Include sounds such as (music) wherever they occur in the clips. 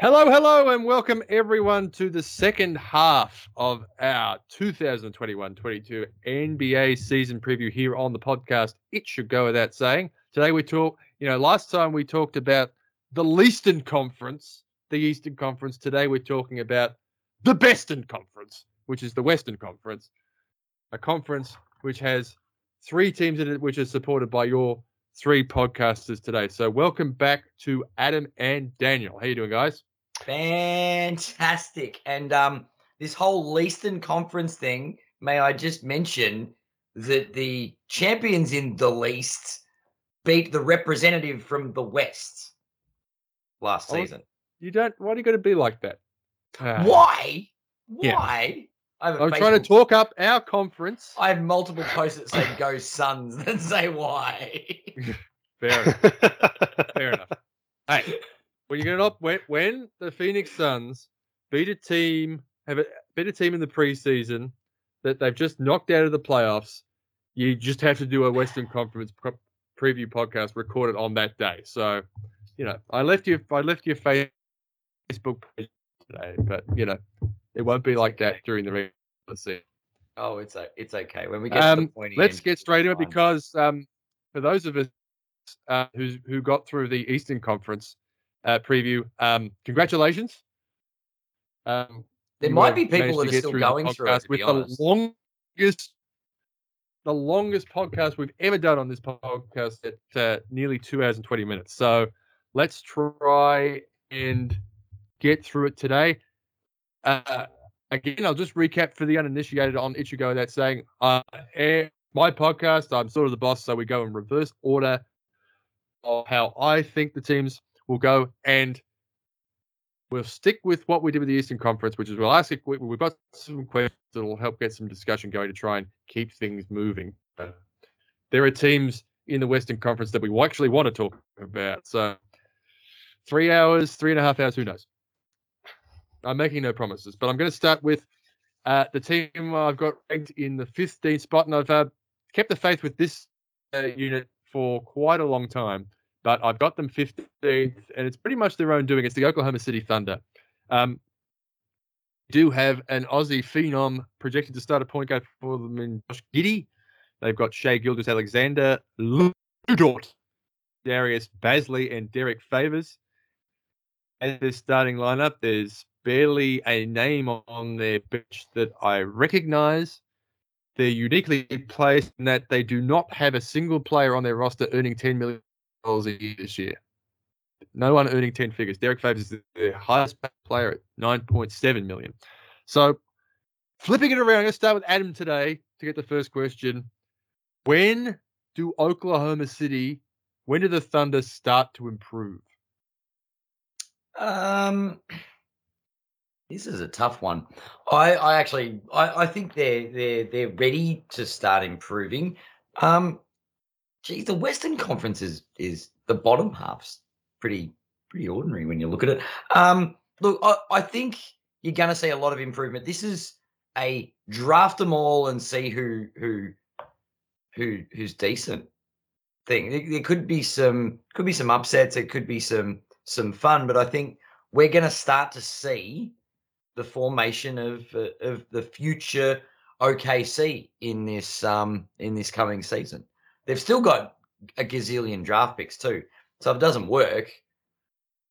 Hello, hello, and welcome everyone to the second half of our 2021 22 NBA season preview here on the podcast. It should go without saying. Today we talk, you know, last time we talked about the Leaston Conference, the Eastern Conference. Today we're talking about the Beston Conference, which is the Western Conference, a conference which has three teams in it, which are supported by your three podcasters today. So welcome back to Adam and Daniel. How you doing, guys? Fantastic. And um, this whole Leaston Conference thing, may I just mention that the champions in the least beat the representative from the West last Oh, season. You don't. Why do you got to be like that? Ah. Why? Yeah. Why? A I'm trying to talk up our conference. I have multiple posts that say (coughs) "Go Suns" (laughs) that say why. (laughs) Fair enough. Fair enough. Hey, when you're gonna when when the Phoenix Suns beat a team, have a beat a team in the preseason that they've just knocked out of the playoffs, you just have to do a Western (sighs) Conference pro- preview podcast, recorded on that day. So, you know, I left you I left your Facebook page today, but you know, it won't be like that during the regular season. oh, it's o- it's okay. When we get to the Um, pointy let's end, get straight into it because um, for those of us uh, who who got through the Eastern Conference uh, preview, um, congratulations. Um, there might be people that are still going through it. With the longest, the longest podcast we've ever done on this podcast at uh, nearly two hours and twenty minutes. So let's try and get through it today. Uh, again, I'll just recap for the uninitiated on Ichigo that saying, uh, my podcast, I'm sort of the boss, so we go in reverse order of how I think the teams will go, and we'll stick with what we did with the Eastern Conference, which is we'll ask. we- We've got some questions that will help get some discussion going to try and keep things moving. There are teams in the Western Conference that we actually want to talk about. So, three hours, three and a half hours, who knows? I'm making no promises, but I'm going to start with uh, the team I've got ranked in the 15th spot, and I've uh, kept the faith with this uh, unit for quite a long time. But I've got them 15th, and it's pretty much their own doing. It's the Oklahoma City Thunder. Um, do have an Aussie phenom projected to start a point guard for them in Josh Giddey. They've got Shai Gilgeous-Alexander, Ludort, Darius Bazley, and Derek Favors. As their starting lineup, there's barely a name on their bench that I recognize. They're uniquely placed in that they do not have a single player on their roster earning $10 million a year this year. No one earning 10 figures. Derek Favors is the highest player at 9.7 million. So flipping it around, I'm to start with Adam today to get the first question. When do Oklahoma City, when do the Thunder start to improve? Um, this is a tough one. I, I actually, I, I think they're they're they're ready to start improving. Um, geez, the Western Conference is is the bottom half's pretty pretty ordinary when you look at it. Um, look, I, I think you're going to see a lot of improvement. This is a draft them all and see who who who who's decent thing. There, could be some could be some upsets. It could be some some fun, but I think we're going to start to see the formation of uh, of the future OKC in this um in this coming season. They've still got a gazillion draft picks too. So if it doesn't work,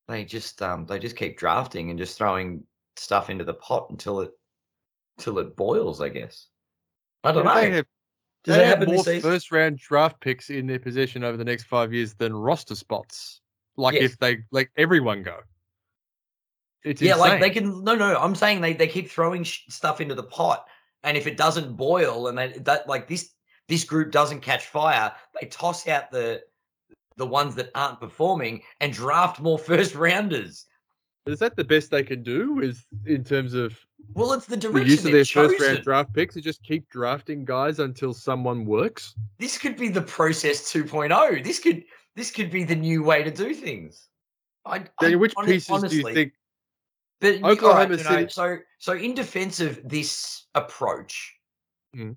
they just um they just keep drafting and just throwing stuff into the pot until it until it boils, I guess. I don't know. They have, Does they have more first round draft picks in their possession over the next five years than roster spots. Like Yes. if they let everyone go. It's yeah, like they can. No, no, I'm saying they they keep throwing sh- stuff into the pot, and if it doesn't boil, and they that like this this group doesn't catch fire, they toss out the the ones that aren't performing and draft more (laughs) first rounders. Is that the best they can do? Is in terms of Well, it's the direction the use of their first round draft picks to just keep drafting guys until someone works? This could be the process 2.0. This could this could be the new way to do things. I, I which hon- pieces do honestly, you think? But Oklahoma you know, so so in defense of this approach, Mm.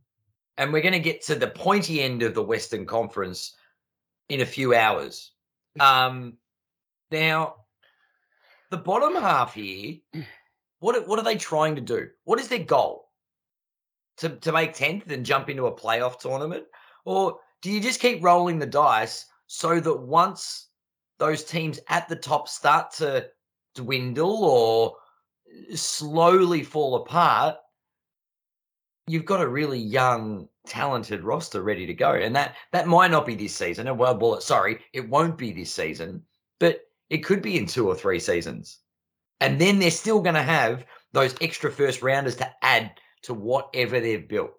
And we're going to get to the pointy end of the Western Conference in a few hours. Um, now, the bottom half here, what are- what are they trying to do? What is their goal? To to make tenth and jump into a playoff tournament, or do you just keep rolling the dice so that once those teams at the top start to dwindle or slowly fall apart, you've got a really young, talented roster ready to go, and that that might not be this season. And well, well, sorry, it won't be this season, but it could be in two or three seasons, and then they're still going to have those extra first rounders to add to whatever they've built.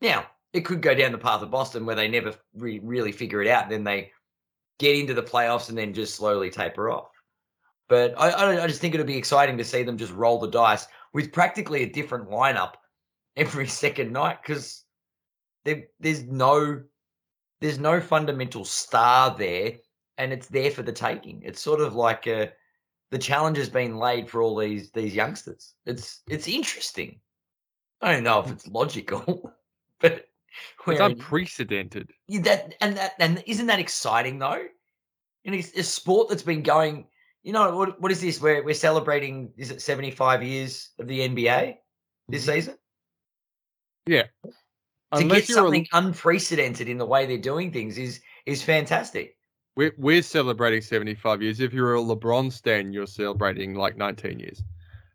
Now, it could go down the path of Boston where they never re- really figure it out, and then they get into the playoffs and then just slowly taper off. But I, I, I just think it'll be exciting to see them just roll the dice with practically a different lineup every (laughs) second night because there's no there's no fundamental star there, and it's there for the taking. It's sort of like a, the challenge has been laid for all these these youngsters. It's it's interesting. I don't know if mm. it's logical, (laughs) but It's unprecedented. that and that and isn't that exciting though? And it's a sport that's been going. You know what? What is this? We're we're celebrating. Is it seventy five years of the NBA this Mhm. season? Yeah. To Unless get you're a- something unprecedented in the way they're doing things is is fantastic. We're, we're celebrating 75 years. If you're a LeBron stan, you're celebrating like 19 years.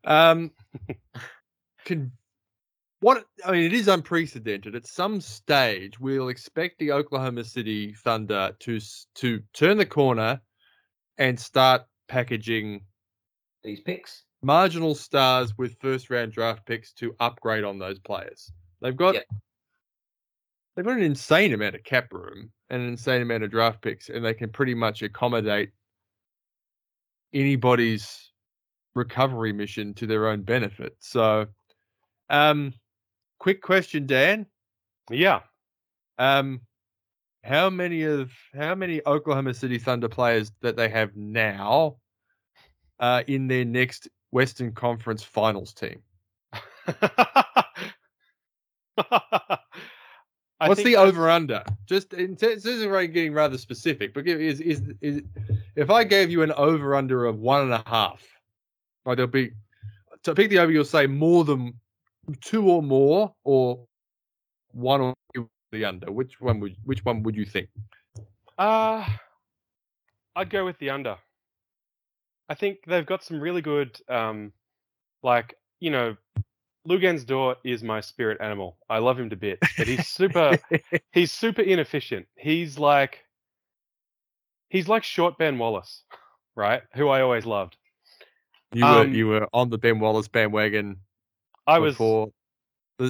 Um, (laughs) can what I mean, it is unprecedented. At some stage, we'll expect the Oklahoma City Thunder to to turn the corner and start packaging These picks. marginal stars with first round draft picks to upgrade on those players. They've got Yep. they've got an insane amount of cap room and an insane amount of draft picks, and they can pretty much accommodate anybody's recovery mission to their own benefit. So, um, quick question, Dan. Yeah. Um, how many of how many Oklahoma City Thunder players that they have now uh, in their next Western Conference Finals team? (laughs) What's the over under? Just in terms this is getting rather specific, but is, is is if I gave you an over under of one and a half, like there'll be to pick the over, you'll say more than two or more, or one or two the under. Which one would which one would you think? Uh, I'd go with the under. I think they've got some really good, um, like you know, Luguentz Dort is my spirit animal. I love him to bits, but he's super. (laughs) he's super inefficient. He's like, he's like short Ben Wallace, (laughs) right? Who I always loved. You were Um, you were on the Ben Wallace bandwagon I was. before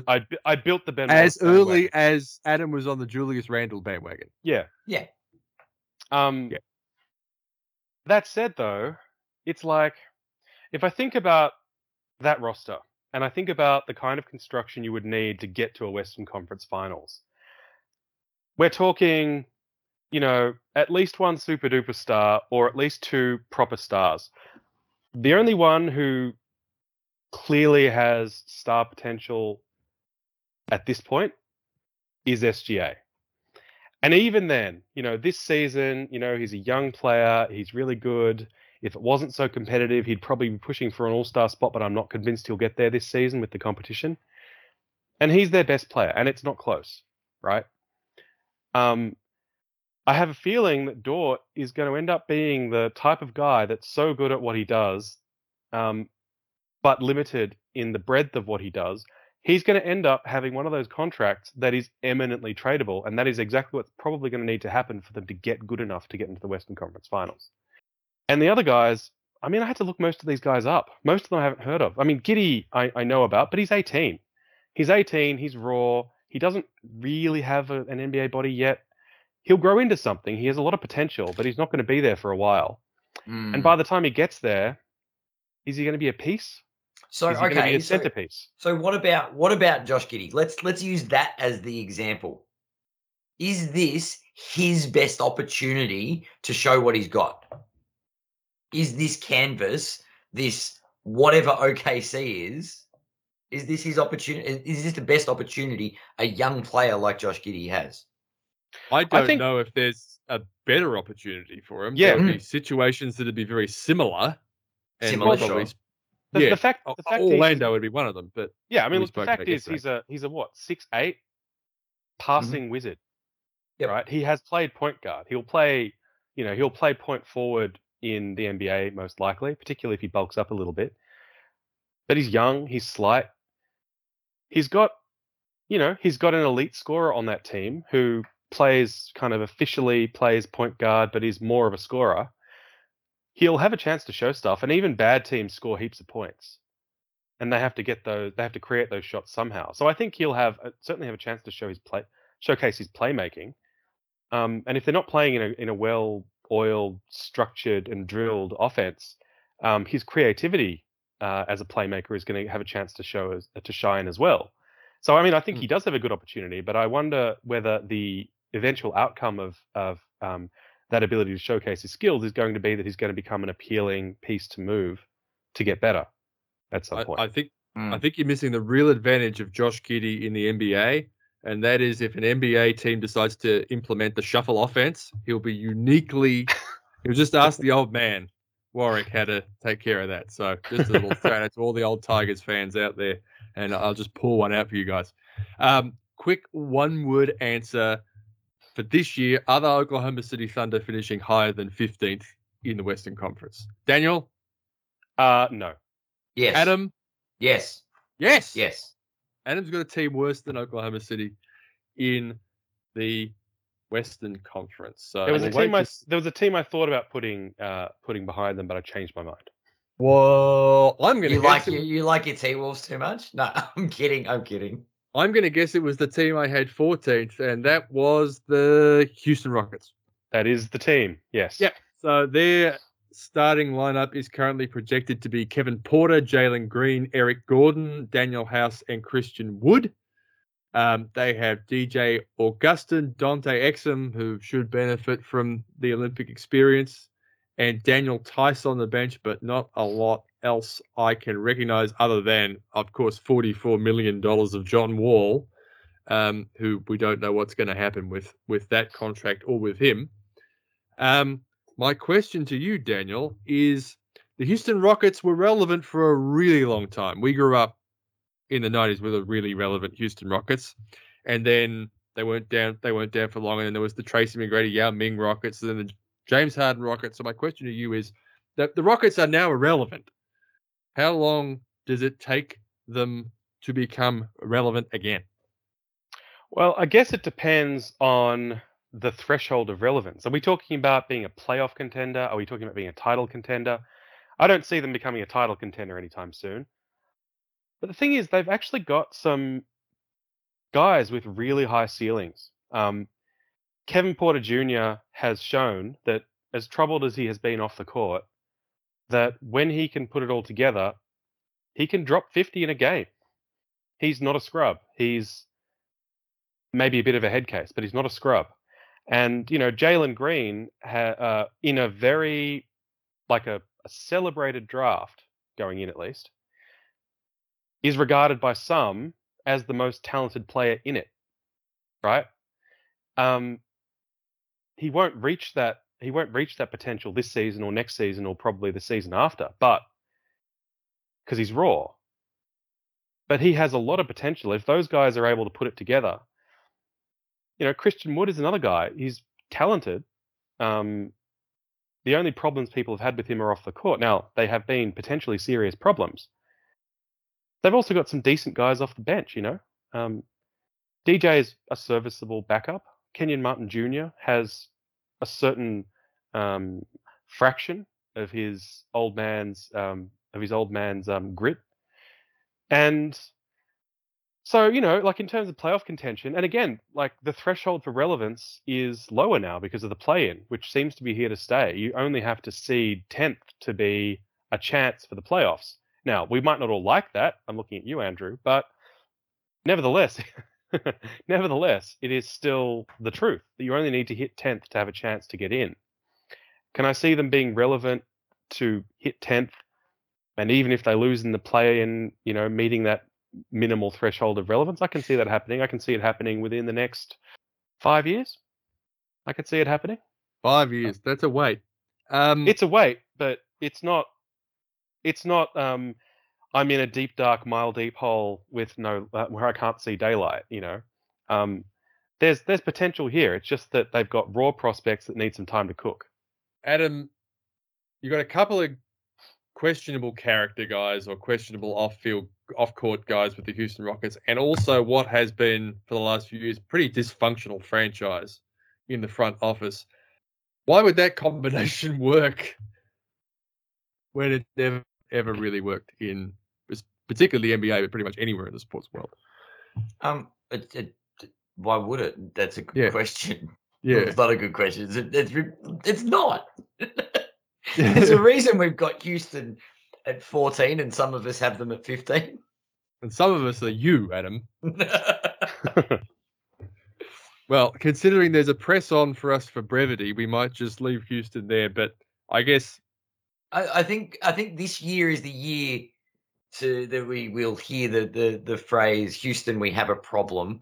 I I built the Ben Wallace band. as Wallace early bandwagon. as Adam was on the Julius Randle bandwagon. Yeah. Yeah. Um, Yeah. That said, though, it's like if I think about that roster and I think about the kind of construction you would need to get to a Western Conference Finals, we're talking, you know, at least one super duper star or at least two proper stars. The only one who clearly has star potential at this point is SGA. And even then, you know, this season, you know, he's a young player. He's really good. If it wasn't so competitive, he'd probably be pushing for an all star spot, but I'm not convinced he'll get there this season with the competition. And he's their best player, and it's not close, right? Um, I have a feeling that Dort is going to end up being the type of guy that's so good at what he does, um, but limited in the breadth of what he does, he's going to end up having one of those contracts that is eminently tradable, and that is exactly what's probably going to need to happen for them to get good enough to get into the Western Conference Finals. And the other guys, I mean, I had to look most of these guys up. Most of them I haven't heard of. I mean, Giddey, I, I know about, but he's 18. He's 18. He's raw. He doesn't really have a, an NBA body yet. He'll grow into something. He has a lot of potential, but he's not going to be there for a while. Mm. And by the time he gets there, is he going to be a piece? so is he going to be okay, a so, centerpiece? so what about what about Josh Giddey? Let's let's use that as the example. Is this his best opportunity to show what he's got? Is this canvas, this whatever OKC is, is this his opportunity? Is this the best opportunity a young player like Josh Giddey has? I don't think- know if there's a better opportunity for him. Yeah. there would be mm. situations that'd be very similar. And Similar, probably, sure. The, yeah, the fact, the fact is, Orlando would be one of them, but yeah, I mean, look, the fact is, he's a he's a what six eight mm-hmm. passing wizard, Yep. right? He has played point guard. He'll play, you know, he'll play point forward in the NBA most likely, particularly if he bulks up a little bit. But he's young, he's slight. He's got, you know, he's got an elite scorer on that team who plays kind of officially plays point guard, but is more of a scorer. He'll have a chance to show stuff, and even bad teams score heaps of points, and they have to get those. They have to create those shots somehow. So I think he'll have uh, certainly have a chance to show his play, showcase his playmaking. Um, and if they're not playing in a in a well oiled, structured, and drilled offense, um, his creativity uh, as a playmaker is going to have a chance to show as, to shine as well. So I mean, I think he does have a good opportunity, but I wonder whether the eventual outcome of of um, that ability to showcase his skills is going to be that he's going to become an appealing piece to move to get better at some I, point. I think I Mm. think you're missing the real advantage of Josh Giddey in the NBA, and that is if an NBA team decides to implement the shuffle offense, he'll be uniquely. he'll just ask the old man Warwick how to take care of that. So just a little shout out to all the old Tigers fans out there, and I'll just pull one out for you guys. Um, quick one word answer for this year: Are the Oklahoma City Thunder finishing higher than 15th in the Western Conference? Daniel, uh, no. Yes. Adam, Yes. yes, Yes. Adam's got a team worse than Oklahoma City in the Western Conference. So There was a team I there was a team I thought about putting uh, putting behind them, but I changed my mind. Well, I'm going to You guess like it, you, you like your T Wolves too much? No, (laughs) I'm kidding. I'm kidding. I'm going to guess it was the team I had 14th, and that was the Houston Rockets. That is the team. Yes. Yep. So their starting lineup is currently projected to be Kevin Porter, Jalen Green, Eric Gordon, Daniel House, and Christian Wood. Um, they have DJ Augustin, Dante Exum, who should benefit from the Olympic experience, and Daniel Theis on the bench, but not a lot else I can recognize other than, of course, $44 million of John Wall, um, who we don't know what's going to happen with with that contract or with him. Um, my question to you, Daniel, is the Houston Rockets were relevant for a really long time. We grew up in the '90s with a really relevant Houston Rockets, and then they weren't down. They weren't down for long, and then there was the Tracy McGrady, Yao Ming Rockets, and then the James Harden Rockets. So my question to you is that the Rockets are now irrelevant. How long does it take them to become relevant again? Well, I guess it depends on the threshold of relevance. Are we talking about being a playoff contender? Are we talking about being a title contender? I don't see them becoming a title contender anytime soon. But the thing is, they've actually got some guys with really high ceilings. Um, Kevin Porter Jr. has shown that, as troubled as he has been off the court, that when he can put it all together, he can drop 50 in a game. He's not a scrub. He's maybe a bit of a head case, but he's not a scrub. And you know, Jalen Green, ha- uh, in a very like a, a celebrated draft going in at least, is regarded by some as the most talented player in it. Right? Um, he won't reach that. He won't reach that potential this season or next season or probably the season after, but because he's raw. But he has a lot of potential. If those guys are able to put it together, you know, Christian Wood is another guy. He's talented. Um, the only problems people have had with him are off the court. Now, they have been potentially serious problems. They've also got some decent guys off the bench, you know. Um, DJ is a serviceable backup. Kenyon Martin Jr. has a certain um, fraction of his old man's um, of his old man's um, grit, and so, you know, like in terms of playoff contention, and again, like the threshold for relevance is lower now because of the play in, which seems to be here to stay. You only have to seed 10th to be a chance for the playoffs. Now, we might not all like that. I'm looking at you, Andrew, but nevertheless, (laughs) nevertheless, it is still the truth that you only need to hit 10th to have a chance to get in. Can I see them being relevant to hit 10th? And even if they lose in the play in, you know, meeting that minimal threshold of relevance. I can see that happening. I can see it happening within the next five years. I could see it happening. Five years. That's a wait. Um, It's a wait, but it's not. It's not. Um, I'm in a deep, dark, mile deep hole with no uh, where I can't see daylight. You know, um, there's there's potential here. It's just that they've got raw prospects that need some time to cook. Adam, you've got a couple of questionable character guys or questionable off-field, off-court guys with the Houston Rockets, and also what has been for the last few years pretty dysfunctional franchise in the front office. Why would that (laughs) combination work when it never ever really worked in, particularly the NBA, but pretty much anywhere in the sports world? Um, it, it, why would it? That's a good Yeah. question. (laughs) Yeah, It's not a good question. It's, it's, it's not. (laughs) There's a reason we've got Houston at 14 and some of us have them at 15. (laughs) and some of us are you, Adam. (laughs) (laughs) Well, considering there's a press on for us for brevity, we might just leave Houston there. But I guess I, I think I think this year is the year to that we will hear the, the the phrase Houston we have a problem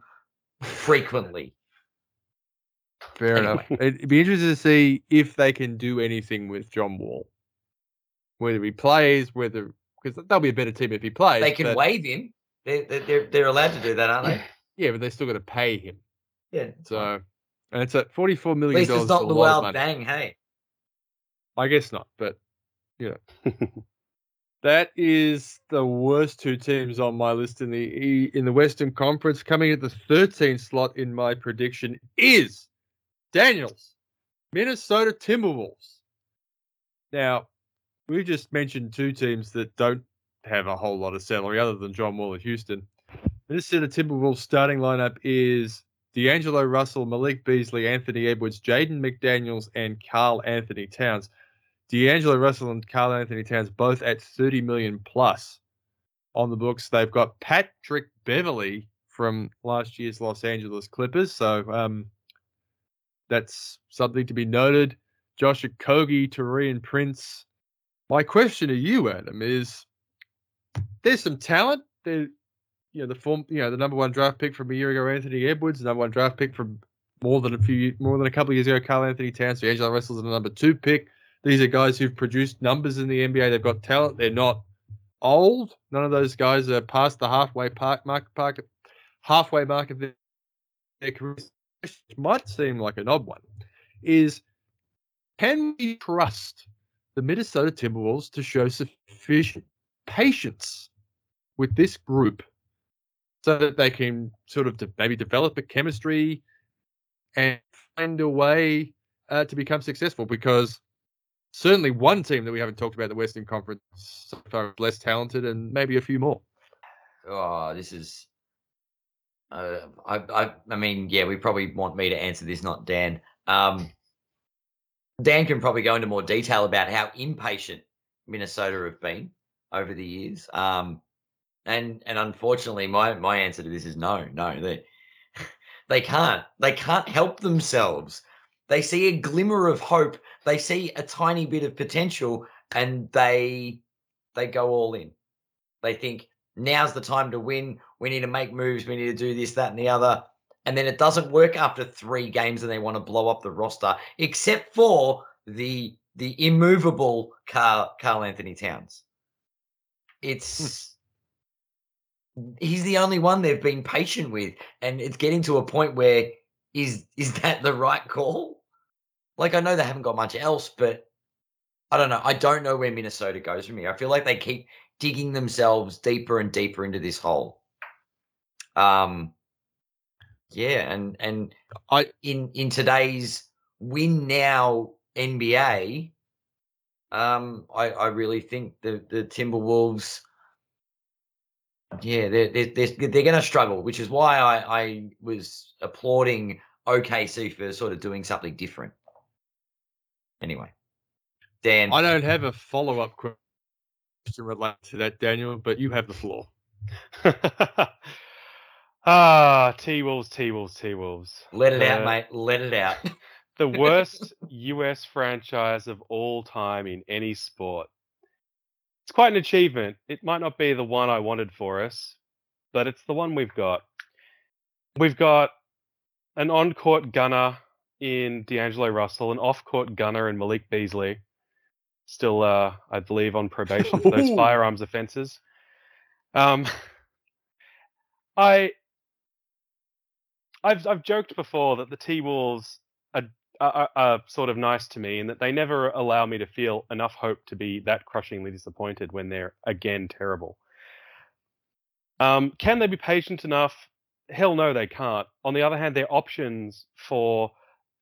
frequently. fair enough. It'd be interesting to see if they can do anything with John Wall, whether he plays, whether because they'll be a better team if he plays. They can but- waive him. They're, they're- they're allowed to do that, aren't they? Yeah, but they're still got to pay him. Yeah. So, and it's at forty four million. at least it's not a lot of Luau money. Dang. Hey. I guess not, but you (laughs) know, that is the worst two teams on my list in the E- in the Western Conference. Coming at the 13th slot in my prediction is Daniels, Minnesota Timberwolves. Now, we just mentioned two teams that don't have a whole lot of salary other than John Wall at Houston. Minnesota Timberwolves starting lineup is D'Angelo Russell, Malik Beasley, Anthony Edwards, Jaden McDaniels, and Karl-Anthony Towns. D'Angelo Russell and Karl-Anthony Towns both at 30 million plus on the books. They've got Patrick Beverley from last year's Los Angeles Clippers. So um, that's something to be noted. Josh Okogie, Taurean Prince. My question to you, Adam, is there's some talent. There, you know, the form, you know, the number one draft pick from a year ago, Anthony Edwards, the number one draft pick from more than a few, more than a couple of years ago, Karl-Anthony Towns. D'Angelo Russell's the number two pick. These are guys who've produced numbers in the NBA. They've got talent. They're not old. None of those guys are past the halfway park mark, park halfway mark of their, their careers. Might seem like an odd one. Is can we trust the Minnesota Timberwolves to show sufficient patience with this group so that they can sort of de- maybe develop a chemistry and find a way uh, to become successful? Because certainly one team that we haven't talked about the Western Conference so far less talented, and maybe a few more. Oh, this is. Uh, I, I, I mean, yeah, we probably want me to answer this, not Dan. Um, Dan can probably go into more detail about how impatient Minnesota have been over the years. Um, and and unfortunately, my my answer to this is no, no. They (laughs) they can't. They can't help themselves. They see a glimmer of hope. They see a tiny bit of potential, and they they go all in. They think now's the time to win. We need to make moves. We need to do this, that, and the other. And then it doesn't work after three games, and they want to blow up the roster, except for the the immovable Karl, Carl Anthony Towns. It's he's the only one they've been patient with, and it's getting to a point where is is that the right call? Like I know they haven't got much else, but I don't know. I don't know where Minnesota goes from here. I feel like they keep digging themselves deeper and deeper into this hole. Um yeah, and and I- in in today's win now NBA, um, I, I really think the the Timberwolves yeah, they're they're, they're, they're going to struggle, which is why I, I was applauding OKC for sort of doing something different. Anyway, Dan, I don't have a follow up question related to that, Daniel, but you have the floor. (laughs) ah, T Wolves, T Wolves, T Wolves. let it out, mate. Let it out. (laughs) The worst US franchise of all time in any sport. It's quite an achievement. It might not be the one I wanted for us, but it's the one we've got. We've got an on court gunner in D'Angelo Russell, an off-court gunner in Malik Beasley, still, uh, I believe, on probation for those (laughs) firearms offences. Um, (laughs) I, I've I've joked before that the T Wolves are, are, are sort of nice to me, and that they never allow me to feel enough hope to be that crushingly disappointed when they're again terrible. Um, can they be patient enough? Hell no, they can't. On the other hand, their options for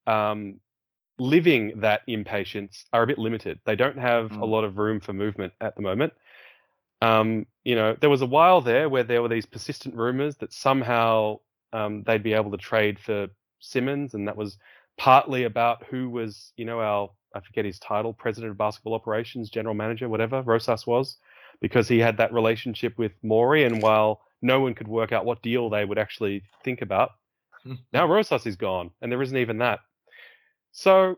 um, living that impatience are a bit limited. They don't have a Mm. lot of room for movement at the moment. Um, you know, there was a while there where there were these persistent rumors that somehow um, they'd be able to trade for Simmons, and that was partly about who was, you know, our I forget his title, president of basketball operations, general manager, whatever Rosas was, because he had that relationship with Morey, and while no one could work out what deal they would actually think about, (laughs) now Rosas is gone, and there isn't even that. So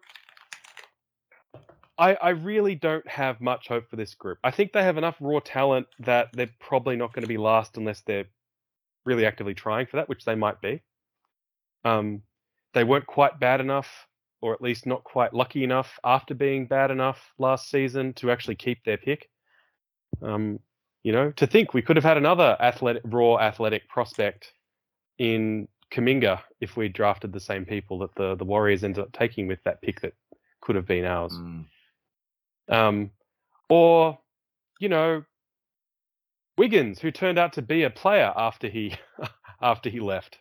I, I really don't have much hope for this group. I think they have enough raw talent that they're probably not going to be last unless they're really actively trying for that, which they might be. Um, they weren't quite bad enough, or at least not quite lucky enough after being bad enough last season to actually keep their pick. Um, you know, to think we could have had another athletic, raw athletic prospect in Kuminga if we drafted the same people that the the Warriors ended up taking with that pick that could have been ours. Mm. Um, or, you know, Wiggins, who turned out to be a player after he (laughs) after he left.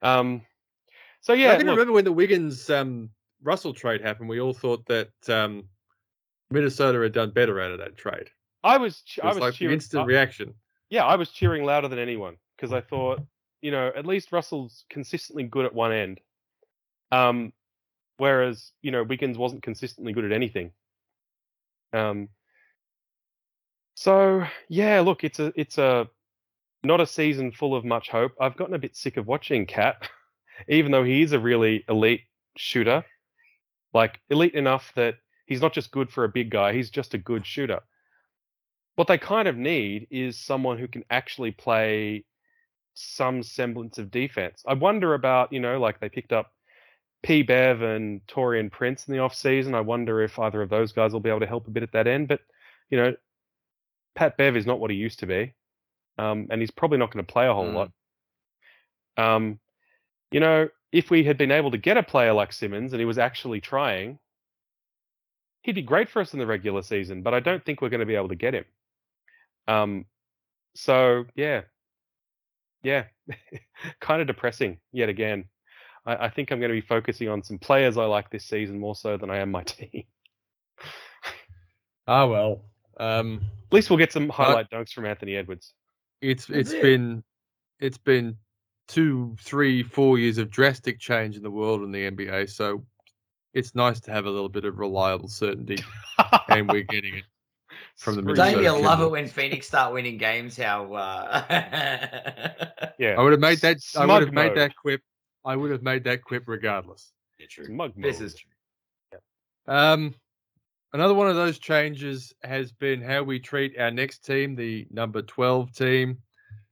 Um, so yeah, I can look, remember when the Wiggins um, Russell trade happened. We all thought that um, Minnesota had done better out of that trade. I was che- It I was was like cheering. instant I- reaction. yeah, I was cheering louder than anyone because I thought, you know, at least Russell's consistently good at one end. Um, whereas, you know, Wiggins wasn't consistently good at anything. Um, so yeah, look, it's a it's a not a season full of much hope. I've gotten a bit sick of watching Cat, (laughs) even though he is a really elite shooter, like elite enough that he's not just good for a big guy, he's just a good shooter. What they kind of need is someone who can actually play some semblance of defense. I wonder about, you know, like they picked up P Bev and Taurean Prince in the off season. I wonder if either of those guys will be able to help a bit at that end. But, you know, Pat Bev is not what he used to be. Um, and he's probably not going to play a whole Mm. lot. Um, you know, if we had been able to get a player like Simmons and he was actually trying, he'd be great for us in the regular season, but I don't think we're going to be able to get him. Um, so yeah, yeah, (laughs) kind of depressing yet again. I, I think I'm going to be focusing on some players I like this season more so than I am my (laughs) team. Ah well. Um, At least we'll get some highlight dunks from Anthony Edwards. it's That's it's it. been it's been two, three, four years of drastic change in the world and the NBA. So it's nice to have a little bit of reliable certainty, and we're (laughs) getting it. from the Screw Minnesota Don't you you. love it when Phoenix start winning games? How uh... (laughs) Yeah, I would have made that. I would Smug have made that quip. I would have made that quip regardless. Yeah, true. Smug This mode. is true. Um, another one of those changes has been how we treat our next team, the number 12 team,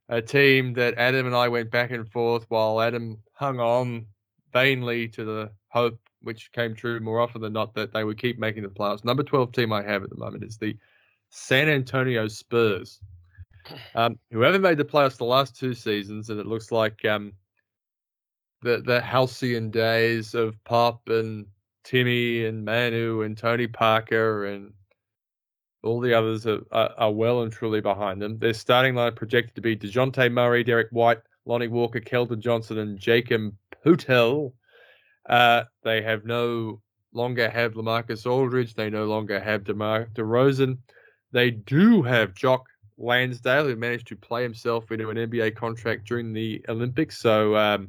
a team that Adam and I went back and forth while Adam hung on vainly to the hope, which came true more often than not, that they would keep making the playoffs. Number 12 team I have at the moment is the San Antonio Spurs, um, who haven't made the playoffs the last two seasons, and it looks like um, the the halcyon days of Pop and Timmy and Manu and Tony Parker and all the others are, are, are well and truly behind them. Their starting line projected to be DeJounte Murray, Derrick White, Lonnie Walker, Keldon Johnson, and Jakob Poeltl. Uh, they have no longer have Lamarcus Aldridge. They no longer have DeMar DeRozan. They do have Jock Landale, who managed to play himself into an NBA contract during the Olympics. So, um,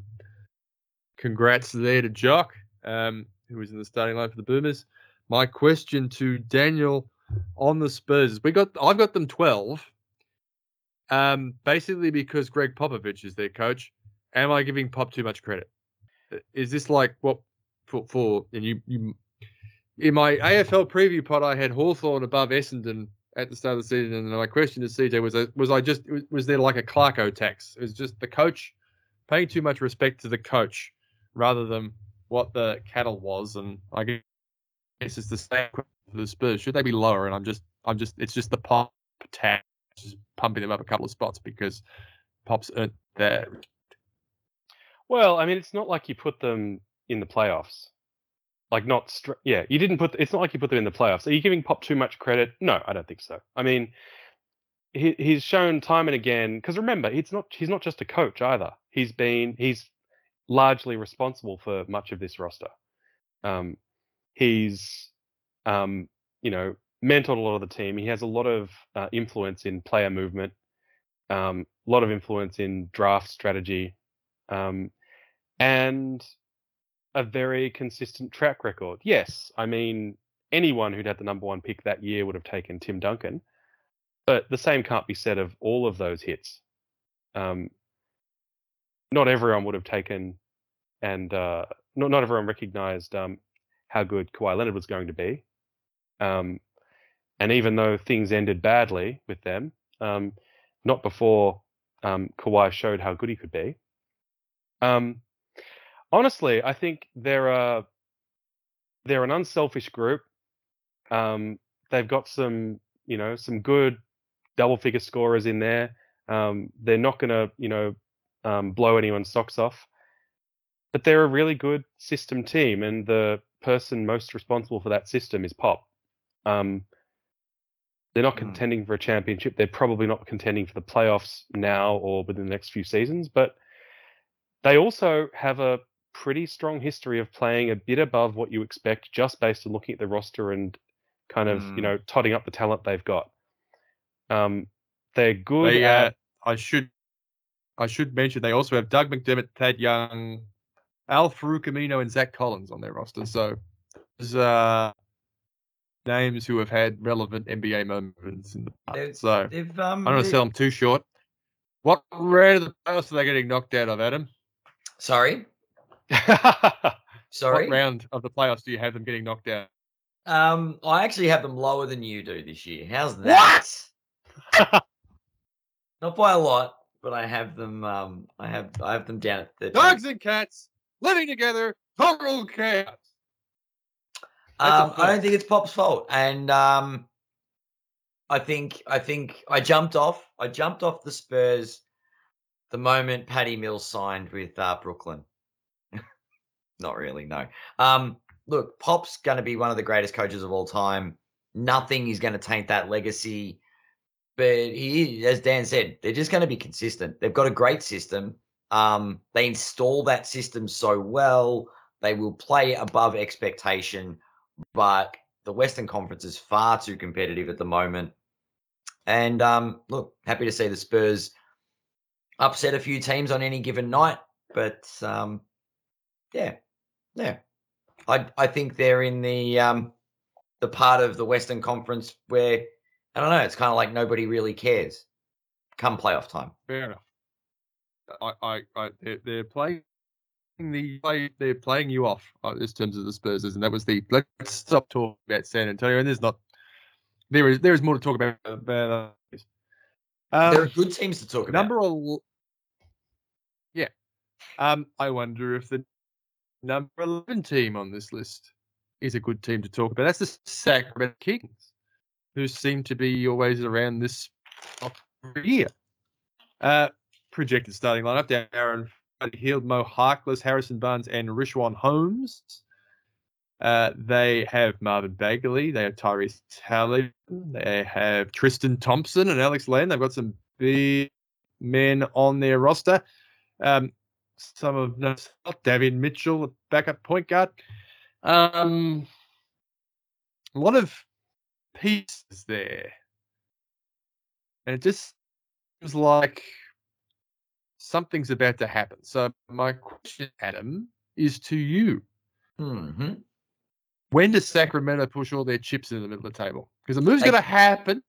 congrats there to Jock, um, who was in the starting line for the Boomers. My question to Daniel on the Spurs is: We got, I've got them twelve. Um, basically because Gregg Popovich is their coach. Am I giving Pop too much credit? Uh, Is this like what for? for and you, you in my AFL preview pod, I had Hawthorn above Essendon at the start of the season, and my question to CJ was: uh, Was I just was, there like a Clarko tax? Was just the coach paying too much respect to the coach rather than what the cattle was, and I guess it's the same for the Spurs. Should they be lower? And I'm just, I'm just, it's just the pop tag, just pumping them up a couple of spots because Pop's earned their. Well, I mean, it's not like you put them in the playoffs. Like not, str- yeah, you didn't put. It's not like you put them in the playoffs. Are you giving Pop too much credit? No, I don't think so. I mean, he he's shown time and again. Because remember, it's not. He's not just a coach either. He's been. He's largely responsible for much of this roster. Um, he's, um, you know, mentored a lot of the team. He has a lot of uh, influence in player movement. Um, a lot of influence in draft strategy. Um, and a very consistent track record. Yes, I mean anyone who'd had the number one pick that year would have taken Tim Duncan, but the same can't be said of all of those hits. Um, not everyone would have taken, and uh, not not everyone recognised um, how good Kawhi Leonard was going to be. Um, and even though things ended badly with them, um, not before um, Kawhi showed how good he could be. Um, honestly, I think they're a they're an unselfish group. Um, they've got some, you know, some good double figure scorers in there. Um, they're not going to, you know, um, blow anyone's socks off. But they're a really good system team, and the person most responsible for that system is Pop. Um, they're not Mm. contending for a championship. They're probably not contending for the playoffs now or within the next few seasons, but they also have a pretty strong history of playing a bit above what you expect just based on looking at the roster and kind of, Mm. you know, totting up the talent they've got. Um, they're good They, at uh, I should, I should mention they also have Doug McDermott, Thad Young, Al-Farouq Aminu, and Zach Collins on their roster. So there's uh, names who have had relevant NBA moments in the past. So They've um. I don't want to sell them too short. What round of the playoffs are they getting knocked out of, Adam? Sorry, (laughs) sorry. What round of the playoffs do you have them getting knocked out? Um, I actually have them lower than you do this year. How's that? (laughs) Not by a lot, but I have them. Um, I have I have them down at the Dogs and cats living together, total chaos. Um, I don't think it's Pop's fault, and um, I think I think I jumped off. I jumped off the Spurs the moment Patty Mills signed with uh, Brooklyn. (laughs) Not really, no. Um, look, Pop's going to be one of the greatest coaches of all time. Nothing is going to taint that legacy. But he, as Dan said, they're just going to be consistent. They've got a great system. Um, they install that system so well. They will play above expectation but the Western Conference is far too competitive at the moment. And um, look, happy to see the Spurs upset a few teams on any given night, but um, yeah, yeah, I I think they're in the um, the part of the Western Conference where I don't know. It's kind of like nobody really cares come playoff time. Fair enough. I, I, I they're, they're playing the play. They're playing you off uh, in terms of the Spurs, and that was the. Let's stop talking about San Antonio. And there's not. There is there is more to talk about. about this. there are Um, good teams to talk about. number Yeah. Um, I wonder if the number eleven team on this list is a good team to talk about. That's the Sacramento Kings, who seem to be always around this year. Uh, projected starting lineup: Darren Hield, Mo Harkless, Harrison Barnes, and Richaun Holmes. Uh, they have Marvin Bagley. They have Tyrese Halliburton. They have Tristan Thompson and Alex Len. They've got some big men on their roster. Um, some of note, David Mitchell, backup point guard. Um, a lot of pieces there, and it just seems like something's about to happen. So my question, Adam, is to you: hmm When does Sacramento push all their chips in the middle of the table? Because the move's going to happen.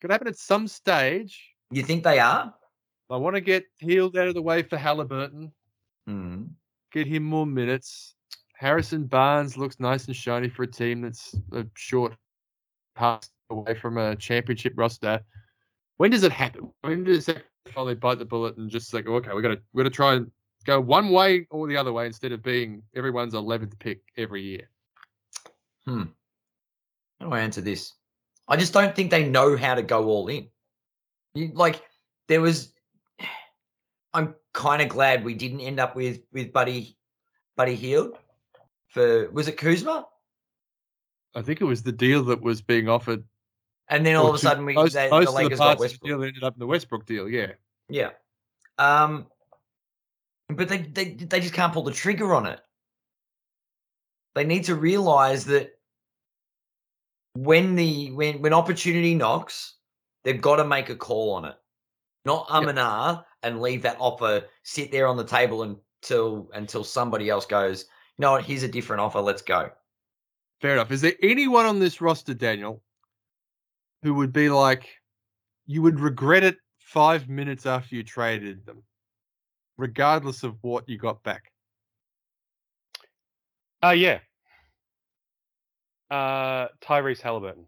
Going to happen at some stage. You think they are? I want to get Hield out of the way for Halliburton. Mm. get him more minutes. Harrison Barnes looks nice and shiny for a team that's a short pass away from a championship roster. When does it happen? When does it finally bite the bullet and just like, okay, we got to we got to try and go one way or the other way instead of being everyone's 11th pick every year. Hmm. How do I answer this? I just don't think they know how to go all in. You, like there was, (sighs) I'm kind of glad we didn't end up with with Buddy Buddy Hield for was it Kuzma? I think it was the deal that was being offered. And then all of a sudden we most, they, most the of the got parts of the Westbrook. deal ended up in the Westbrook deal. Yeah, Yeah. Um but they, they they just can't pull the trigger on it. They need to realize that when the when when opportunity knocks, they've got to make a call on it. Not um Yep. and ah and leave that offer sit there on the table until until somebody else goes, you know what, here's a different offer, let's go. Fair enough. Is there anyone on this roster, Daniel, who would be like, you would regret it five minutes after you traded them, regardless of what you got back? Uh yeah. Uh Tyrese Halliburton.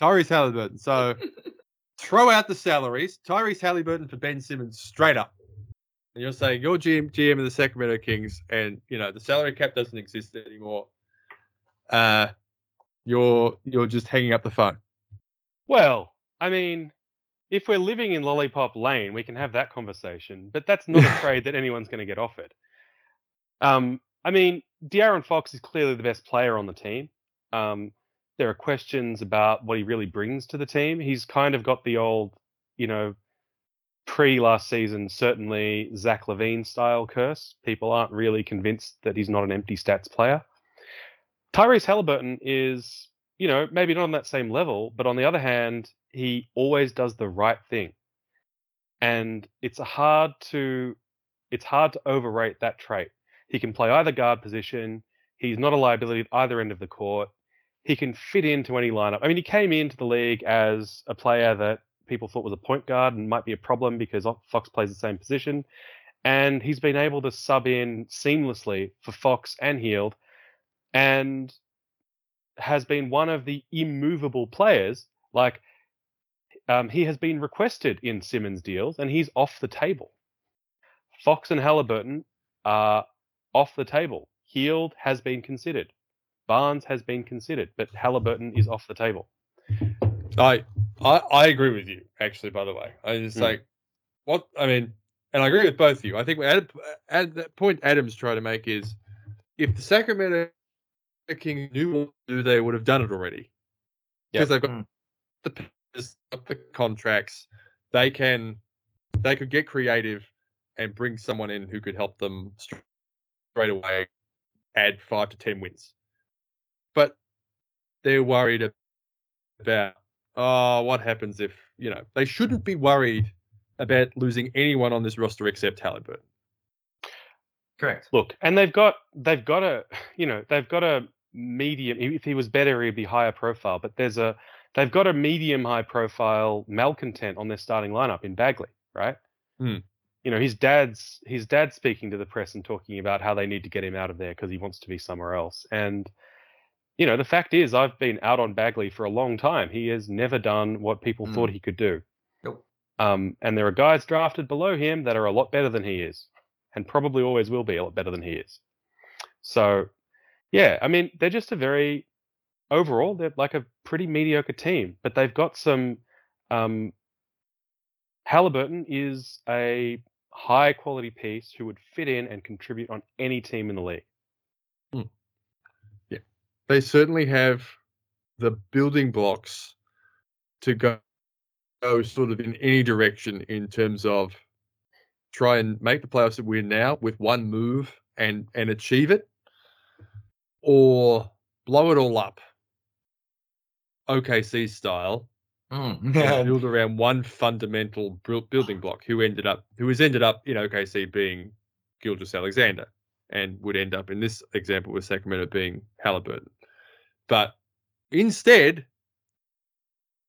Tyrese Halliburton. So (laughs) throw out the salaries. Tyrese Halliburton for Ben Simmons straight up. And you're saying you're GM, GM of the Sacramento Kings, and you know the salary cap doesn't exist anymore. Uh, you're you're just hanging up the phone. Well, I mean, if we're living in Lollipop Lane, we can have that conversation, but that's not a (laughs) trade that anyone's going to get offered. Um, I mean, De'Aaron Fox is clearly the best player on the team. Um, there are questions about what he really brings to the team. He's kind of got the old, you know, pre last season, certainly Zach LaVine style curse. People aren't really convinced that he's not an empty stats player. Tyrese Halliburton is, you know, maybe not on that same level, but on the other hand, he always does the right thing. And it's hard to it's hard to overrate that trait. He can play either guard position. He's not a liability at either end of the court. He can fit into any lineup. I mean, he came into the league as a player that people thought was a point guard and might be a problem because Fox plays the same position. And he's been able to sub in seamlessly for Fox and Hield and has been one of the immovable players. Like, um, he has been requested in Simmons deals and he's off the table. Fox and Halliburton are off the table. Hield has been considered. Barnes has been considered, but Halliburton is off the table. I I, I agree with you. Actually, by the way, I just Mm. like what I mean, and I agree with both of you. I think at, at that point Adams trying to make is if the Sacramento Kings knew what to do, they would have done it already because they've got Mm. the players, the contracts. They can they could get creative and bring someone in who could help them straight away add five to ten wins. But they're worried about oh, what happens if you know they shouldn't be worried about losing anyone on this roster except Halliburton. Correct. Look, and they've got they've got a (sighs) you know they've got a medium. If he was better, he'd be higher profile. But there's a they've got a medium high profile malcontent on their starting lineup in Bagley, right? Hmm. You know his dad's his dad's speaking to the press and talking about how they need to get him out of there because he wants to be somewhere else. And you know the fact is, I've been out on Bagley for a long time. He has never done what people Hmm. thought he could do. Nope. Um, and there are guys drafted below him that are a lot better than he is, and probably always will be a lot better than he is. So, yeah, I mean, they're just a very overall they're like a pretty mediocre team, but they've got some. Um, Halliburton is a high quality piece who would fit in and contribute on any team in the league. Yeah. They certainly have the building blocks to go, go sort of in any direction in terms of try and make the playoffs that we're now with one move and and achieve it, or blow it all up. OKC style, Mm. (laughs) build around one fundamental building block who ended up who has ended up in OKC being Gilgeous-Alexander and would end up in this example with Sacramento being Halliburton. But instead,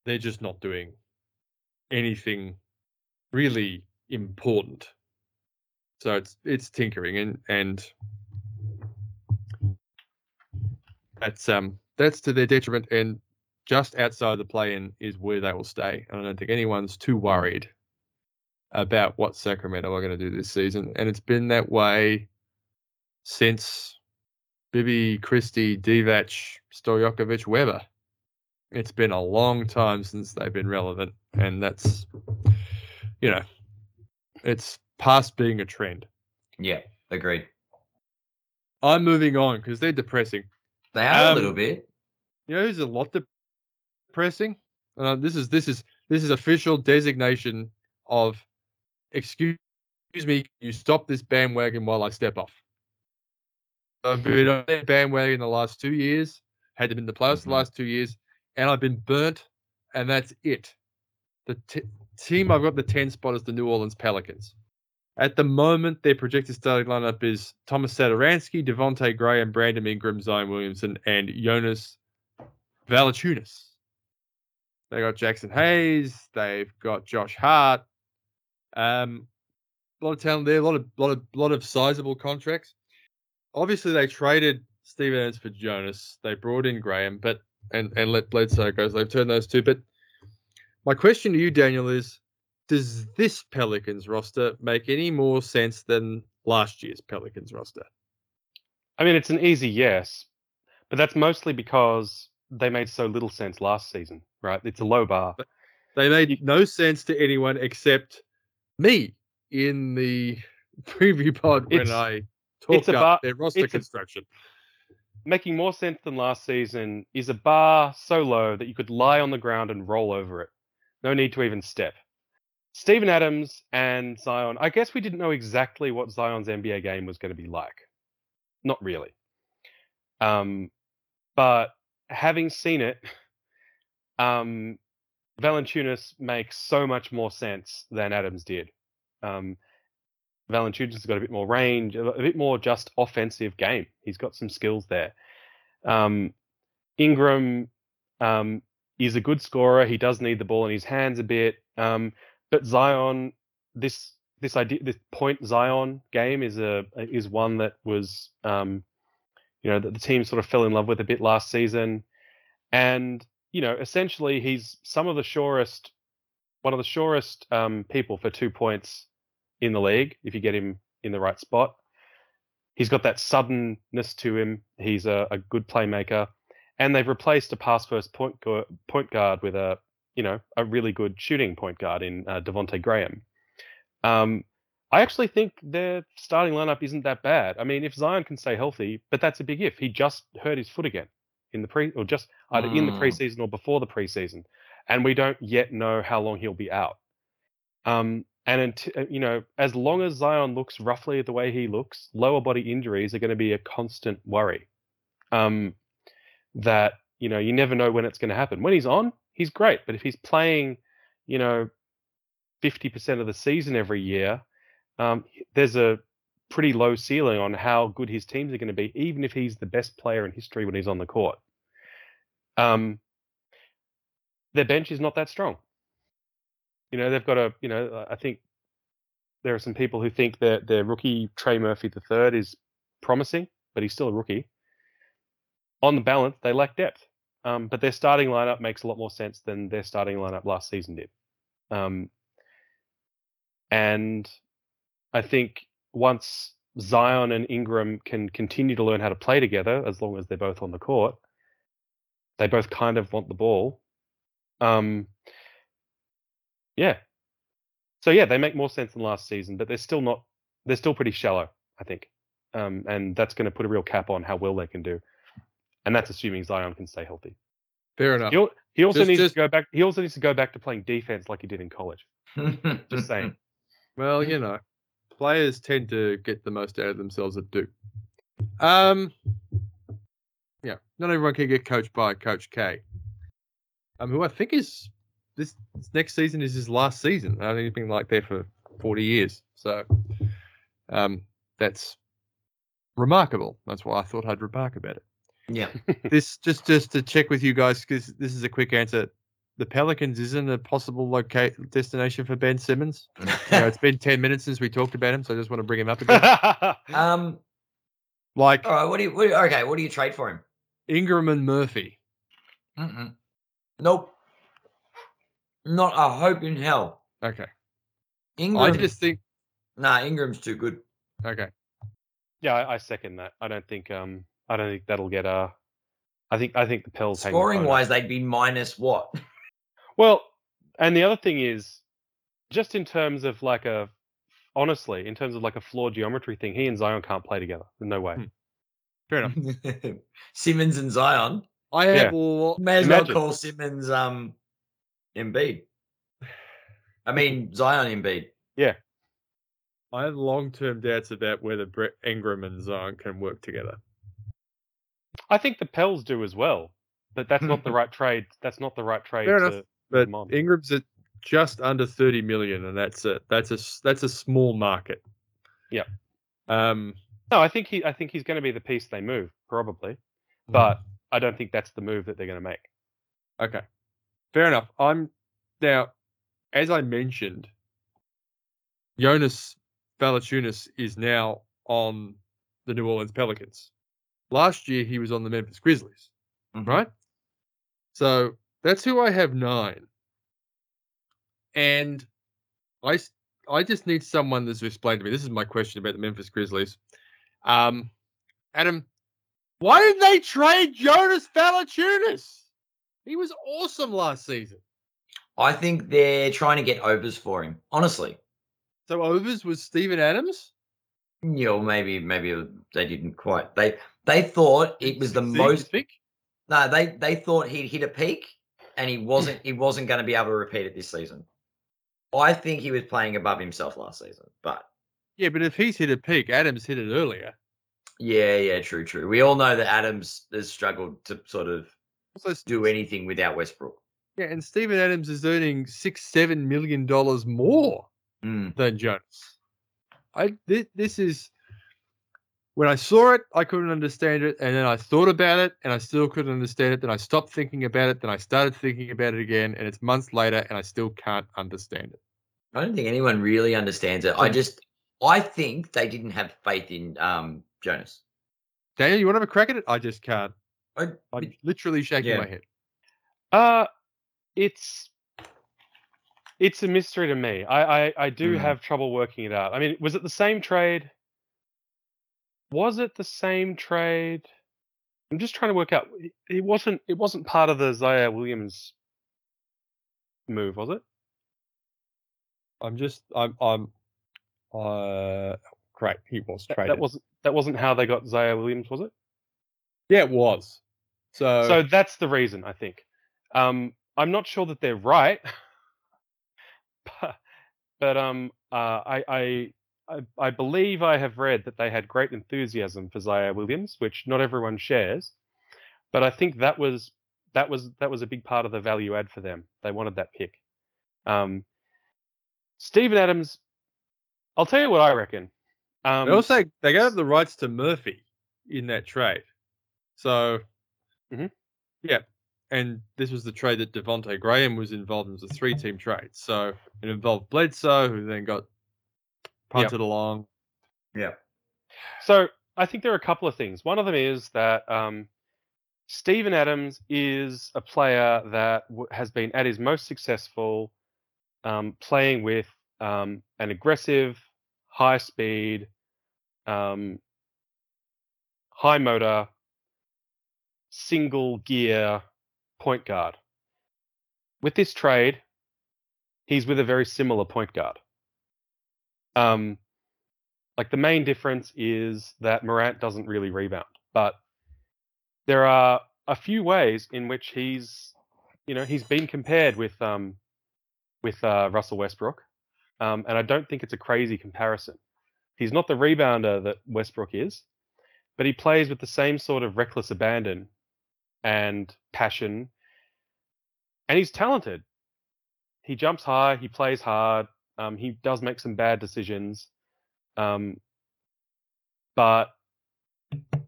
they're just not doing anything really important. So it's it's tinkering and and that's um that's to their detriment and just outside the play-in is where they will stay. And I don't think anyone's too worried about what Sacramento are going to do this season, and it's been that way since Bibby, Christie, Divac, Stojakovic, Weber. It's been a long time since they've been relevant, and that's, you know, it's past being a trend. Yeah, agreed. I'm moving on because they're depressing. They are Um, a little bit. You know, who's a lot depressing. Uh, this is this is this is official designation of excuse me. You stop this bandwagon while I step off. I've been on that bandwagon the last two years. Had them in the playoffs Mhm. the last two years, and I've been burnt, and that's it. The t- team I've got the ten spot is the New Orleans Pelicans. At the moment, their projected starting lineup is Tomas Satoransky, Devontae Graham, Brandon Ingram, Zion Williamson, and Jonas Valanciunas. They got Jaxson Hayes. They've got Josh Hart. Um, a lot of talent there. A lot of lot of lot of sizable contracts. Obviously, they traded Steve Adams for Jonas. They brought in Graham, but and and let Bledsoe go. So they've turned those two. But my question to you, Daniel, is: Does this Pelicans roster make any more sense than last year's Pelicans roster? I mean, it's an easy yes, but that's mostly because they made so little sense last season, right? It's a low bar. They made no sense to anyone except me in the (laughs) preview pod when It's- I talked about their roster it's a- construction. Making more sense than last season is a bar so low that you could lie on the ground and roll over it. No need to even step. Steven Adams and Zion. I guess we didn't know exactly what Zion's NBA game was going to be like. Not really. Um, but having seen it, um, makes so much more sense than Adams did. Um, has got a bit more range, a a bit more just offensive game. He's got some skills there. Um, Ingram um, is a good scorer. He does need the ball in his hands a bit. Um, but Zion, this this idea, this point Zion game is a is one that was, um, you know, that the team sort of fell in love with a bit last season, and you know, essentially he's some of the surest, one of the surest um, people for two points in the league if you get him in the right spot. He's got that suddenness to him. He's a, a good playmaker, and they've replaced a pass first point point guard with a you know a really good shooting point guard in uh, Devonte Graham. Um, I actually think their starting lineup isn't that bad. I mean, if Zion can stay healthy, but that's a big if. He just hurt his foot again in the pre, or just either in the Mm. preseason or before the preseason, and we don't yet know how long he'll be out. Um, and until, you know, as long as Zion looks roughly the way he looks, lower body injuries are going to be a constant worry. Um, that you know, you never know when it's going to happen. When he's on, he's great, but if he's playing, you know, fifty percent of the season every year, um, there's a pretty low ceiling on how good his teams are going to be, even if he's the best player in history when he's on the court. Um, their bench is not that strong. You know, they've got a, you know, I think there are some people who think that their rookie Trey Murphy III is promising, but he's still a rookie. On the balance, they lack depth. Um, but their starting lineup makes a lot more sense than their starting lineup last season did. Um, and I think once Zion and Ingram can continue to learn how to play together, as long as they're both on the court, they both kind of want the ball. Um, yeah. So yeah, they make more sense than last season, but they're still not. They're still pretty shallow, I think, um, and that's going to put a real cap on how well they can do. And that's assuming Zion can stay healthy. Fair enough. He, al- he also Just- needs just- to go back. He also needs to go back to playing defense like he did in college. Just saying. (laughs) Well, you (laughs) know, players tend to get the most out of themselves at Duke. Um, yeah, not everyone can get coached by Coach K. Um, who I think is this, this next season is his last season. I think he's been like there for forty years, so um, that's remarkable. That's why I thought I'd remark about it. Yeah. this just just to check with you guys because this is a quick answer. The Pelicans isn't a possible locate destination for Ben Simmons. You know, it's been ten minutes since we talked about him, so I just want to bring him up again. (laughs) um. like All right. What do you? What do you okay. What do you trade for him? Ingram and Murphy. Mm-mm. Nope. Not a hope in hell. Okay, Ingram. I just think Nah, Ingram's too good. okay. Yeah, I, I second that. I don't think um I don't think that'll get uh I think I think the Pels hang the Scoring wise, they'd be minus what? (laughs) Well, and the other thing is, just in terms of like a, honestly, in terms of like a floor geometry thing, he and Zion can't play together. No way. Hmm. Fair enough. (laughs) Simmons and Zion. I Yeah. have May as Imagine. well call Simmons um Embiid. I mean Zion Embiid. Yeah. I have long term doubts about whether Brett Ingram and Zion can work together. I think the Pels do as well, but that's not the (laughs) right trade. That's not the right trade. Fair to, enough, But. Ingram's at just under thirty million, and that's a that's a that's a small market. Yeah. Um. No, I think he. I think he's going to be the piece they move probably, Hmm. but I don't think that's the move that they're going to make. Okay. Fair enough. I'm now, as I mentioned, Jonas Valanciunas is now on the New Orleans Pelicans. Last year he was on the Memphis Grizzlies, Mhm. right? So that's who I have nine. And I I just need someone that's explained to me. This is my question about the Memphis Grizzlies. Um, Adam, why did they trade Jonas Valanciunas? He was awesome last season. I think they're trying to get overs for him. Honestly. So overs was Steven Adams. Yeah, maybe maybe they didn't quite. They they thought it was the most think? No, they they thought he'd hit a peak, and he wasn't. he wasn't going to be able to repeat it this season. I think he was playing above himself last season, but Yeah, but if he's hit a peak, Adams hit it earlier. yeah, yeah, true, true. We all know that Adams has struggled to sort of Also, do anything without Westbrook. yeah, and Stephen Adams is earning six, seven million dollars more Mm. than Jonas. I this, this is when I saw it, I couldn't understand it, and then I thought about it, and I still couldn't understand it. Then I stopped thinking about it, then I started thinking about it again, and it's months later, and I still can't understand it. I don't think anyone really understands it. I just, I think they didn't have faith in um Jonas. Daniel, you want to have a crack at it? I just can't. I, I'm literally shaking Yeah. my head. Uh it's it's a mystery to me. I I, I do Mm. have trouble working it out. I mean, was it the same trade? Was it the same trade? I'm just trying to work out. It, wasn't. It wasn't part of the Ziaire Williams move, was it? I'm just, I'm, I'm, uh, great. He was That, traded. that wasn't. That wasn't how they got Ziaire Williams, was it? yeah, it was. So, so that's the reason I think. Um, I'm not sure that they're right, (laughs) but, but um, uh, I, I I I believe I have read that they had great enthusiasm for Ziaire Williams, which not everyone shares. But I think that was that was that was a big part of the value add for them. They wanted that pick. Um, Stephen Adams, I'll tell you what I reckon. Um, they also they gave up the rights to Murphy in that trade. So, Mhm. yeah, and this was the trade that Devonte Graham was involved in. It was a three-team trade. So it involved Bledsoe, who then got punted along. yeah, So I think there are a couple of things. One of them is that um, Stephen Adams is a player that w- has been at his most successful um, playing with um, an aggressive, high speed, um, high motor, single gear point guard. With this trade, he's with a very similar point guard. Um, like the main difference is that Morant doesn't really rebound, but there are a few ways in which he's, you know, he's been compared with um, with uh, Russell Westbrook, um, and I don't think it's a crazy comparison. He's not the rebounder that Westbrook is, but he plays with the same sort of reckless abandon and passion, and he's talented. He jumps high, he plays hard, um, he does make some bad decisions. Um, but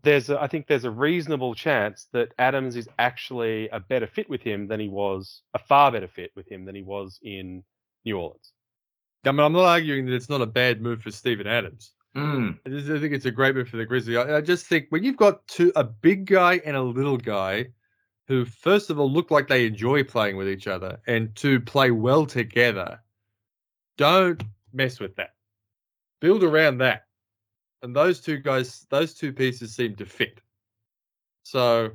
there's, a, I think, there's a reasonable chance that Adams is actually a better fit with him than he was, a far better fit with him than he was in New Orleans. I mean, I'm not arguing that it's not a bad move for Stephen Adams. Mm. I, just, I think it's a great move for the Grizzlies. I, I just think when you've got two, a big guy and a little guy, who first of all look like they enjoy playing with each other, and to play well together, don't mess with that. Build around that. And those two guys, those two pieces seem to fit. So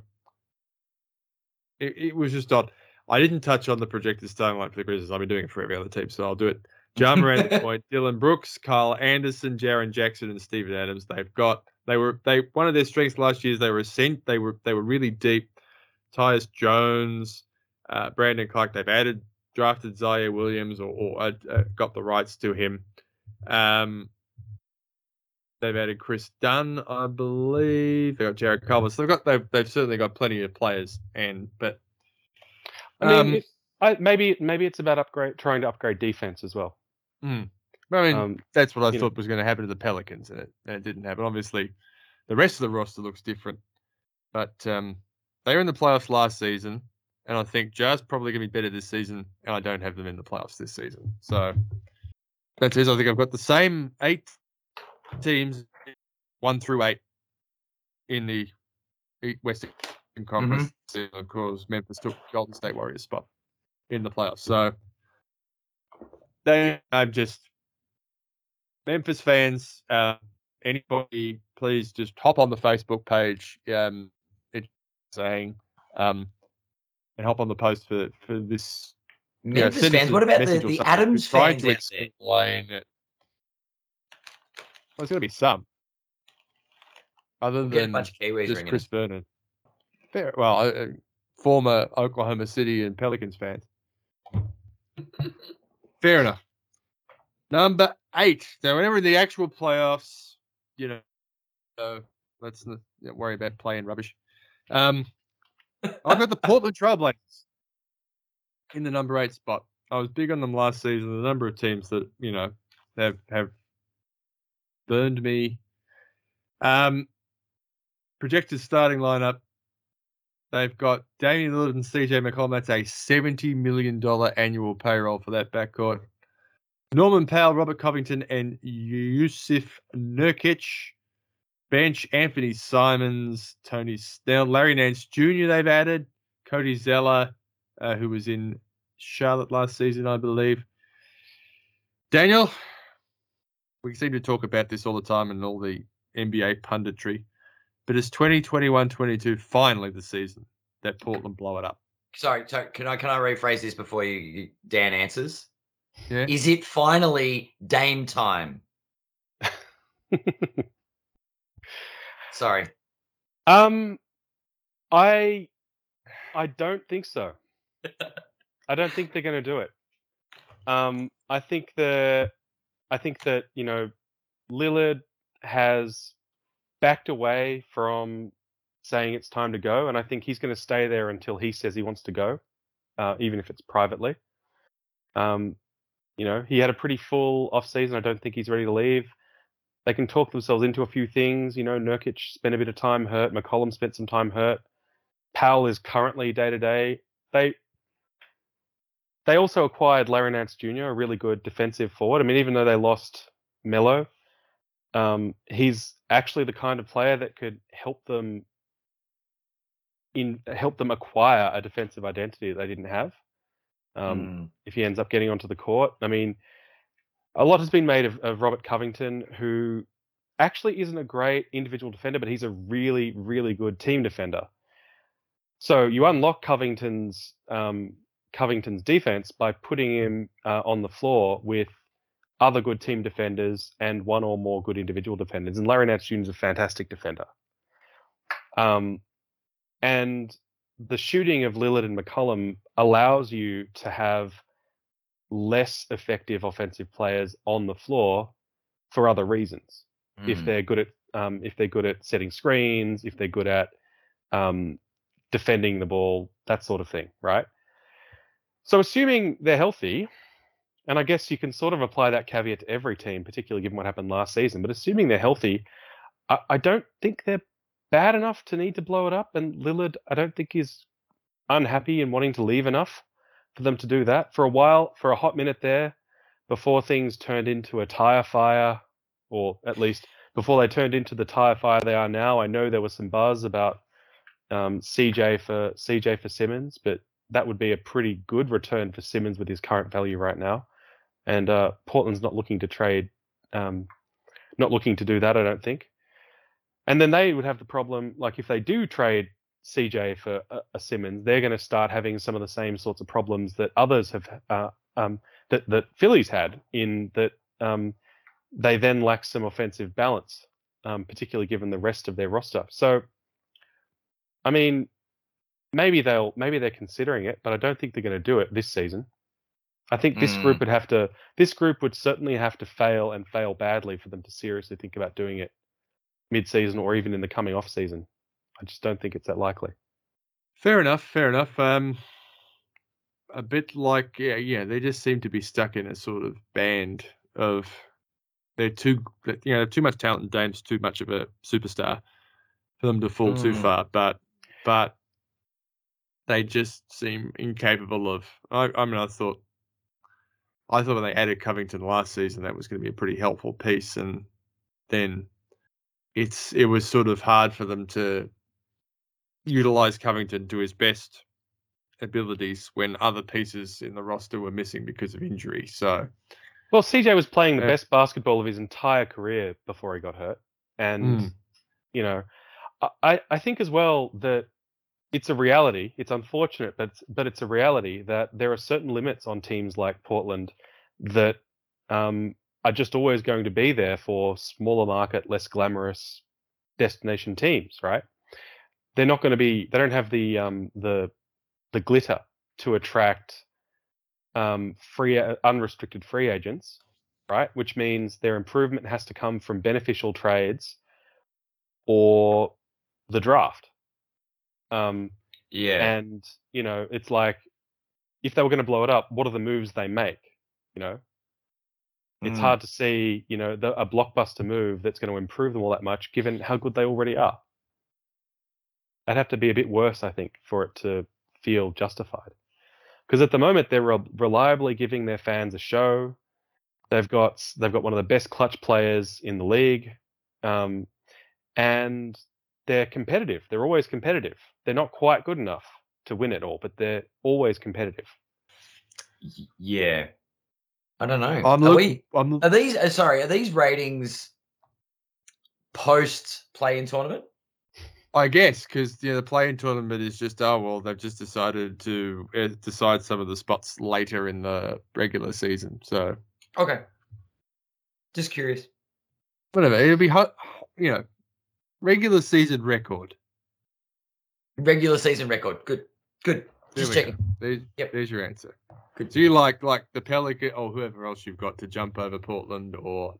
it, it was just odd. I didn't touch on the projected starting line for the Grizzlies. I've been doing it for every other team, so I'll do it. John (laughs) the point, Dillon Brooks, Kyle Anderson, Jaren Jackson, and Steven Adams. They've got they were they one of their strengths last year is they were sent they were they were really deep. Tyus Jones, uh, Brandon Clarke. They've added drafted Ziaire Williams or, or uh, uh, got the rights to him. Um, they've added Kris Dunn, I believe. They got Jarrett Culver. So they've got they've they've certainly got plenty of players. And but I mean, um, I, maybe maybe it's about upgrade, trying to upgrade defense as well. I mean, Um, that's what I you know. thought was going to happen to the Pelicans, and it, and it didn't happen. Obviously, the rest of the roster looks different, but um, they were in the playoffs last season, and I think Jazz probably going to be better this season, and I don't have them in the playoffs this season. So that's it. I think I've got the same eight teams, one through eight, in the Western Conference. And Of course, Memphis took Golden State Warriors spot in the playoffs. So they, I'm just Memphis fans, uh, anybody, please just hop on the Facebook page. Um, it's saying, um, and hop on the post for for this. you know, Memphis send us fans. What about the, the. Adams We're trying fans to there? explain it. Well, there's going to be some, other We'll get a than bunch of Kiwis just ringing Chris Vernon. Fair, well, uh, uh, former Oklahoma City and Pelicans fans. Fair enough. Number eight. So whenever in the actual playoffs, you know, uh, let's not not worry about playing rubbish. Um, I've got the Portland Trailblazers in the number eight spot. I was big on them last season. The number of teams that you know have have burned me. Um, projected starting lineup. They've got Damian Lillard and CJ McCollum. That's a seventy million dollar annual payroll for that backcourt. Norman Powell, Robert Covington, and Jusuf Nurkic. Bench Anfernee Simons, Tony Snell, Larry Nance Jr. They've added Cody Zeller, uh, who was in Charlotte last season, I believe. Daniel, we seem to talk about this all the time and all the NBA punditry, but it's 2021-22 finally the season that Portland blow it up. Sorry, sorry, can I can I rephrase this before you, you Dan answers? Yeah. Is it finally Dame time? (laughs) Sorry. Um, I I don't think so. I don't think they're going to do it. Um, I think the I think that you know Lillard has backed away from saying it's time to go, and I think he's going to stay there until he says he wants to go, uh, even if it's privately. Um, you know, he had a pretty full off season. I don't think he's ready to leave. They can talk themselves into a few things. You know, Nurkic spent a bit of time hurt. McCollum spent some time hurt. Powell is currently day to day. They they also acquired Larry Nance Jr., a really good defensive forward. I mean, even though they lost Melo, um, he's actually the kind of player that could help them in help them acquire a defensive identity that they didn't have. Um, Mm. if he ends up getting onto the court. I mean, a lot has been made of, of Robert Covington, who actually isn't a great individual defender, but he's a really, really good team defender. So you unlock Covington's um, Covington's defense by putting him uh, on the floor with other good team defenders and one or more good individual defenders. And Larry Nance Jr. is a fantastic defender. Um, and the shooting of Lillard and McCollum allows you to have less effective offensive players on the floor for other reasons. If Mm. they're good at um, if they're good at setting screens, if they're good at um, defending the ball, that sort of thing, right? So assuming they're healthy, and I guess you can sort of apply that caveat to every team, particularly given what happened last season. But assuming they're healthy, I, I don't think they're bad enough to need to blow it up. And Lillard, I don't think is unhappy and wanting to leave enough for them to do that. For a while, for a hot minute there, before things turned into a tire fire, or at least before they turned into the tire fire they are now. I know there was some buzz about um, CJ for CJ for Simmons, but that would be a pretty good return for Simmons with his current value right now. and uh, Portland's not looking to trade, um, not looking to do that. I don't think. And then they would have the problem, like if they do trade CJ for a, a Simmons, they're going to start having some of the same sorts of problems that others have, uh, um, that that Phillies had in that um, they then lack some offensive balance, um, particularly given the rest of their roster. So, I mean, maybe they'll maybe they're considering it, but I don't think they're going to do it this season. I think this Mm. group would have to. This group would certainly have to fail and fail badly for them to seriously think about doing it mid-season or even in the coming off season. I just don't think it's that likely. Fair enough. Fair enough. Um, a bit like yeah, yeah. They just seem to be stuck in a sort of band of they're too you know too much talent and Dame's too much of a superstar for them to fall too Mm. far. But but they just seem incapable of. I, I mean, I thought I thought when they added Covington last season, that was going to be a pretty helpful piece, and then it's it was sort of hard for them to utilize Covington to his best abilities when other pieces in the roster were missing because of injury. So Well, CJ was playing the Yeah. best basketball of his entire career before he got hurt, and Mm. you know, I- I think as well that it's a reality. It's unfortunate, but it's, but it's a reality that there are certain limits on teams like Portland that um, are just always going to be there for smaller market, less glamorous destination teams, right? They're not going to be. They don't have the um, the the glitter to attract um, free uh, unrestricted free agents, right? Which means their improvement has to come from beneficial trades or the draft. Um, Yeah. and you know, it's like if they were going to blow it up, what are the moves they make? You know, it's Mm. hard to see, you know, the, a blockbuster move that's going to improve them all that much, given how good they already are. I'd have to be a bit worse, I think, for it to feel justified. Because at the moment, they're re- reliably giving their fans a show. They've got they've got one of the best clutch players in the league, um, and they're competitive. They're always competitive. They're not quite good enough to win it all, but they're always competitive. Yeah. I don't know. I'm are look- we? I'm Are these? Uh, sorry, are these ratings post play-in tournament? I guess because yeah, the play-in tournament is just oh well, they've just decided to uh, decide some of the spots later in the regular season. So Okay. Just curious. whatever, it'll be. You know, regular season record. Regular season record. Good. Good. There Just we go. checking. There's, Yep. there's your answer. Good. Do you like like the Pelican or whoever else you've got to jump over Portland or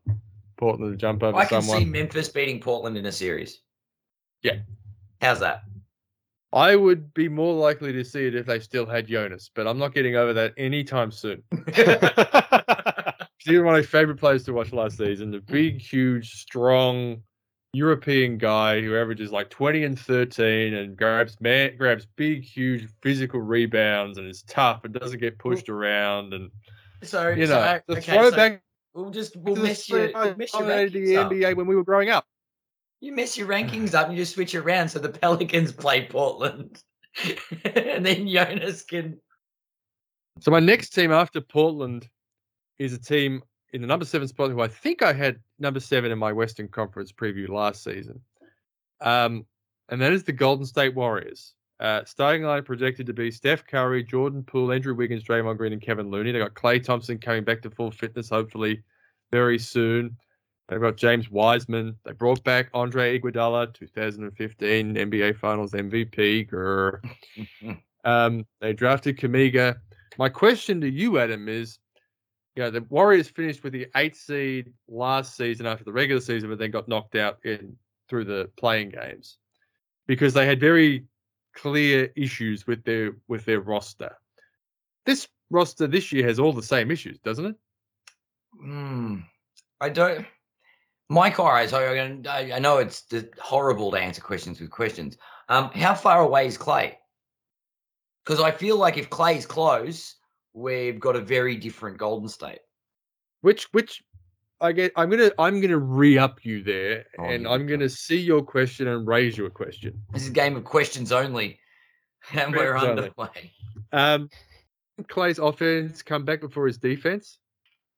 Portland to jump over someone? I can someone? see Memphis beating Portland in a series. Yeah. How's that? I would be more likely to see it if they still had Jonas, but I'm not getting over that anytime soon. (laughs) He's one of my favorite players to watch last season. The big, huge, strong European guy who averages like 20 and 13 and grabs man grabs big, huge physical rebounds and is tough and doesn't get pushed around and so you so, know uh, the okay, so throwback we'll just we'll to the mess your, style we'll mess of the up. NBA when we were growing up. You mess your rankings up and you just switch around so the (laughs) Pelicans play Portland. (laughs) and then Jonas can So my next team after Portland is a team in the number seven spot who I think I had number seven in my Western Conference preview last season. Um, and that is the Golden State Warriors. Uh, starting line projected to be Steph Curry, Jordan Poole, Andrew Wiggins, Draymond Green, and Kevin Looney. They got Klay Thompson coming back to full fitness, hopefully very soon. They've got James Wiseman. They brought back Andre Iguodala, 2015 NBA Finals MVP. (laughs) Um, they drafted Kuminga. My question to you, Adam, is you know, the Warriors finished with the eighth seed last season after the regular season, but then got knocked out in through the play-in games because they had very clear issues with their with their roster. This roster this year has all the same issues, doesn't it? Hmm. I don't. Mike, car is. I'm I, I know it's horrible to answer questions with questions. Um, how far away is Klay? Because I feel like if Klay's close, we've got a very different Golden State. Which which I get I'm gonna I'm gonna re up you there Oh, and I'm go. gonna see your question and raise you a question. This is a game of questions only, (laughs) and we're underway. Um Klay's offense come back before his defense.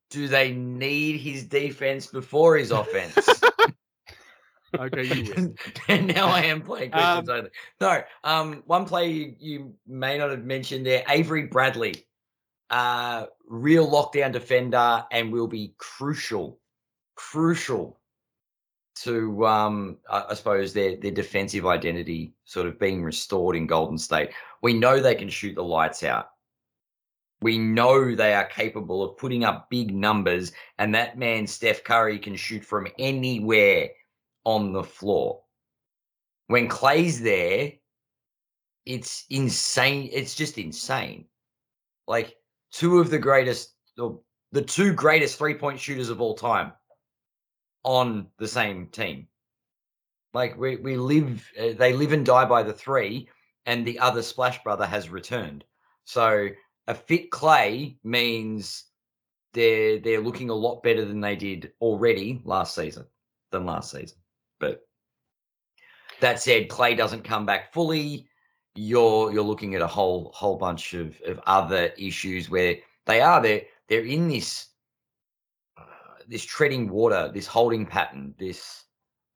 Do they need his defense before his offense? (laughs) Okay, you win. (laughs) and now I am playing questions Um, only. No, um, one player you, you may not have mentioned there, Avery Bradley, uh, real lockdown defender, and will be crucial, crucial to, um, I, I suppose their their defensive identity sort of being restored in Golden State. We know they can shoot the lights out. We know they are capable of putting up big numbers, and that man Steph Curry can shoot from anywhere on the floor. When Klay's there, it's insane. It's just insane. Like two of the greatest, or the two greatest three point shooters of all time on the same team. Like we, we live, uh, they live and die by the three, and the other Splash Brother has returned. So a fit Klay means they're they're looking a lot better than they did already last season than last season. But that said, Klay doesn't come back fully. You're you're looking at a whole whole bunch of, of other issues where they are they're they're in this uh, this treading water, this holding pattern, this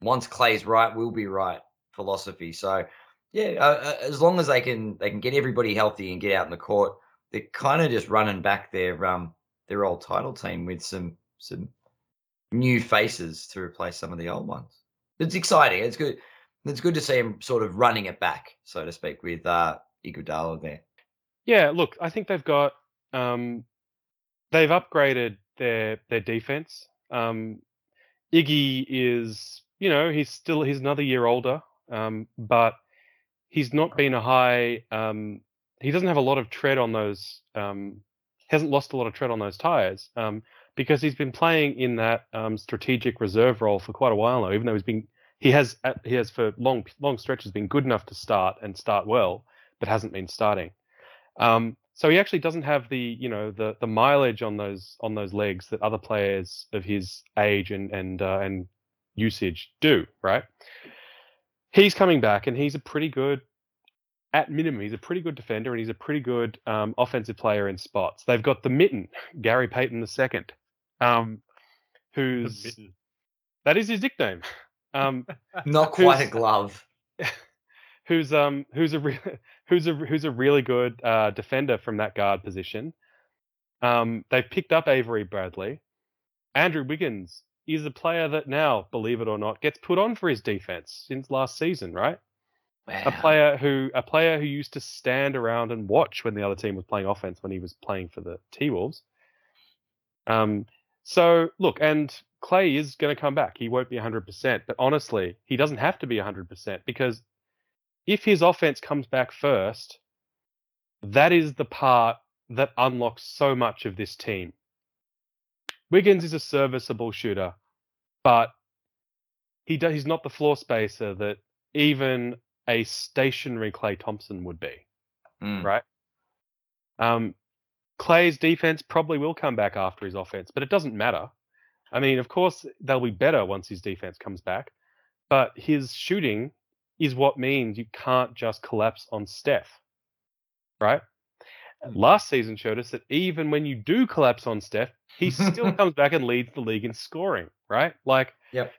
once Klay's right, we'll be right philosophy. So yeah, uh, uh, as long as they can they can get everybody healthy and get out in the court, they're kind of just running back their um their old title team with some some new faces to replace some of the old ones. It's exciting. It's good. It's good to see him sort of running it back, so to speak, with uh Iguodala there. Yeah, look, I think they've got um, they've upgraded their their defense. Um, Iggy is, you know, he's still he's another year older, um, but he's not been a high. Um, he doesn't have a lot of tread on those. Um, hasn't lost a lot of tread on those tires um, because he's been playing in that um, strategic reserve role for quite a while now. Even though he's been he has uh, he has for long long stretches been good enough to start and start well, but hasn't been starting. Um, so he actually doesn't have the you know the the mileage on those on those legs that other players of his age and and uh, and usage do. Right? He's coming back and he's a pretty good. At minimum, he's a pretty good defender and he's a pretty good um, offensive player in spots. They've got the mitten, (laughs) Gary Payton II, um, who's that is his nickname. Um, (laughs) Not quite a Who's- glove. (laughs) who's um who's a re- who's a who's a really good uh, defender from that guard position. Um, they've picked up Avery Bradley. Andrew Wiggins is a player that now, believe it or not, gets put on for his defense since last season, right? A player who a player who used to stand around and watch when the other team was playing offense when he was playing for the T Wolves. Um, so look, and Klay is going to come back. He won't be 100%, but honestly, he doesn't have to be 100% because if his offense comes back first, that is the part that unlocks so much of this team. Wiggins is a serviceable shooter, but he do, he's not the floor spacer that even a stationary Klay Thompson would be Mm. right? Um, Klay's defense probably will come back after his offense, but it doesn't matter. I mean, of course, they'll be better once his defense comes back, but his shooting is what means you can't just collapse on Steph, right? Last season showed us that even when you do collapse on Steph, he still (laughs) comes back and leads the league in scoring, right? Like, Yep.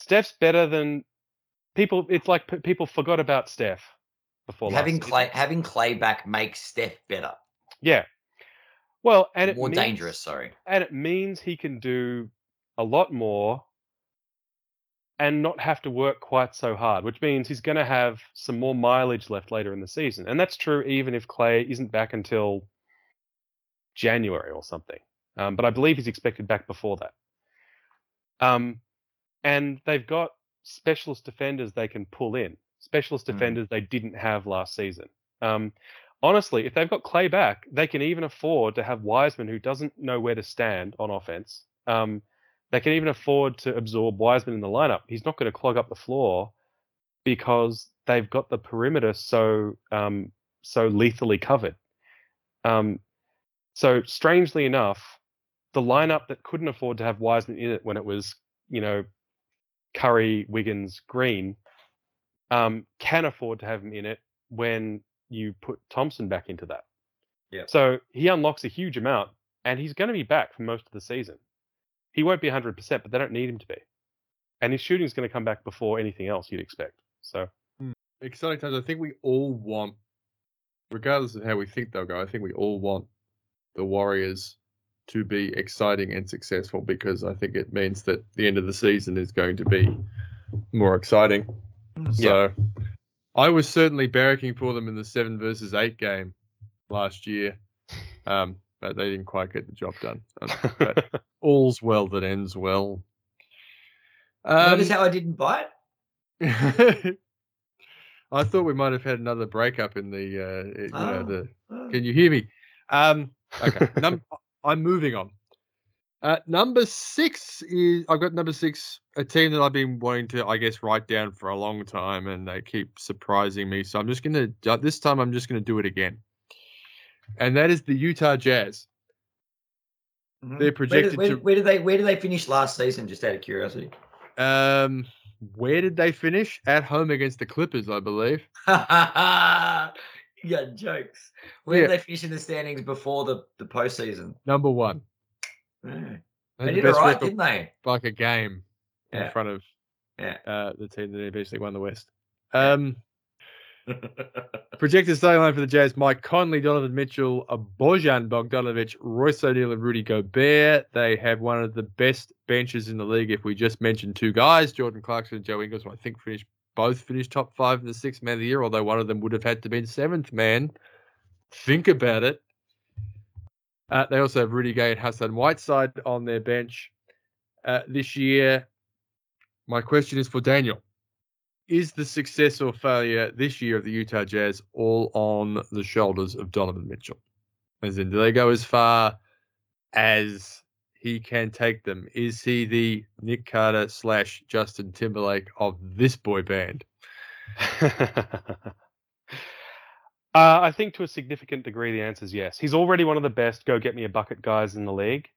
Steph's better than people. It's like p- people forgot about Steph before Having season. Klay having Klay back makes Steph better. Yeah. Well, and it More means, dangerous, sorry. and it means he can do a lot more and not have to work quite so hard, which means he's going to have some more mileage left later in the season. And that's true even if Klay isn't back until January or something. Um, but I believe he's expected back before that. Um, and they've got specialist defenders they can pull in, specialist Mm. defenders they didn't have last season. Um, honestly, if they've got Klay back, they can even afford to have Wiseman, who doesn't know where to stand on offense. Um, they can even afford to absorb Wiseman in the lineup. He's not going to clog up the floor because they've got the perimeter so um, so lethally covered. Um, so strangely enough, the lineup that couldn't afford to have Wiseman in it when it was you know Curry, Wiggins, Green, um, can afford to have him in it when you put Thompson back into that. Yeah. So he unlocks a huge amount and he's going to be back for most of the season. He won't be 100%, but they don't need him to be. And his shooting is going to come back before anything else you'd expect. So, Exciting times. I think we all want, regardless of how we think they'll go, I think we all want the Warriors to be exciting and successful because I think it means that the end of the season is going to be more exciting. So I was certainly barracking for them in the seven versus eight game last year. Um, but they didn't quite get the job done. (laughs) But all's well that ends well. Um, Notice how I didn't bite? (laughs) I thought we might have had another breakup in the, uh, it- you know, Oh. the. Oh. Can you hear me? Um, okay, num- (laughs) I'm moving on. Uh, number six is I've got number six, a team that I've been wanting to, I guess, write down for a long time, and they keep surprising me. So I'm just gonna uh, this time I'm just gonna do it again, and that is the Utah Jazz. Mhm. They're Where projected did, where, to- where did they where did they finish last season? Just out of curiosity. Um, where did they finish? At home against the Clippers, I believe. (laughs) got jokes. Where Yeah. did they finish in the standings before the, the postseason? Number one. Yeah. Had They did it right, didn't they? like a game in front of Yeah. uh, the team that eventually won the West. Um, (laughs) projected starting line for the Jazz: Mike Conley, Donovan Mitchell, uh, Bojan Bogdanovic, Royce O'Neal, and Rudy Gobert. They have one of the best benches in the league. If we just mentioned two guys, Jordan Clarkson and Joe Ingles, I think finished both finished top five in the sixth man of the year, although one of them would have had to be seventh man. Think about it. Uh, they also have Rudy Gay and Hassan Whiteside on their bench uh, this year. My question is for Daniel. Is the success or failure this year of the Utah Jazz all on the shoulders of Donovan Mitchell? As in, do they go as far as he can take them? Is he the Nick Carter slash Justin Timberlake of this boy band? (laughs) Uh, I think to a significant degree, the answer is yes. He's already one of the best go get me a bucket guys in the league.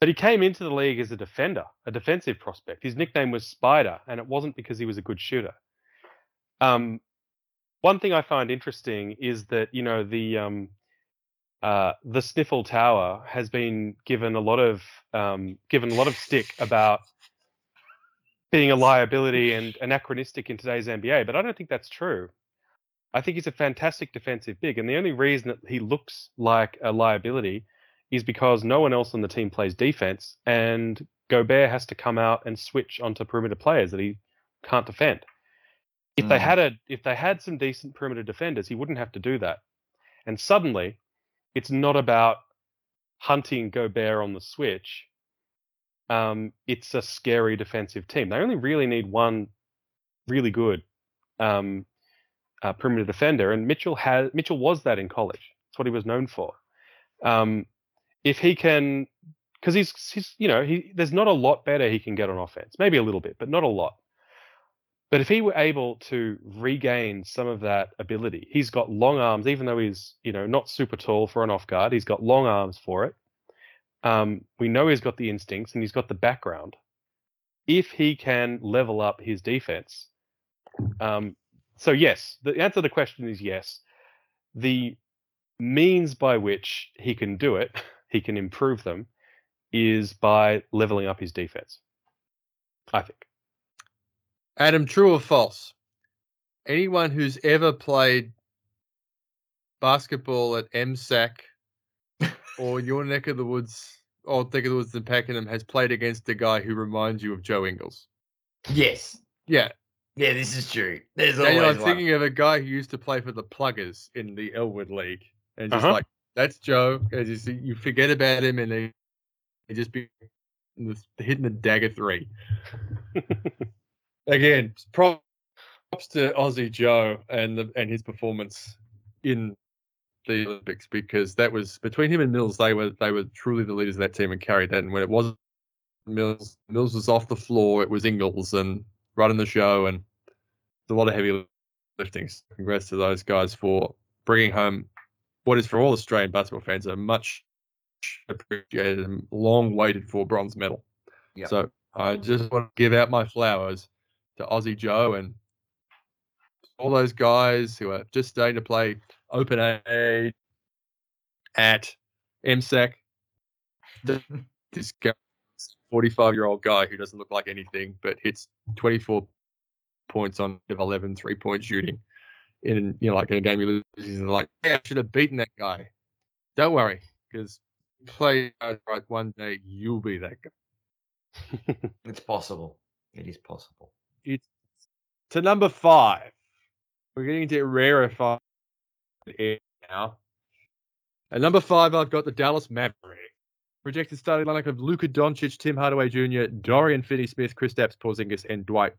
But he came into the league as a defender, a defensive prospect. His nickname was Spider, and it wasn't because he was a good shooter. Um, one thing I find interesting is that you know the um, uh, the Stifle Tower has been given a lot of um, given a lot of stick about being a liability and anachronistic in today's NBA, but I don't think that's true. I think he's a fantastic defensive big, and the only reason that he looks like a liability is because no one else on the team plays defense, and Gobert has to come out and switch onto perimeter players that he can't defend. If they Mm. had a if they had some decent perimeter defenders, he wouldn't have to do that. And suddenly, it's not about hunting Gobert on the switch. Um, it's a scary defensive team. They only really need one really good um, uh, perimeter defender, and Mitchell has Mitchell was that in college. That's what he was known for. Um, if he can, because he's he's you know he there's not a lot better he can get on offense, maybe a little bit, but not a lot. But if he were able to regain some of that ability, he's got long arms, even though he's you know not super tall for an off guard. He's got long arms for it. Um, we know he's got the instincts and he's got the background. If he can level up his defense, um, so yes, the answer to the question is yes. The means by which he can do it, (laughs) he can improve them, is by leveling up his defense. I think. Adam, true or false? Anyone who's ever played basketball at MSAC or your neck of the woods, or neck of the woods in Pakenham, has played against a guy who reminds you of Joe Ingles. yes. Yeah, Yeah, this is true. There's Daniel, always I'm one. thinking of a guy who used to play for the Pluggers in the Elwood League, and just Uh-huh. like that's Joe. And just, you forget about him, and he, he just be hitting the dagger three. (laughs) Again, props to Aussie Joe and the, and his performance in the Olympics because that was between him and Mills. They were they were truly the leaders of that team and carried that. And when it wasn't Mills, Mills was off the floor. It was Ingles and running the show, and a lot of heavy lifting. So Congrats to those guys for bringing home what is for all Australian basketball fans a much appreciated and long waited for bronze medal. Yep. So I just want to give out my flowers to Aussie Joe and all those guys who are just starting to play open A at MSAC (laughs) this guy, 45 year old guy who doesn't look like anything, but hits 24 points on 11 three point shooting in you know like in a game you lose. He's like, yeah, I should have beaten that guy. Don't worry, because play right one day you'll be that guy. (laughs) it's possible. It is possible. It's to number five. We're getting to rarefied air now. At number five, I've got the Dallas Mavericks. Projected starting lineup of Luka Doncic, Tim Hardaway Jr., Dorian Finney-Smith, Kristaps Porzingis, and Dwight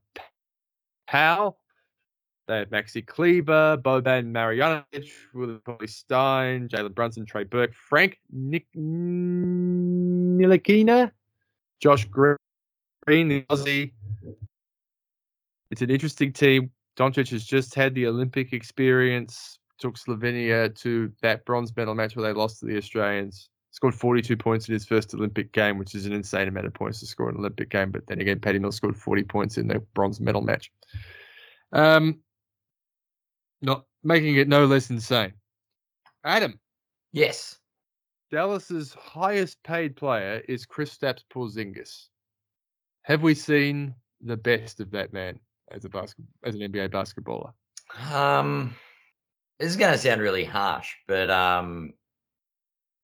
Powell. They have Maxi Kleber, Boban Marjanovic, Willie Stein, Jalen Brunson, Trey Burke, Frank Nick Ntilikina, Josh Green, the Aussie. It's an interesting team. Doncic has just had the Olympic experience, took Slovenia to that bronze medal match where they lost to the Australians. Scored 42 points in his first Olympic game, which is an insane amount of points to score in an Olympic game. But then again, Patty Mills scored 40 points in the bronze medal match. Um, not making it no less insane. Adam, Yes. Dallas's highest paid player is Kristaps Porzingis. Have we seen the best of that man as a basket as an NBA basketballer? Um, this is going to sound really harsh, but um,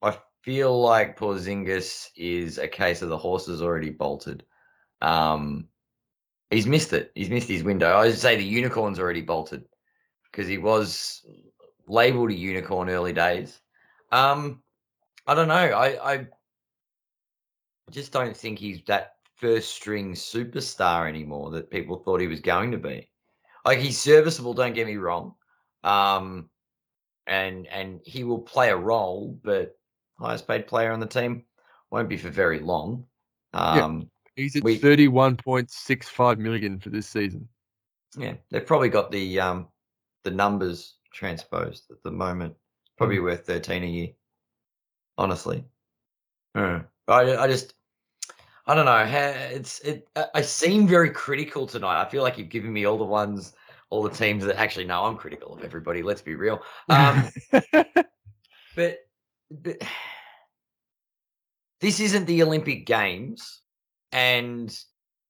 I feel like Porzingis is a case of the horses already bolted. Um, he's missed it. He's missed his window. I would say the unicorn's already bolted because he was labeled a unicorn early days. Um, I don't know. I, I just don't think he's that first string superstar anymore that people thought he was going to be. Like he's serviceable, don't get me wrong. Um, and and he will play a role, but highest paid player on the team won't be for very long. Yeah. Um, He's at We- 31.65 million for this season. yeah, they've probably got the um the numbers transposed at the moment. Probably worth thirteen a year, honestly. But I, I just I don't know. It's it. I- I seem very critical tonight. I feel like you've given me all the ones, all the teams that actually no, I'm critical of everybody. Let's be real. Um, (laughs) but but this isn't the Olympic Games, and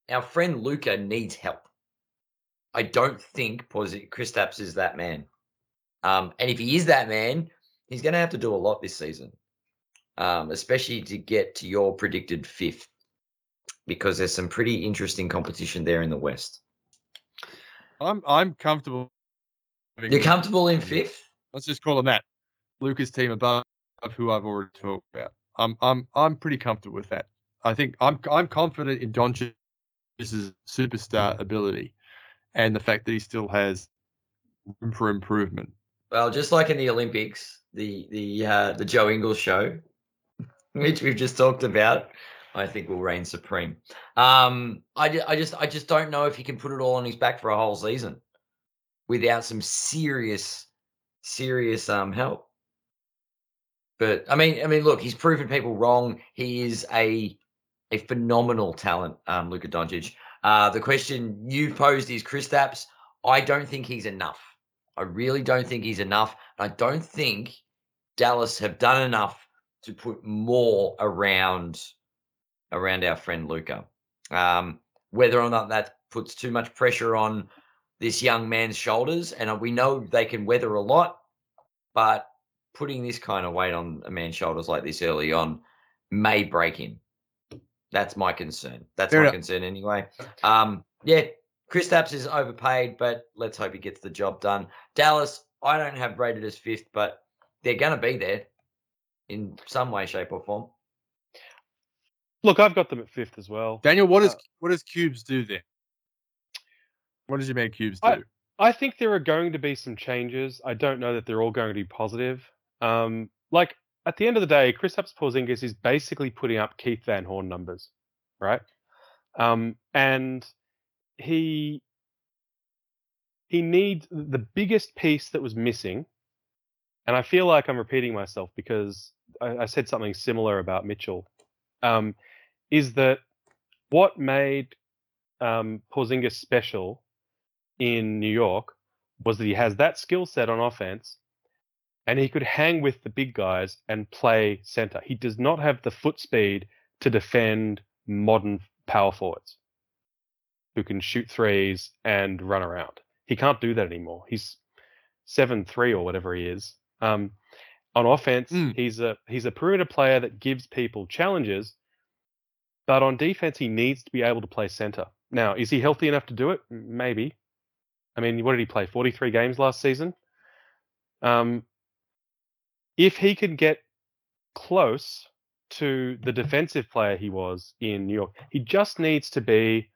our friend Luka needs help. I don't think Kristaps is that man. Um, and if he is that man, he's going to have to do a lot this season, um, especially to get to your predicted fifth, because there's some pretty interesting competition there in the West. I'm I'm comfortable. You're comfortable in fifth? Let's just call him that. Luka's team above of who I've already talked about. I'm I'm I'm pretty comfortable with that. I think I'm I'm confident in Doncic's superstar ability, and the fact that he still has room for improvement. Well, just like in the Olympics, the the uh, the Joe Ingles show, (laughs) which we've just talked about, I think will reign supreme. Um, I, I just I just don't know if he can put it all on his back for a whole season without some serious serious um help. But I mean, I mean, look, he's proven people wrong. He is a a phenomenal talent, um, Luka Doncic. Uh, the question you posed is Chris Kristaps. I don't think he's enough. I really don't think he's enough. I don't think Dallas have done enough to put more around around our friend Luka. Um, whether or not that puts too much pressure on this young man's shoulders, and we know they can weather a lot, but putting this kind of weight on a man's shoulders like this early on may break him. That's my concern. That's Fair my concern anyway. Um, yeah, Kristaps is overpaid, but let's hope he gets the job done. Dallas, I don't have rated as fifth, but they're going to be there in some way, shape, or form. Look, I've got them at fifth as well. Daniel, what does Uh, what does cubes do then? What does your man cubes do? I- I think there are going to be some changes. I don't know that they're all going to be positive. Um, like at the end of the day, Chris Porzingis is basically putting up Keith Van Horn numbers, right? Um, and he he needs the biggest piece that was missing. And I feel like I'm repeating myself because I, I said something similar about Mitchell. Um, is that what made um, Porzingis special in New York was that he has that skill set on offense, and he could hang with the big guys and play center. He does not have the foot speed to defend modern power forwards who can shoot threes and run around. He can't do that anymore. He's seven three or whatever he is. Um, on offense, Mm. he's a he's a perimeter player that gives people challenges, but on defense, he needs to be able to play center. Now, is he healthy enough to do it? Maybe. I mean, what did he play? Forty three games last season. Um, if he can get close to the defensive player he was in New York, he just needs to be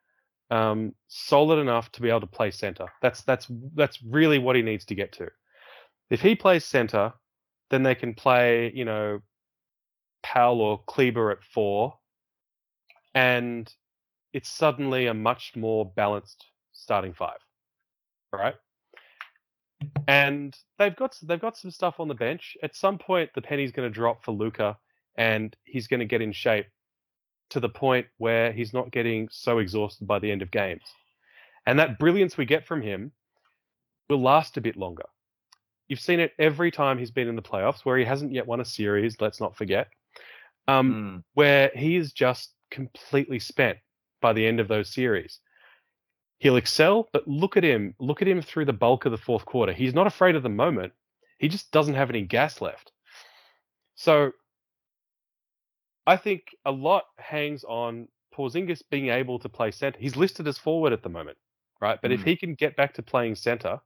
um, solid enough to be able to play center. That's that's that's really what he needs to get to. If he plays center, then they can play, you know, Powell or Kleber at four, and it's suddenly a much more balanced starting five, right? And they've got they've got some stuff on the bench. At some point, the penny's going to drop for Luka, and he's going to get in shape to the point where he's not getting so exhausted by the end of games. And that brilliance we get from him will last a bit longer. You've seen it every time he's been in the playoffs, where he hasn't yet won a series. Let's not forget, um, Mm. where he is just completely spent by the end of those series. He'll excel, but look at him. Look at him through the bulk of the fourth quarter. He's not afraid of the moment. He just doesn't have any gas left. So I think a lot hangs on Porzingis being able to play center. He's listed as forward at the moment, right? But if Mm. he can get back to playing center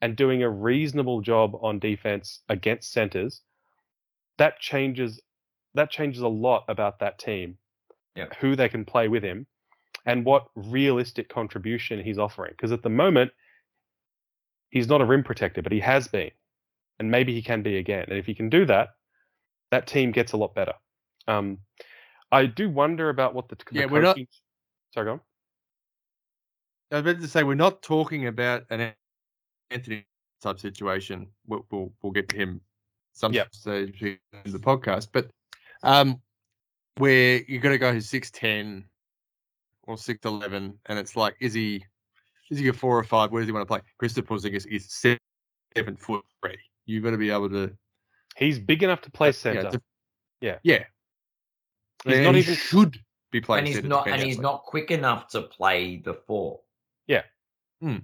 and doing a reasonable job on defense against centers, that changes that changes a lot about that team. Yep. Who they can play with him and what realistic contribution he's offering. Because at the moment, he's not a rim protector, but he has been. And maybe he can be again. And if he can do that, that team gets a lot better. Um, I do wonder about what the, the Yeah, we're not- Sorry, go on. I was about to say we're not talking about an Anthony type situation. We'll we'll, we'll get to him some Yep. stage in the podcast, but um, where you're gonna go who's six ten or six eleven, and it's like, is he is he a four or five? Where does he want to play? Christopher Porzingis is seven, seven foot three. You've got to be able to He's big enough to play center. Yeah, to- Yeah. yeah. He's and not he even- should be playing. and he's not and he's not quick enough to play the four. Yeah, hmm.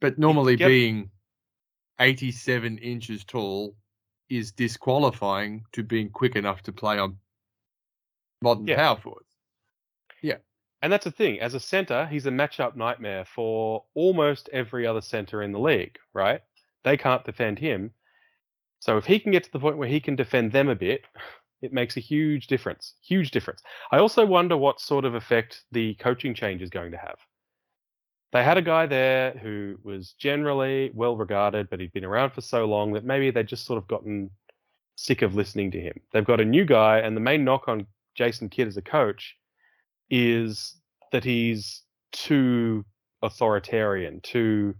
But normally Yep. being 87 inches tall is disqualifying to being quick enough to play on modern Yeah. power forwards. Yeah. And that's the thing. As a center, he's a matchup nightmare for almost every other center in the league, right? They can't defend him. So if he can get to the point where he can defend them a bit, (laughs) it makes a huge difference. Huge difference. I also wonder what sort of effect the coaching change is going to have. They had a guy there who was generally well regarded, but he'd been around for so long that maybe they'd just sort of gotten sick of listening to him. They've got a new guy, and the main knock on Jason Kidd as a coach is that he's too authoritarian, too.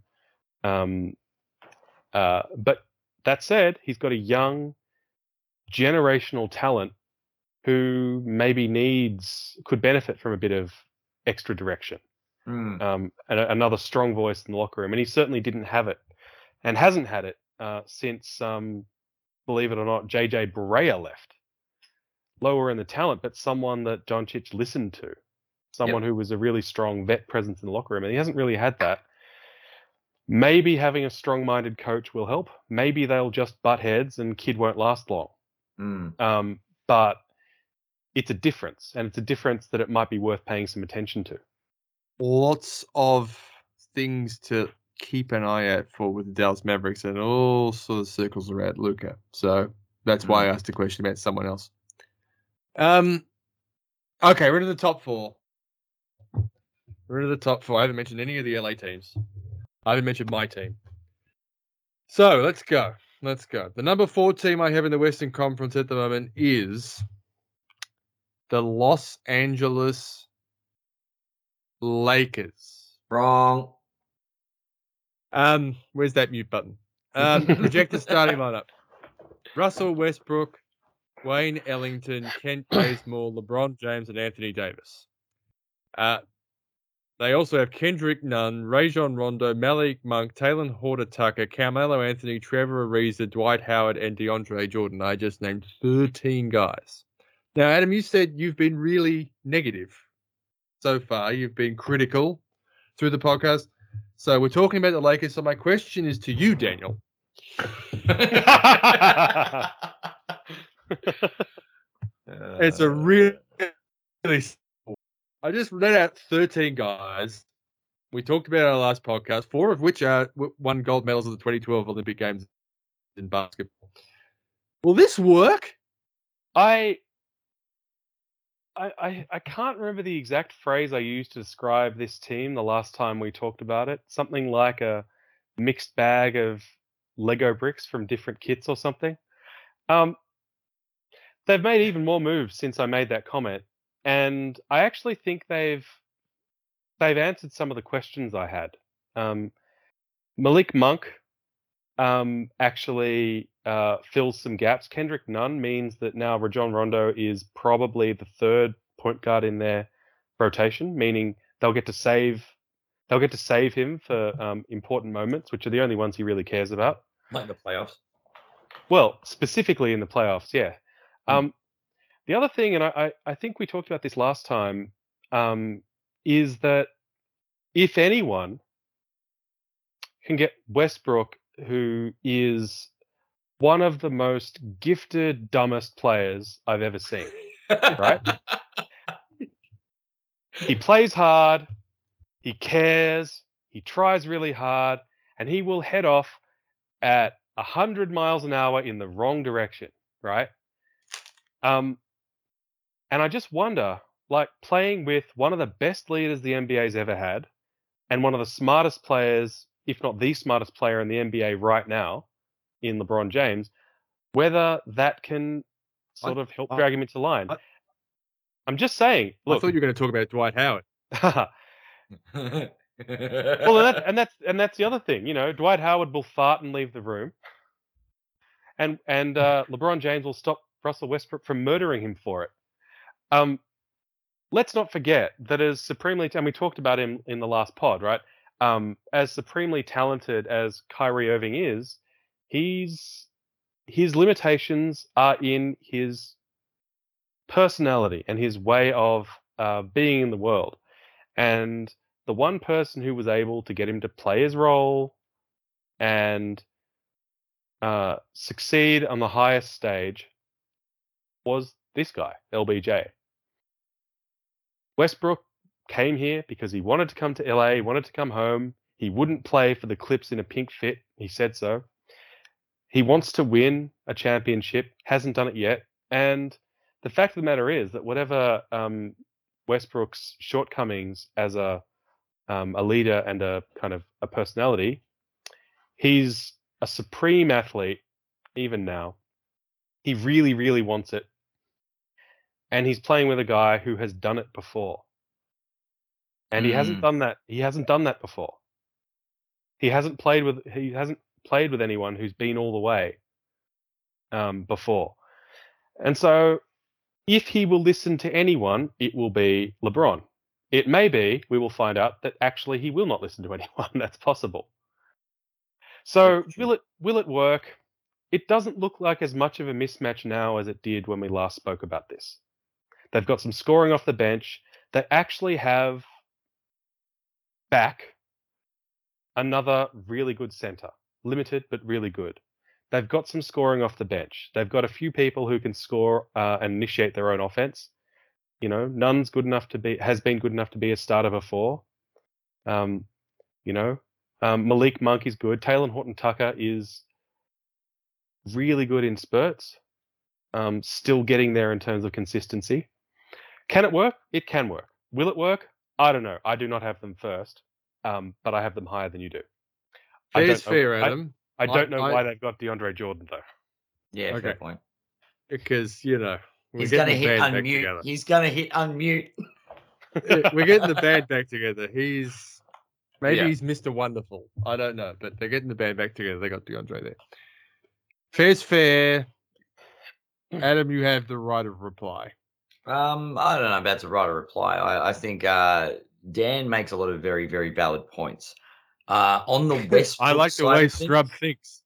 Um, uh, but that said, he's got a young, generational talent who maybe needs could benefit from a bit of extra direction, Mm. um, and a, another strong voice in the locker room. And he certainly didn't have it, and hasn't had it uh, since, um, believe it or not, JJ Barea left. Lower in the talent, but someone that Doncic listened to, someone who was a really strong vet presence in the locker room, and he hasn't really had that. Maybe having a strong-minded coach will help. Maybe they'll just butt heads and Kidd won't last long. Mm. Um, but it's a difference, and it's a difference that it might be worth paying some attention to. Lots of things to keep an eye out for with the Dallas Mavericks and all sort of circles around Luka. So that's why I asked a question about someone else. Um, okay, we're into the top four. We're into the top four. I haven't mentioned any of the LA teams. I haven't mentioned my team. So let's go. Let's go. The number four team I have in the Western Conference at the moment is the Los Angeles Lakers. Wrong. Um, where's that mute button? Um, projected starting (laughs) lineup: Russell Westbrook, Wayne Ellington, Kent Bazemore, LeBron James, and Anthony Davis. Uh, They also have Kendrick Nunn, Rajon Rondo, Malik Monk, Talen Horton-Tucker, Carmelo Anthony, Trevor Ariza, Dwight Howard, and DeAndre Jordan. I just named 13 guys. Now, Adam, you said you've been really negative so far. You've been critical through the podcast. So we're talking about the Lakers. So my question is to you, Daniel. (laughs) (laughs) It's a (laughs) really, really simple- I just read out 13 guys. We talked about our last podcast, four of which are won gold medals at the 2012 Olympic Games in basketball. Will this work? I, I, I, I can't remember the exact phrase I used to describe this team the last time we talked about it. Something like a mixed bag of Lego bricks from different kits or something. Um, they've made even more moves since I made that comment, and I actually think they've they've answered some of the questions I had. Um, Malik Monk um, actually uh, fills some gaps. Kendrick Nunn means that now Rajon Rondo is probably the third point guard in their rotation, meaning they'll get to save they'll get to save him for um, important moments, which are the only ones he really cares about. like the playoffs. Well, specifically in the playoffs, yeah. Mm. Um, the other thing, and I, I, I think we talked about this last time, um, is that if anyone can get Westbrook, who is one of the most gifted, dumbest players I've ever seen, Right? he (laughs) plays hard, he cares, he tries really hard, and he will head off at 100 miles an hour in the wrong direction, right? Um, and I just wonder, like playing with one of the best leaders the NBA's ever had, and one of the smartest players, if not the smartest player in the NBA right now, in LeBron James, whether that can I- sort of help I- drag him into line. I- I'm just saying, I thought you were going to talk about Dwight Howard. (laughs) well, and, that, and that's and that's the other thing. You know, Dwight Howard will fart and leave the room, and and (laughs) uh, LeBron James will stop Russell Westbrook from murdering him for it. Um, let's not forget that as supremely, and we talked about him in the last pod, right? Um, as supremely talented as Kyrie Irving is, he's his limitations are in his personality and his way of uh, being in the world. And the one person who was able to get him to play his role and uh, succeed on the highest stage was this guy, LBJ. Westbrook came here because he wanted to come to LA, wanted to come home. He wouldn't play for the Clips in a pink fit. He said so. He wants to win a championship, hasn't done it yet. And the fact of the matter is that whatever um, Westbrook's shortcomings as a um, a leader and a kind of a personality, he's a supreme athlete even now. He really, really wants it, and he's playing with a guy who has done it before. And he hasn't Mm. done that. He hasn't done that before. He hasn't played with. He hasn't played with anyone who's been all the way um, before. And so if he will listen to anyone, it will be LeBron. It may be, we will find out, that actually he will not listen to (laughs) anyone. That's possible. So will it will it work? It doesn't look like as much of a mismatch now as it did when we last spoke about this. They've got some scoring off the bench. They actually have back another really good center. Limited, but really good. They've got some scoring off the bench. They've got a few people who can score uh, and initiate their own offense. You know, none's good enough to be has been good enough to be a starter before. Um, you know, um, Malik Monk is good. Talen Horton-Tucker is really good in spurts. Um, still getting there in terms of consistency. Can it work? It can work. Will it work? I don't know. I do not have them first, um, but I have them higher than you do. Fair's don't know- fair, I- Adam, I don't know I- why they've got DeAndre Jordan though. yeah, fair point. because you know we're He's gonna hit unmute. He's gonna hit unmute. We're getting the band (laughs) back together. He's maybe Yeah. he's Mr. Wonderful. I don't know, but they're getting the band back together. They got DeAndre there. Fair's fair. Adam, you have the right of reply. Um, I don't know about to write a reply. I, I think uh, Dan makes a lot of very, very valid points. Uh, on the (laughs) Westbrook I like the side way Strub thinks.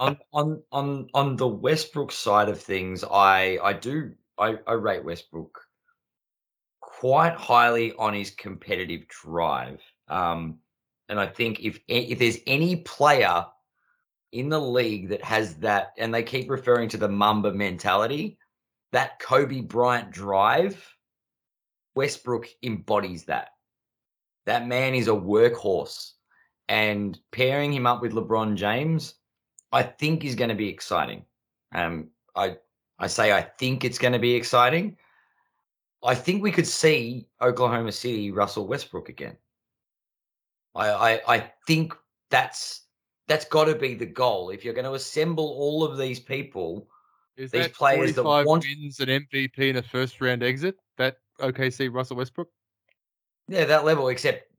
on (laughs) on on on the Westbrook side of things, I I do I, I rate Westbrook quite highly on his competitive drive. Um, and I think if if there's any player in the league that has that, and they keep referring to the Mamba mentality, that Kobe Bryant drive, Westbrook embodies that. That man is a workhorse, and pairing him up with LeBron James, I think is going to be exciting. Um, I I say I think it's going to be exciting. I think we could see Oklahoma City Russell Westbrook again. I I, I think that's that's got to be the goal. If you're going to assemble all of these people, Is These that players that 45 want- wins an MVP in a first round exit? That OKC Russell Westbrook? yeah, that level. Except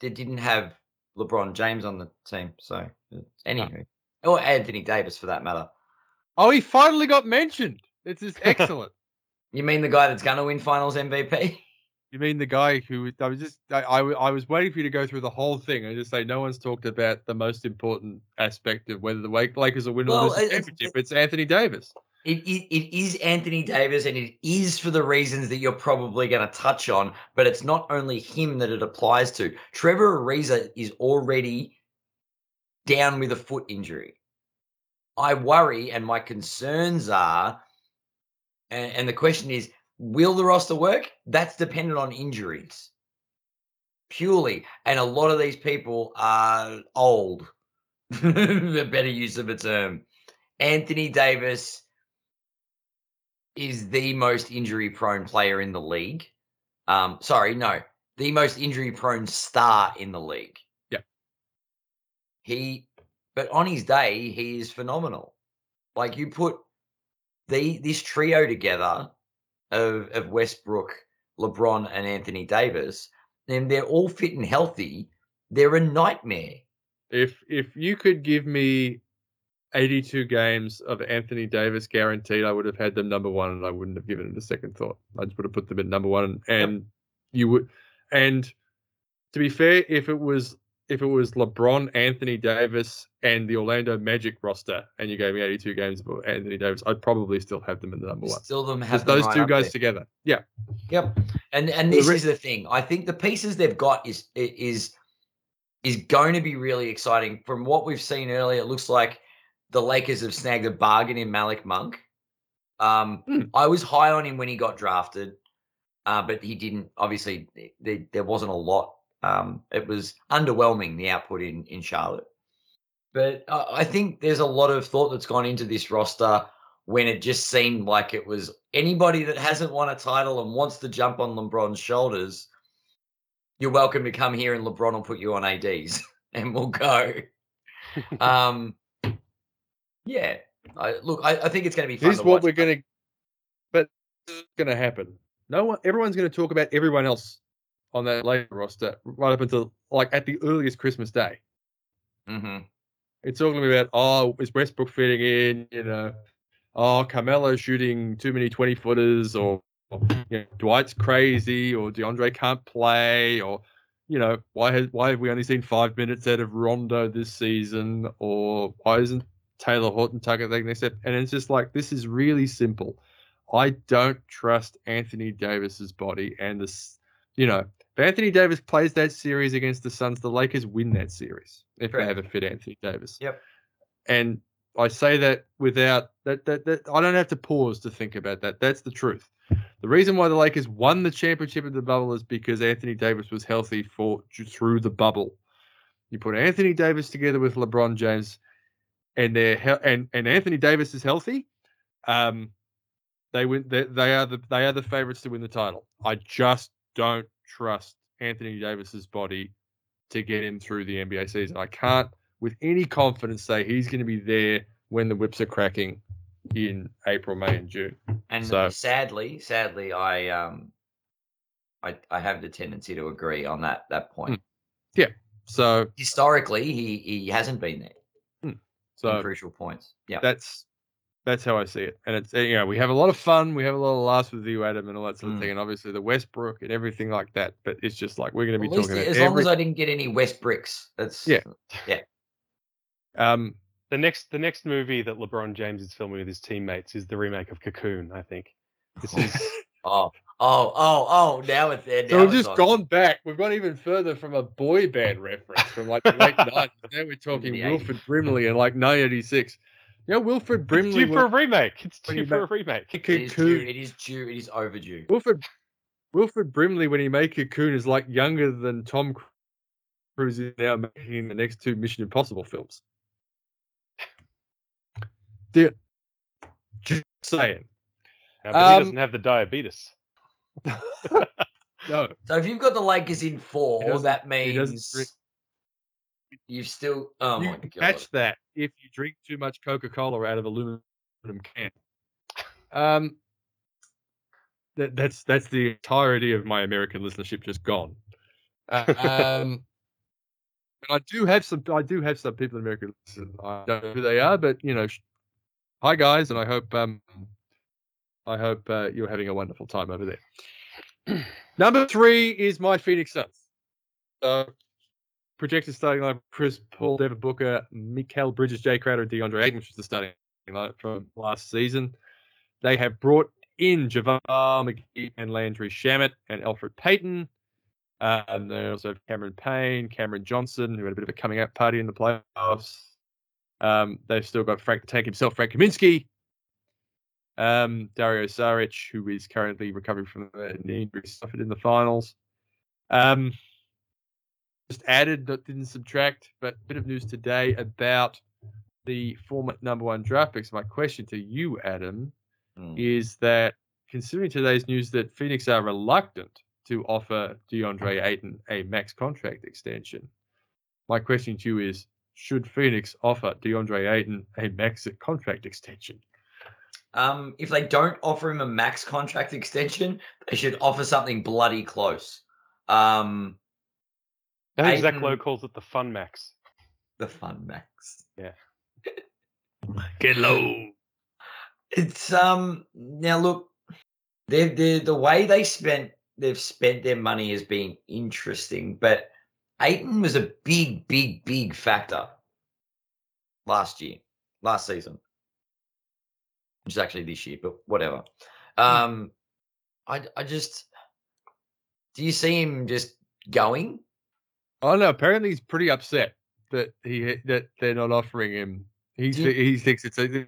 they didn't have LeBron James on the team. So uh, anywho, or Anthony Davis for that matter. Oh, he finally got mentioned. It's just (laughs) excellent. You mean the guy that's going to win Finals MVP? You mean the guy who I was just I, I I was waiting for you to go through the whole thing and just say no one's talked about the most important aspect of whether the Lakers will win or Well, lose the it's- championship. It's Anthony Davis. It, it, it is Anthony Davis, and it is for the reasons that you're probably going to touch on. But it's not only him that it applies to. Trevor Ariza is already down with a foot injury. I worry, and my concerns are, and, and the question is, will the roster work? That's dependent on injuries, purely. And a lot of these people are old. (laughs) the better use of a term. Anthony Davis is the most injury prone player in the league. Um, sorry, no, the most injury prone star in the league. Yeah. He, but on his day, he is phenomenal. Like you put the this trio together of of Westbrook, LeBron, and Anthony Davis, and they're all fit and healthy. They're a nightmare. If if you could give me 82 games of Anthony Davis guaranteed, I would have had them number one, and I wouldn't have given it a second thought. I just would have put them at number one, and you would. And to be fair, if it was if it was LeBron, Anthony Davis, and the Orlando Magic roster, and you gave me 82 games of Anthony Davis, I'd probably still have them in the number one. Still, them have them those right two guys there. together. Yeah. Yep. And and The this re- is the thing. I think the pieces they've got is is is going to be really exciting. From what we've seen earlier, it looks like the Lakers have snagged a bargain in Malik Monk. Um, Hmm. I was high on him when he got drafted, uh, but he didn't. Obviously, th- there, there wasn't a lot. Um, it was underwhelming the output in in Charlotte. But uh, I think there's a lot of thought that's gone into this roster when it just seemed like it was anybody that hasn't won a title and wants to jump on LeBron's shoulders. You're welcome to come here, and LeBron will put you on ads, (laughs) and we'll go. (laughs) um, yeah. I, look, I, I think it's going to be fun. Here's to what we're gonna, but this is gonna happen. No one, everyone's gonna talk about everyone else on that later roster right up until like at the earliest Christmas day. Mhm. It's all gonna be about oh, is Westbrook fitting in? You know, oh, Carmelo shooting too many twenty footers, or you know, Dwight's crazy, or DeAndre can't play, or you know, why has why have we only seen five minutes out of Rondo this season, or why isn't Talen Horton-Tucker taking the step? And it's just like this is really simple. I don't trust Anthony Davis's body and this, you know, if Anthony Davis plays that series against the Suns, the Lakers win that series if Correct. they have a fit Anthony Davis. Yep. And I say that without that, that that I don't have to pause to think about that. That's the truth. The reason why the Lakers won the championship of the bubble is because Anthony Davis was healthy for through the bubble. You put Anthony Davis together with LeBron James, and they're he- and and Anthony Davis is healthy. Um, they win. They, they are the they are the favorites to win the title. I just don't trust Anthony Davis's body to get him through the NBA season. I can't with any confidence say he's going to be there when the whips are cracking in April, May, and June. And So- sadly, sadly, I um, I I have the tendency to agree on that that point. Yeah. So Historically, he he hasn't been there so crucial points. Yeah. that's That's how I see it. And it's uh, you know we have a lot of fun, we have a lot of laughs with you, Adam, and all that sort of Mm. thing, and obviously the Westbrook and everything like that. But it's just like we're going to be At least talking as about long as I didn't get any West bricks. That's Yeah. Yeah. Um The next the next movie that LeBron James is filming with his teammates is the remake of Cocoon. I think this (laughs) is Oh, oh, oh, oh! Now it's there. So we've just on. gone back. We've gone even further from a boy band reference from like the late nineties. (laughs) Now we're talking Wilford Brimley in like 1986. Yeah, know, Wilford it's Brimley. due for a remake. It's due for a make- remake. It is due. It is due. It is overdue. Wilford Wilford Brimley when he made Cocoon is like younger than Tom Cruise is now making the next two Mission Impossible films. Dude, just saying. Now, but he Um, doesn't have the diabetes. (laughs) No, So if you've got the Lakers in four, that means you've still. Oh you my can god! catch that if you drink too much Coca Cola out of aluminum can. Um, that, that's that's the entirety of my American listenership just gone. Uh, um, and I do have some. I do have some people in America. Listen. I don't know who they are, but you know, hi guys, and I hope um, I hope uh, you're having a wonderful time over there. (clears throat) Number three is my Phoenix Suns. So projected starting line: Chris Paul, Devin Booker, Mikal Bridges, Jae Crowder, and DeAndre Ayton, which is the starting line from last season. They have brought in JaVale McGee and Landry Shamet and Elfrid Payton. Uh, and they also have Cameron Payne, Cameron Johnson, who had a bit of a coming out party in the playoffs. Um, they've still got Frank the Tank himself, Frank Kaminsky. Um, Dario Saric, who is currently recovering from the knee injury suffered in the finals. Um, just added, but didn't subtract. But a bit of news today about the former number one draft picks. My question to you, Adam, Mm. is that considering today's news that Phoenix are reluctant to offer DeAndre (laughs) Ayton a max contract extension, my question to you is should Phoenix offer DeAndre Ayton a max contract extension? Um, if they don't offer him a max contract (laughs) extension, they should offer something bloody close. Um, I think Zach Lowe calls it the Fun Max. the fun max. (laughs) Get low. It's um now look, they the the way they spent they've spent their money has been interesting, but Ayton was a big, big, big factor last year, last season, which is actually this year, but whatever. Um, I I just do you see him just going? Oh no! Apparently, he's pretty upset that he that they're not offering him. Do you- he thinks it's a,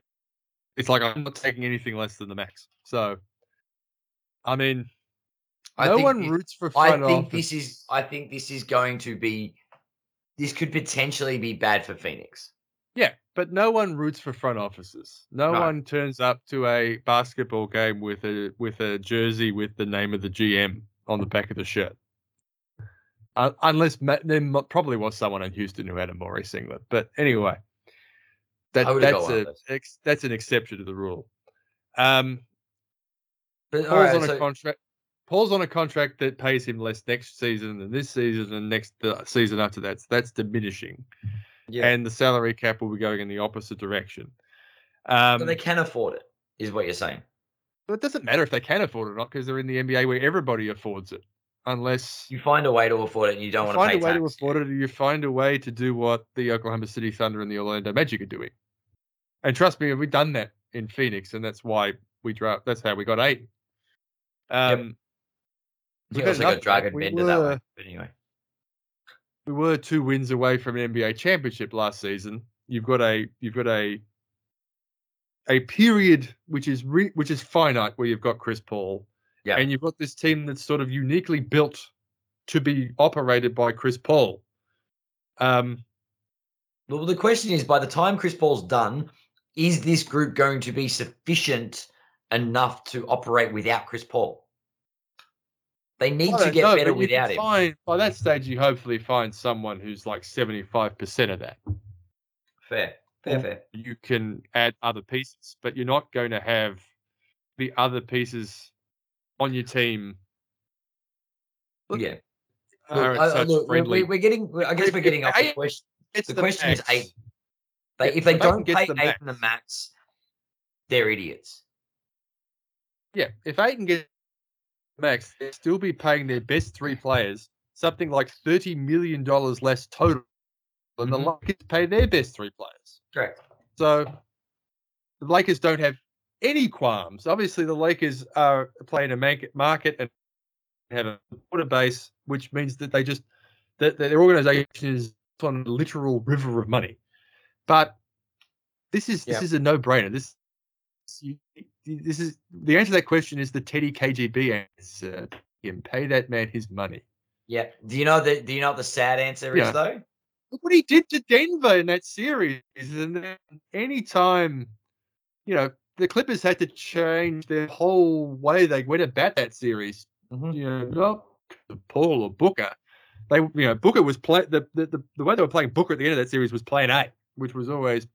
it's like I'm not taking anything less than the max. So, I mean, I no think one thi- roots for I think office. this is I think this is going to be this could potentially be bad for Phoenix. Yeah, but no one roots for front offices. No, No. one turns up to a basketball game with a with a jersey with the name of the GM on the back of the shirt. Uh, unless there probably was someone in Houston who had a Morris singlet. But anyway, that I would've got that's a ex, that's an exception to the rule. Um, But Paul's right, on a contract. Paul's on a contract that pays him less next season than this season and next the season after that. So that's diminishing, yeah, and the salary cap will be going in the opposite direction. Um, but they can afford it, is what you're saying. But it doesn't matter if they can afford it or not because they're in the NBA where everybody affords it, unless You find a way to afford it, and you don't you want to find a way to tax. afford it, or you find a way to do what the Oklahoma City Thunder and the Orlando Magic are doing. And trust me, we've done that in Phoenix, and that's why we draft. That's how we got eight. Um, We've had also got Dragan that. We Bender that way. But anyway, we were two wins away from an NBA championship last season. You've got a you've got a a period which is re, which is finite where you've got Chris Paul, Yeah. and you've got this team that's sort of uniquely built to be operated by Chris Paul. Um, well, the question is, by the time Chris Paul's done, is this group going to be sufficient enough to operate without Chris Paul? They need to get better but you can without him. Find, by that stage, you hopefully find someone who's like seventy five percent of that. Fair, fair, fair. You can add other pieces, but you're not going to have the other pieces on your team. Look, yeah. Look, I- look, we're, friendly. we're, getting. I guess we're getting off the question. It's the question is eight. They, Yeah, if they don't pay the eight max- in the max, they're idiots. Yeah, if Ayton gets max, they'd still be paying their best three players something like thirty million dollars less total than the Mhm. Lakers pay their best three players. Correct. So the Lakers don't have any qualms. Obviously, the Lakers are playing a market and have a supporter base, which means that they just that, that their organization is on a literal river of money. But this is Yeah. this is a no brainer. This you- this is the answer to that question is the Teddy KGB answer. Him pay that man his money. Yeah. Do you know the Do you know what the sad answer Yeah. is though? Look what he did to Denver in that series. And then any time, you know, the Clippers had to change their whole way they went about that series. Mhm. You know, not Paul or Booker. They, you know, Booker was play the, the the the way they were playing Booker at the end of that series was playing A, which was always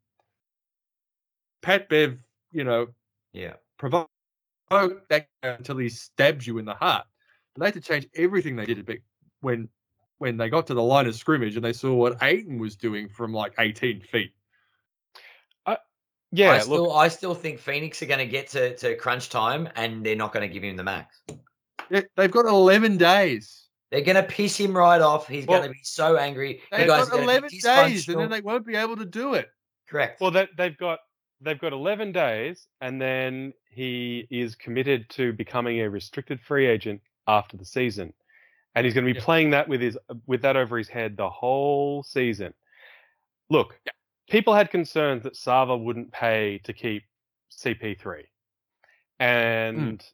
Pat Bev. You know, Yeah. provoke that until he stabs you in the heart. But they had to change everything they did a bit when when they got to the line of scrimmage and they saw what Ayton was doing from like 18 feet. Yeah, I look, still I still think Phoenix are going to get to to crunch time and they're not going to give him the max. Yeah, they've got 11 days. They're going to piss him right off. He's Well, going to be so angry. They've got 11 days and then they won't be able to do it. Correct. well, that they've got they've got 11 days, and then he is committed to becoming a restricted free agent after the season, and he's going to be Yeah. playing that with his with that over his head the whole season. Look, people had concerns that Sarver wouldn't pay to keep CP3, mm. and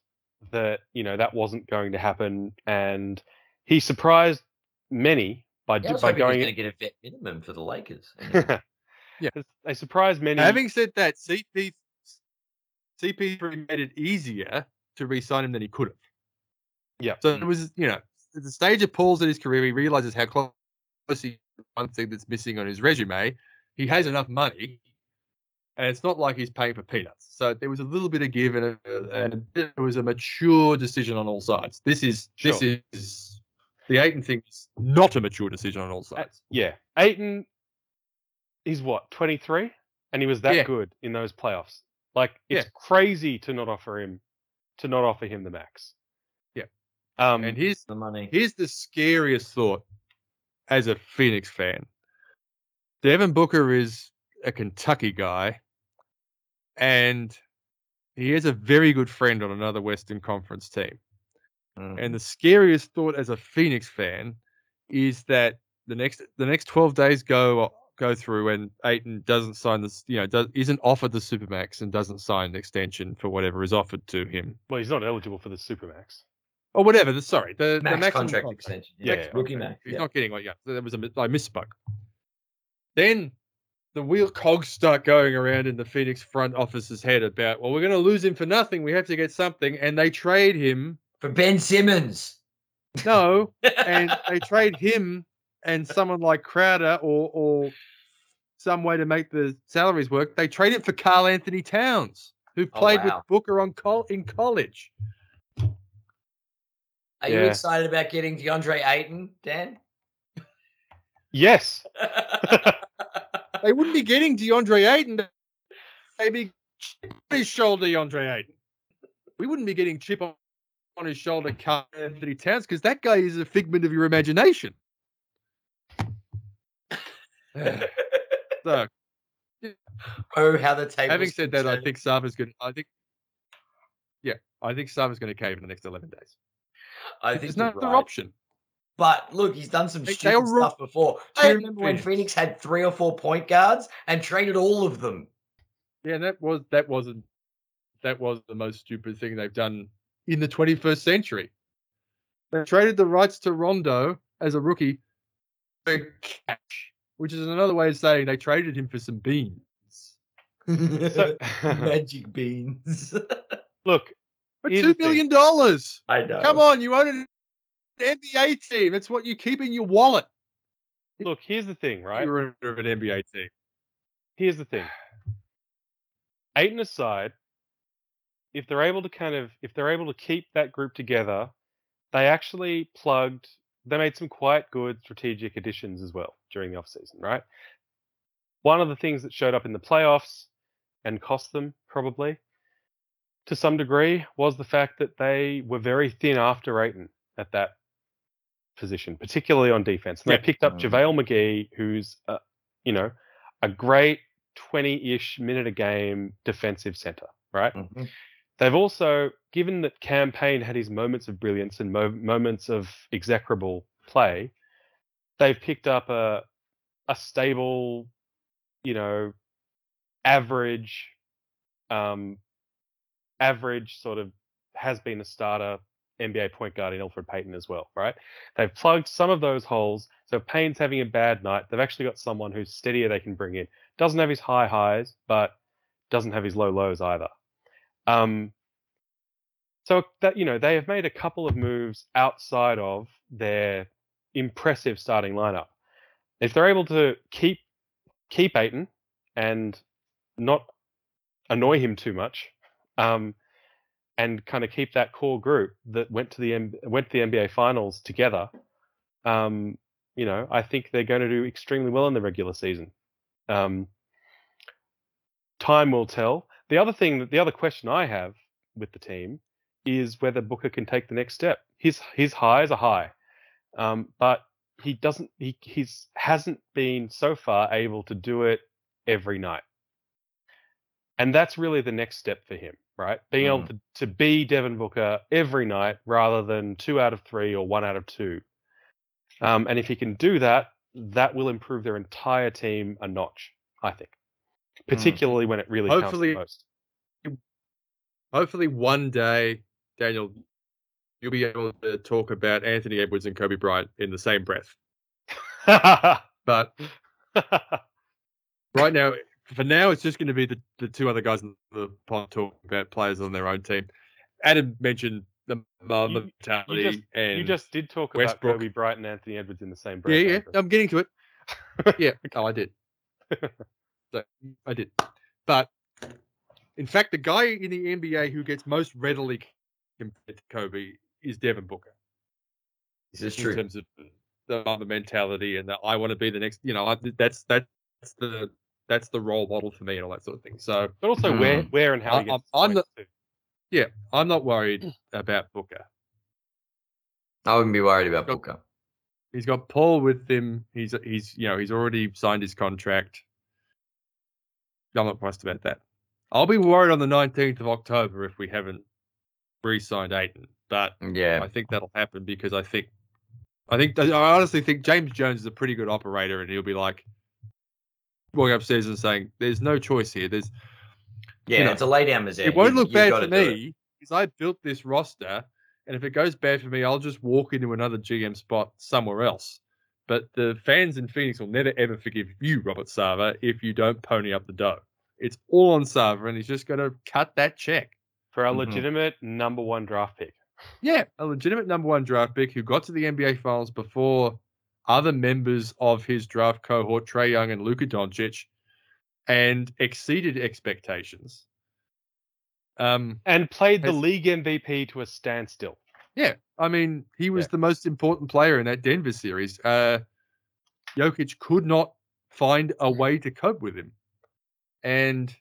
that you know that wasn't going to happen, and he surprised many by yeah, was by hoping he was going. going to get a vet minimum for the Lakers. (laughs) Yeah. They surprised many. Having said that, CP CP3 made it easier to re-sign him than he could have. Yeah. So it was, you know, at the stage of Paul's in his career, he realizes how close he one thing that's missing on his resume. He has enough money, and it's not like he's paying for peanuts. So there was a little bit of give, and, a, and it was a mature decision on all sides. This is this is the Ayton thing is not a mature decision on all Uh, sides. Yeah, Ayton, he's what twenty three, and he was that Yeah. good in those playoffs. Like it's Yeah. crazy to not offer him, to not offer him the max. Yeah. Um. And here's the money. Here's the scariest thought as a Phoenix fan. Devin Booker is a Kentucky guy, and he has a very good friend on another Western Conference team. Mm. And the scariest thought as a Phoenix fan is that the next the next 12 days go go through and Ayton doesn't sign this, you know, does, isn't offered the supermax and doesn't sign an extension for whatever is offered to him well, he's not eligible for the supermax. or whatever. The, sorry, the, the max maximum contract contract. extension. Yeah, Max yeah, rookie contract. max. He's yeah. not getting what. Yeah, there was a mi- misspoke. Then the wheel cogs start going around in the Phoenix front office's head about, well, we're going to lose him for nothing. We have to get something, and they trade him. For Ben Simmons. No, (laughs) and they trade him and someone like Crowder or or some way to make the salaries work. They trade him for Karl-Anthony Towns, who Oh, played wow. with Booker on col- in college. Are you excited about getting DeAndre Ayton, Dan? Yes. (laughs) They wouldn't be getting DeAndre Ayton. They'd be chip on his shoulder, DeAndre Ayton. We wouldn't be getting chip on, on his shoulder, Carl Anthony Towns, because that guy is a figment of your imagination. (laughs) so, oh, how the table. having said that, I eh? think Sarver's going. to I think, yeah, I think Sarver's going to cave in the next eleven days. I think There's no other right. option. But look, he's done some They- stupid stuff before. Do you remember when Phoenix. Phoenix had three or four point guards and traded all of them? Yeah, that was that wasn't that was the most stupid thing they've done in the 21st century. They traded the rights to Rondo as a rookie for cash, which is another way of saying they traded him for some beans. (laughs) So, (laughs) Magic beans. look, For Here's two the thing. million dollars. I know. Come on, you own an NBA team. It's what you keep in your wallet. look. Here's the thing, right? You're owner of an NBA team. here's the thing. Ayton aside, if they're able to kind of if they're able to keep that group together, they actually plugged they made some quite good strategic additions as well during the offseason, right? One of the things that showed up in the playoffs and cost them probably to some degree was the fact that they were very thin after Ayton at that position, particularly on defense. And they picked up Mm. JaVale McGee, who's, uh, you know, a great 20 ish minute a game defensive center, right? Mhm. They've also, given that Cam Payne had his moments of brilliance and mo- moments of execrable play, they've picked up a a stable, you know, average, um, average sort of has been a starter NBA point guard in Elfrid Payton as well, right? They've plugged some of those holes. So if Payne's having a bad night, they've actually got someone who's steadier they can bring in. Doesn't have his high highs, but doesn't have his low lows either. Um, so that you know they have made a couple of moves outside of their impressive starting lineup. If they're able to keep keep Ayton and not annoy him too much, um, and kind of keep that core group that went to the M- went to the NBA Finals together, um, you know, I think they're going to do extremely well in the regular season. Um, time will tell. The other thing, that the other question I have with the team is whether Booker can take the next step. His his highs are high, um, but he doesn't. He he's hasn't been so far able to do it every night, and that's really the next step for him, right? Being able to to be Devin Booker every night rather than two out of three or one out of two. Um, and if he can do that, that will improve their entire team a notch. I think, Mm. particularly when it really Hopefully- Hopefully, one day, Daniel, you'll be able to talk about Anthony Edwards and Kobe Bryant in the same breath. (laughs) But (laughs) right now, for now, it's just going to be the, the two other guys in the pod talking about players on their own team. Adam mentioned the Mamba You- you just- and you just did talk Westbrook. about Kobe Bryant and Anthony Edwards in the same breath. yeah, yeah. I'm getting to it. (laughs) yeah, oh, I did. So, I did, but in fact, the guy in the NBA who gets most readily compared to Kobe is Devin Booker. This is in true. In terms of the Mamba mentality and that I want to be the next. You know, I, that's that's the that's the role model for me and all that sort of thing. So But also where Mm. where and how I- he gets I'm- I'm points too. yeah, I'm not worried about Booker. I wouldn't be worried about Go- Booker. He's got Paul with him. He's he's you know he's already signed his contract. I'm not fussed about that. I'll be worried on the 19th of October if we haven't re-signed Ayton, but Yeah. I think that'll happen because I think I think I honestly think James Jones is a pretty good operator, and he'll be like walking upstairs and saying, "There's no choice here. There's Yeah, you know, it's a lay down misère. it won't look bad for me because I built this roster, and if it goes bad for me, I'll just walk into another GM spot somewhere else. But the fans in Phoenix will never ever forgive you, Robert Sarver, if you don't pony up the dough. It's all on Sarver, and he's just going to cut that check. for our Mhm. legitimate number one draft pick. Yeah, a legitimate number one draft pick who got to the NBA Finals before other members of his draft cohort, Trae Young and Luka Doncic, and exceeded expectations. Um, And played the league MVP to a standstill. Yeah, I mean, he was Yeah. the most important player in that Denver series. Uh, Jokic could not find a way to cope with him, and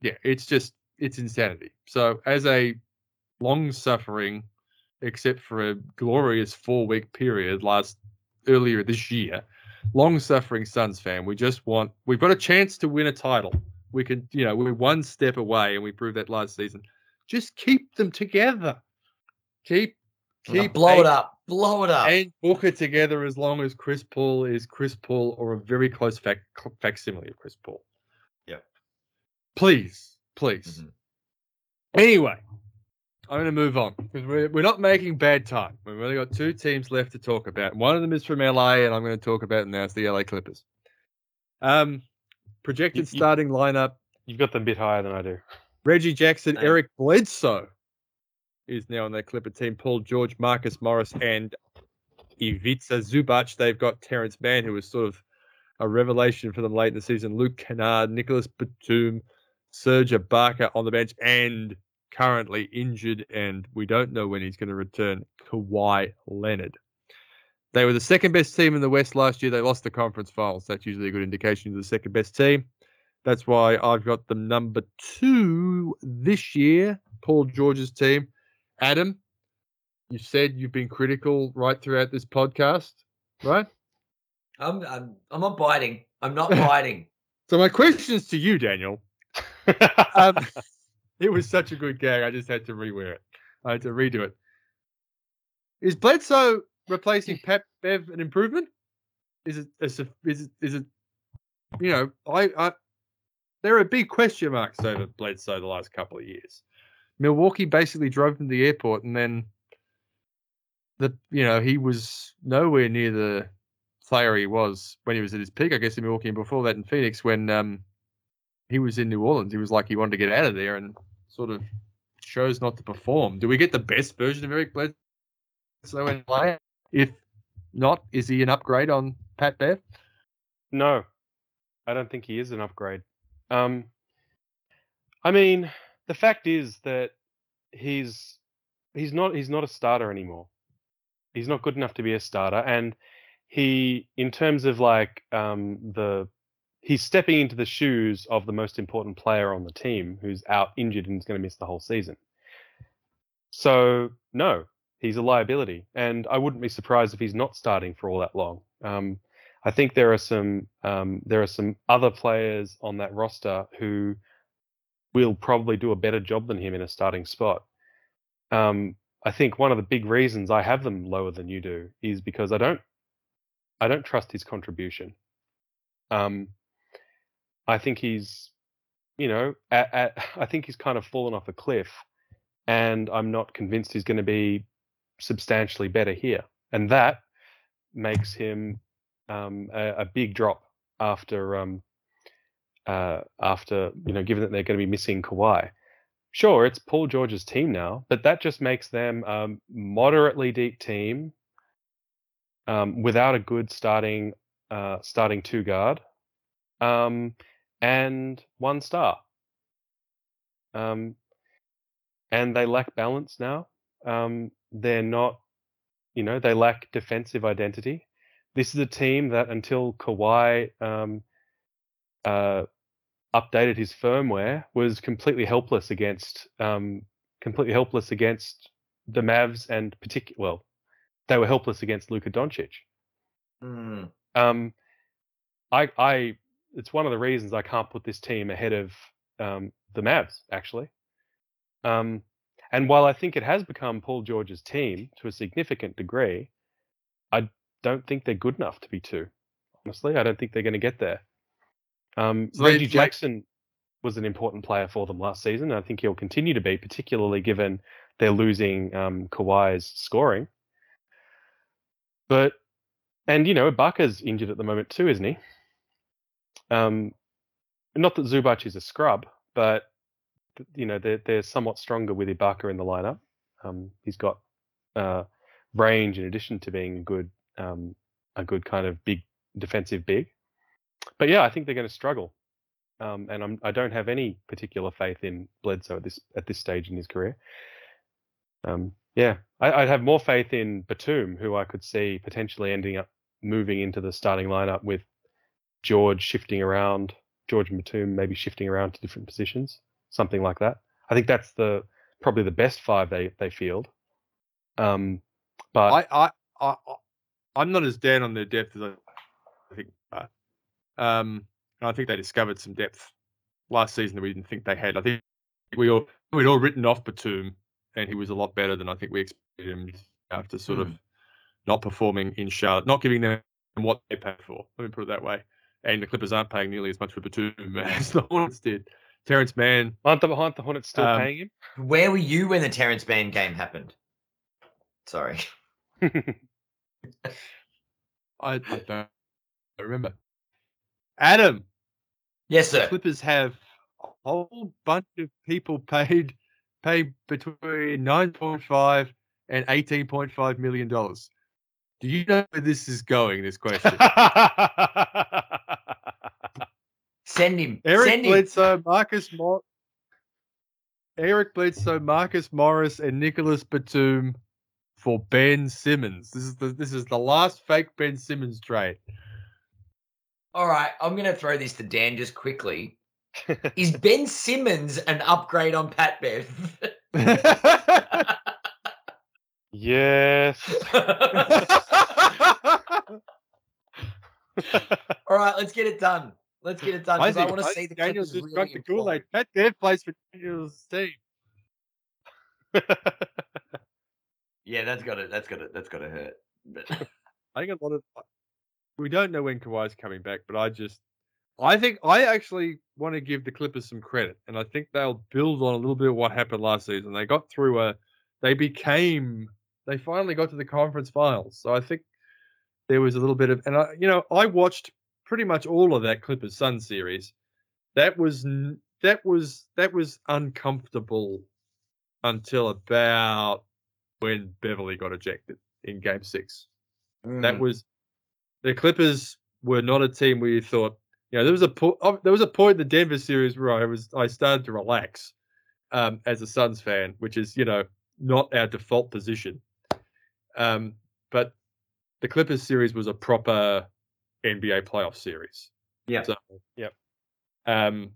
yeah, it's just it's insanity. So, as a long-suffering, except for a glorious four-week period last earlier this year, long-suffering Suns fan, we just want we've got a chance to win a title. We can, you know, we're one step away, and we proved that last season. Just keep them together. Keep keep blow it up. Blow it up. and Booker together as long as Chris Paul is Chris Paul or a very close fac- facsimile of Chris Paul. Yeah. Please, please. Mhm. Anyway, I'm going to move on because we're, we're not making bad time. We've only got two teams left to talk about. One of them is from LA, and I'm going to talk about now. It's the LA Clippers. Um, projected You- you- starting lineup: You've got them a bit higher than I do. Reggie Jackson. Eric Bledsoe is now on their Clipper team. Paul George, Marcus Morris, and Ivica Zubac. They've got Terance Mann, who was sort of a revelation for them late in the season. Luke Kennard, Nicolas Batum, Serge Ibaka on the bench, and currently injured, and we don't know when he's going to return. Kawhi Leonard. They were the second best team in the West last year. They lost the conference finals. That's usually a good indication of the second best team. That's why I've got them number two this year. Paul George's team. Adam, you said you've been critical right throughout this podcast, right? I'm, I'm, I'm not biting. I'm not (laughs) biting. So my questions to you, Daniel. (laughs) Um, it was such a good gag. I just had to rewear it. I had to redo it. Is Bledsoe replacing Pep Bev an improvement? Is it is it is it, is it you know I, I there are big question marks over Bledsoe the last couple of years. Milwaukee basically drove him to the airport and then the you know he was nowhere near the player he was when he was at his peak. I guess in Milwaukee and before that in Phoenix when um he was in New Orleans. He was like he wanted to get out of there and sort of chose not to perform. Do we get the best version of Eric Bledsoe in play? If not, is he an upgrade on Pat Bev? No, I don't think he is an upgrade. Um, I mean, the fact is that he's he's not he's not a starter anymore. He's not good enough to be a starter, and he, in terms of like um, the, he's stepping into the shoes of the most important player on the team, who's out injured and is going to miss the whole season. So no, he's a liability, and I wouldn't be surprised if he's not starting for all that long. Um, I think there are some um, there are some other players on that roster who will probably do a better job than him in a starting spot. Um, I think one of the big reasons I have them lower than you do is because I don't I don't trust his contribution. Um, I think he's you know at, at, (laughs) I think he's kind of fallen off a cliff, and I'm not convinced he's going to be substantially better here, and that makes him um, a, a, big drop after um, uh, after you know, given that they're going to be missing Kawhi. Sure, it's Paul George's team now, but that just makes them um, moderately deep team um, without a good starting uh, starting two guard um, and one star. Um, and they lack balance now. Um, they're not, you know, they lack defensive identity this is a team that until Kawhi um, uh, updated his firmware was completely helpless against um, completely helpless against the Mavs and particular well they were helpless against Luka Doncic. Mm. Um, I I it's one of the reasons I can't put this team ahead of um, the Mavs actually. Um, and while I think it has become Paul George's team to a significant degree, I don't think they're good enough to be two. Honestly, I don't think they're going to get there. Um, So Reggie it's like- Jackson was an important player for them last season. And I think he'll continue to be, particularly given they're losing um, Kawhi's scoring. But and you know, Ibaka's injured at the moment too, isn't he? Um, not that Zubac is a scrub, but you know they're they're somewhat stronger with Ibaka in the lineup. Um, he's got uh, range in addition to being a good um, a good kind of big defensive big. But yeah, I think they're going to struggle, um, and I'm, I don't have any particular faith in Bledsoe at this at this stage in his career. Um, yeah, I, I'd have more faith in Batum, who I could see potentially ending up moving into the starting lineup with George shifting around, George and Batum maybe shifting around to different positions, something like that. I think that's the probably the best five they they field. Um, but I, I, I, I- I'm not as down on their depth as I I think. Uh, um, and I think they discovered some depth last season that we didn't think they had. I think we all we'd all written off Batum, and he was a lot better than I think we expected him after sort of not performing in Charlotte, not giving them what they paid for. Let me put it that way. And the Clippers aren't paying nearly as much for Batum (laughs) as the Hornets did. Terance Mann, aren't the, aren't the Hornets still Um, paying him? Where were you when the Terance Mann game happened? Sorry. (laughs) I, I don't remember. Adam, Yes, sir. Clippers have a whole bunch of people paid (laughs) paid between nine point five and eighteen point five million dollars. Do you know where this is going? This question. (laughs) Send him. Eric Send him. Bledsoe, Marcus Mor- Eric Bledsoe, Marcus Morris, and Nicolas Batum for Ben Simmons. This is the this is the last fake Ben Simmons trade. All right, I'm going to throw this to Dan just quickly. (laughs) Is Ben Simmons an upgrade on Pat Bev? yes. (laughs) (laughs) All right, let's get it done. Let's get it done because I, want to see the Daniels just really drunk the Kool Aid. Pat Bev plays for Daniels' team. Yeah, that's got to that's got to that's got to hurt. But I think a lot of we don't know when Kawhi's coming back, but I just I think I actually want to give the Clippers some credit, and I think they'll build on a little bit of what happened last season. They got through a, they became, they finally got to the conference finals. So I think there was a little bit of, and I, you know, I watched pretty much all of that Clippers Sun series. That was that was that was uncomfortable until about when Beverley got ejected in Game Six. That Mm. was the Clippers were not a team where you thought, you know, there was a po- there was a point in the Denver series where I was I started to relax um, as a Suns fan, which is you know not our default position. Um, but the Clippers series was a proper NBA playoff series. Yeah. So, Yep. Um,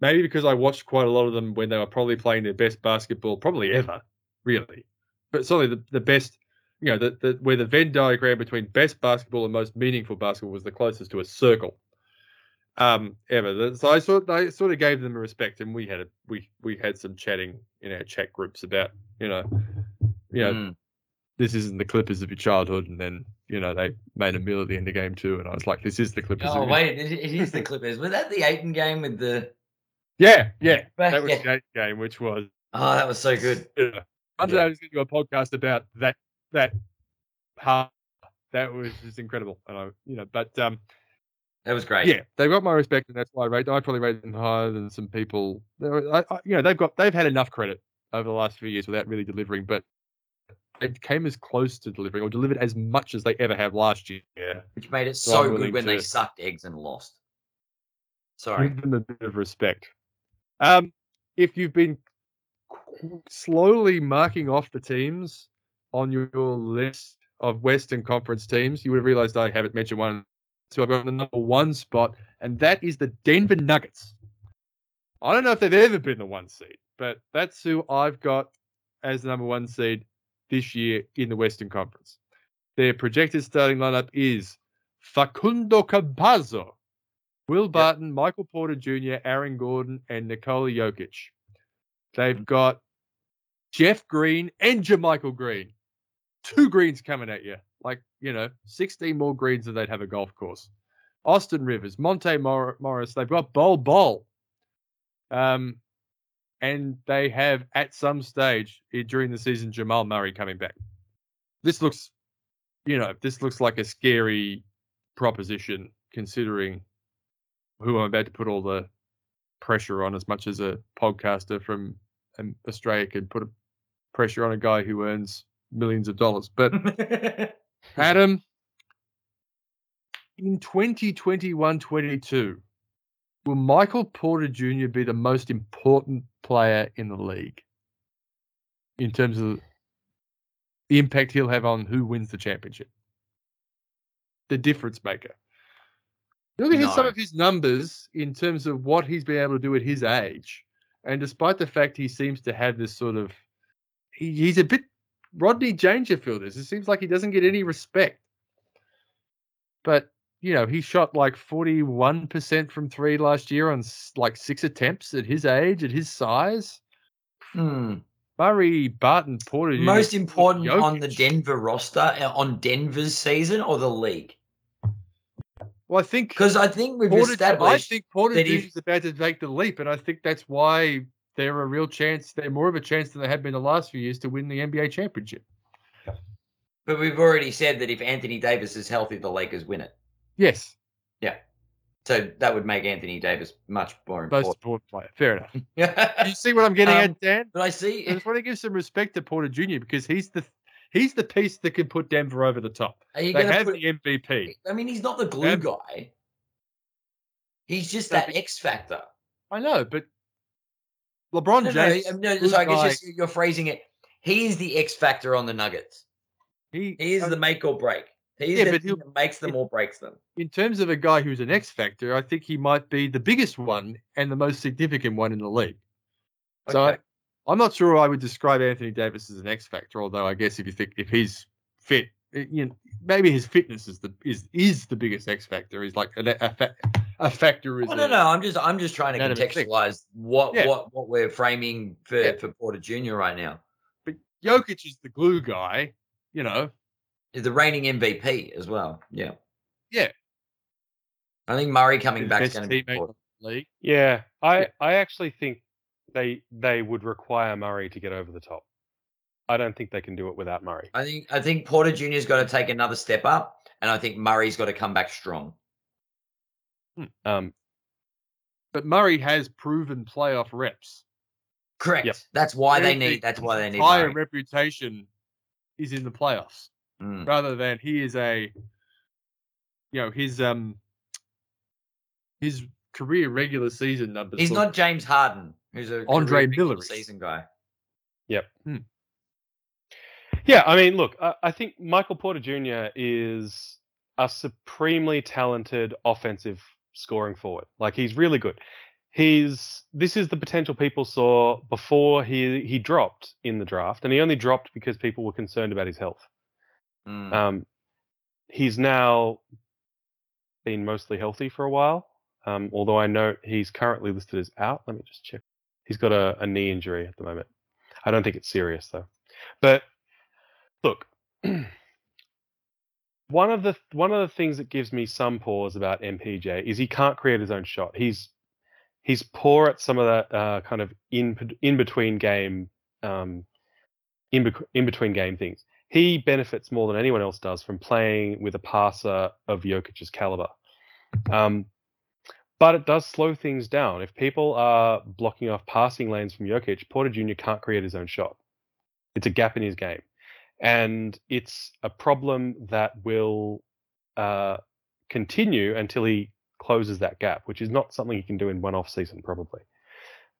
maybe because I watched quite a lot of them when they were probably playing their best basketball, probably ever, really. But certainly the, the best, you know, the, the where the Venn diagram between best basketball and most meaningful basketball was the closest to a circle. Um, ever. So I sort I sort of gave them a respect, and we had a we we had some chatting in our chat groups about you know, you know, Mm. this isn't the Clippers of your childhood, and then you know they made a meal at the end of game two, and I was like, this is the Clippers. Oh wait, it, it is the Clippers. Was that the Ayton game with the? yeah, yeah, that was yeah. that game, which was Oh, that was so good. yeah. One day I was going to do a podcast about that that half. That was just incredible, and I, you know, but um, That was great. yeah, they've got my respect, and that's why I rate. I probably rate them higher than some people. I, I, you know, they've got they've had enough credit over the last few years without really delivering, but it came as close to delivering or delivered as much as they ever have last year. Yeah. which made it So so good when they sucked eggs and lost. Sorry. Give them a bit of respect. Um, if you've been slowly marking off the teams on your list of Western Conference teams, you would have realized I haven't mentioned one. So I've got the number one spot, and that is the Denver Nuggets. I don't know if they've ever been the one seed, but that's who I've got as the number one seed this year in the Western Conference. Their projected starting lineup is Facundo Campazzo, Will Barton, Michael Porter Jr., Aaron Gordon, and Nikola Jokic. They've mm. got Jeff Green and JaMychal Green. Two greens coming at you. Like, you know, 16 more greens than they'd have a golf course. Austin Rivers, Monte Mor- Morris. They've got Bol Bol. Um, and they have at some stage during the season Jamal Murray coming back. This looks, you know, this looks like a scary proposition considering who I'm about to put all the pressure on as much as a podcaster from um, Australia can put a pressure on a guy who earns millions of dollars. But (laughs) Adam, in 2021 22, will Michael Porter Jr. be the most important player in the league in terms of the impact he'll have on who wins the championship? The difference maker. Look at his, some of his numbers in terms of what he's been able to do at his age. And despite the fact he seems to have this sort of, he, he's a bit Rodney Dangerfield is. It seems like he doesn't get any respect. But, you know, he shot like 41% from three last year on like six attempts at his age, at his size. Hmm. Murray, Barton, Porter. Most important on the Denver roster, uh, on Denver's season or the league? Well, I think Because I think we've Porter, I established think Porter that Jr. if- is about to make the leap, and I think that's why they're a real chance. They're more of a chance than they have been the last few years to win the NBA championship. But we've already said that if Anthony Davis is healthy, the Lakers win it. Yes, Yeah. So that would make Anthony Davis much more most important. important player. Fair enough. but (laughs) You see what I'm getting Um, at, Dan? But I see. I just want to give some respect to Porter Jr. because he's the he's the piece that can put Denver over the top. Are you They have put? the MVP. I mean, he's not the glue Um, guy. He's just that X factor. I know, but LeBron No, no, James, um, no, glue sorry, guy, it's just you're phrasing it. He is the X factor on the Nuggets. he, He is uh, the make or break. He's Yeah, the but that makes them or breaks them. In terms of a guy who's an X factor, I think he might be the biggest one and the most significant one in the league. So Okay. I, I'm not sure I would describe Anthony Davis as an X factor, although I guess if you think if he's fit, you know, maybe his fitness is the is is the biggest X factor. He's like a, a, a factor is Oh, no, a- no. I'm just I'm just trying to None of it fixed. contextualize what Yeah. what what we're framing for Yeah. for Porter Jr. right now. But Jokic is the glue guy, you know. Is the reigning MVP as well. Yeah. Yeah. I think Murray coming the back is going to be important. league. Yeah, I Yeah. I actually think they they would require Murray to get over the top. I don't think they can do it without Murray. I think I think Porter Jr.'s got to take another step up, and I think Murray's got to come back strong. Um, But Murray has proven playoff reps. Correct. That's why they need. That's why they need. Higher Murray. reputation is in the playoffs. Mm. rather than he is a you know his um his career regular season numbers He's not James Harden, who's a Andre Miller season guy. Yep. Yeah, I mean, look, I, I think Michael Porter Jr. is a supremely talented offensive scoring forward. Like he's really good. He's this is the potential people saw before he he dropped in the draft, and he only dropped because people were concerned about his health. Mm. Um, he's now been mostly healthy for a while. Um, although I know he's currently listed as out. Let me just check. He's got a, a knee injury at the moment. I don't think it's serious though. But (clears throat) look, one of the one of the things that gives me some pause about MPJ is he can't create his own shot. He's he's poor at some of that uh, kind of in in between game um, in, in between game things he benefits more than anyone else does from playing with a passer of Jokic's caliber. Um, but it does slow things down. If people are blocking off passing lanes from Jokic, Porter Jr. can't create his own shot. It's a gap in his game. And it's a problem that will uh, continue until he closes that gap, which is not something he can do in one off season, probably.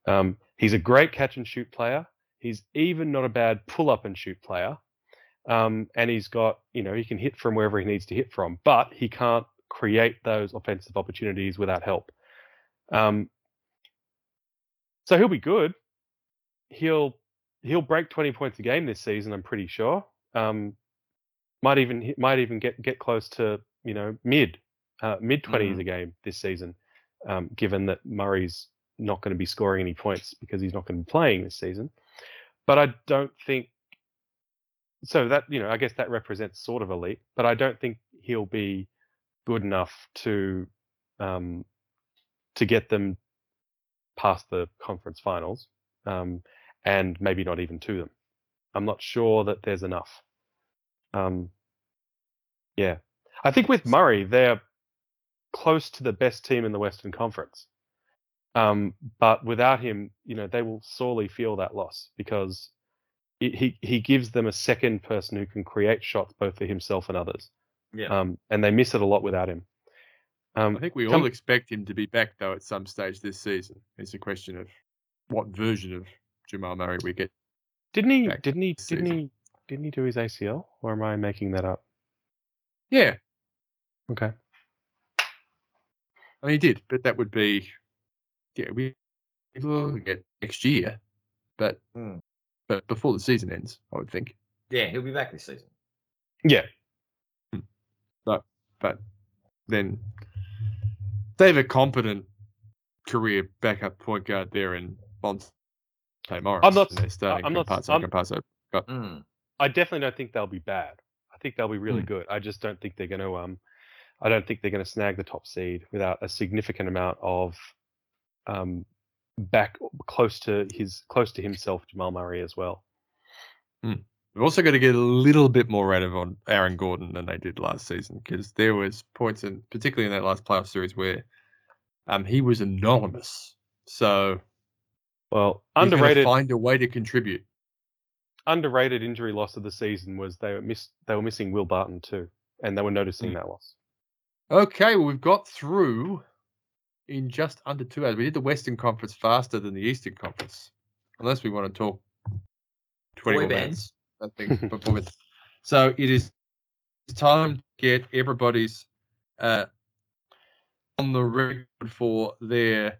Um, he's a great catch and shoot player. He's even not a bad pull up and shoot player um, and he's got you know he can hit from wherever he needs to hit from, but he can't create those offensive opportunities without help. Um, so he'll be good. He'll he'll break twenty points a game this season. I'm pretty sure. Um, might even might even get get close to you know mid uh, mid 20s Mm. a game this season, um, given that Murray's not going to be scoring any points because he's not going to be playing this season. But I don't think so that you know i guess that represents sort of elite but i don't think he'll be good enough to um to get them past the conference finals um and maybe not even to them i'm not sure that there's enough um yeah i think with murray they're close to the best team in the western conference um but without him you know they will sorely feel that loss because he- he he gives them a second person who can create shots both for himself and others. Yeah. Um, and they miss it a lot without him. Um, I think we come- all expect him to be back though at some stage this season. It's a question of what version of Jamal Murray we get. didn't he? Didn't he? Didn't season. he? Didn't he do his ACL? Or am I making that up? Yeah, Okay. I mean he did, but that would be yeah we we'll get next year, but Mm. but before the season ends, I would think. Yeah, he'll be back this season. Yeah. But but then they have a competent career backup point guard there in Monte Morris. I'm not and they're s- starting I'm not s- Campazzo, I'm- Campazzo. Mm. I definitely don't think they'll be bad. I think they'll be really Hmm. good. I just don't think they're going to. Um, I don't think they're going to snag the top seed without a significant amount of um, back close to his close to himself, Jamal Murray as well. We've also got to get a little bit more out of on Aaron Gordon than they did last season because there was points in particularly in that last playoff series where um he was anonymous. So Well, he's underrated. find a way to contribute. underrated injury loss of the season was they were miss they were missing Will Barton too, and they were noticing Mm. that loss. Okay, well we've got through in just under two hours. We did the Western Conference faster than the Eastern Conference, unless we want to talk twenty Boy more bands. minutes. I (laughs) think before we... so it is time to get everybody's uh, on the record for their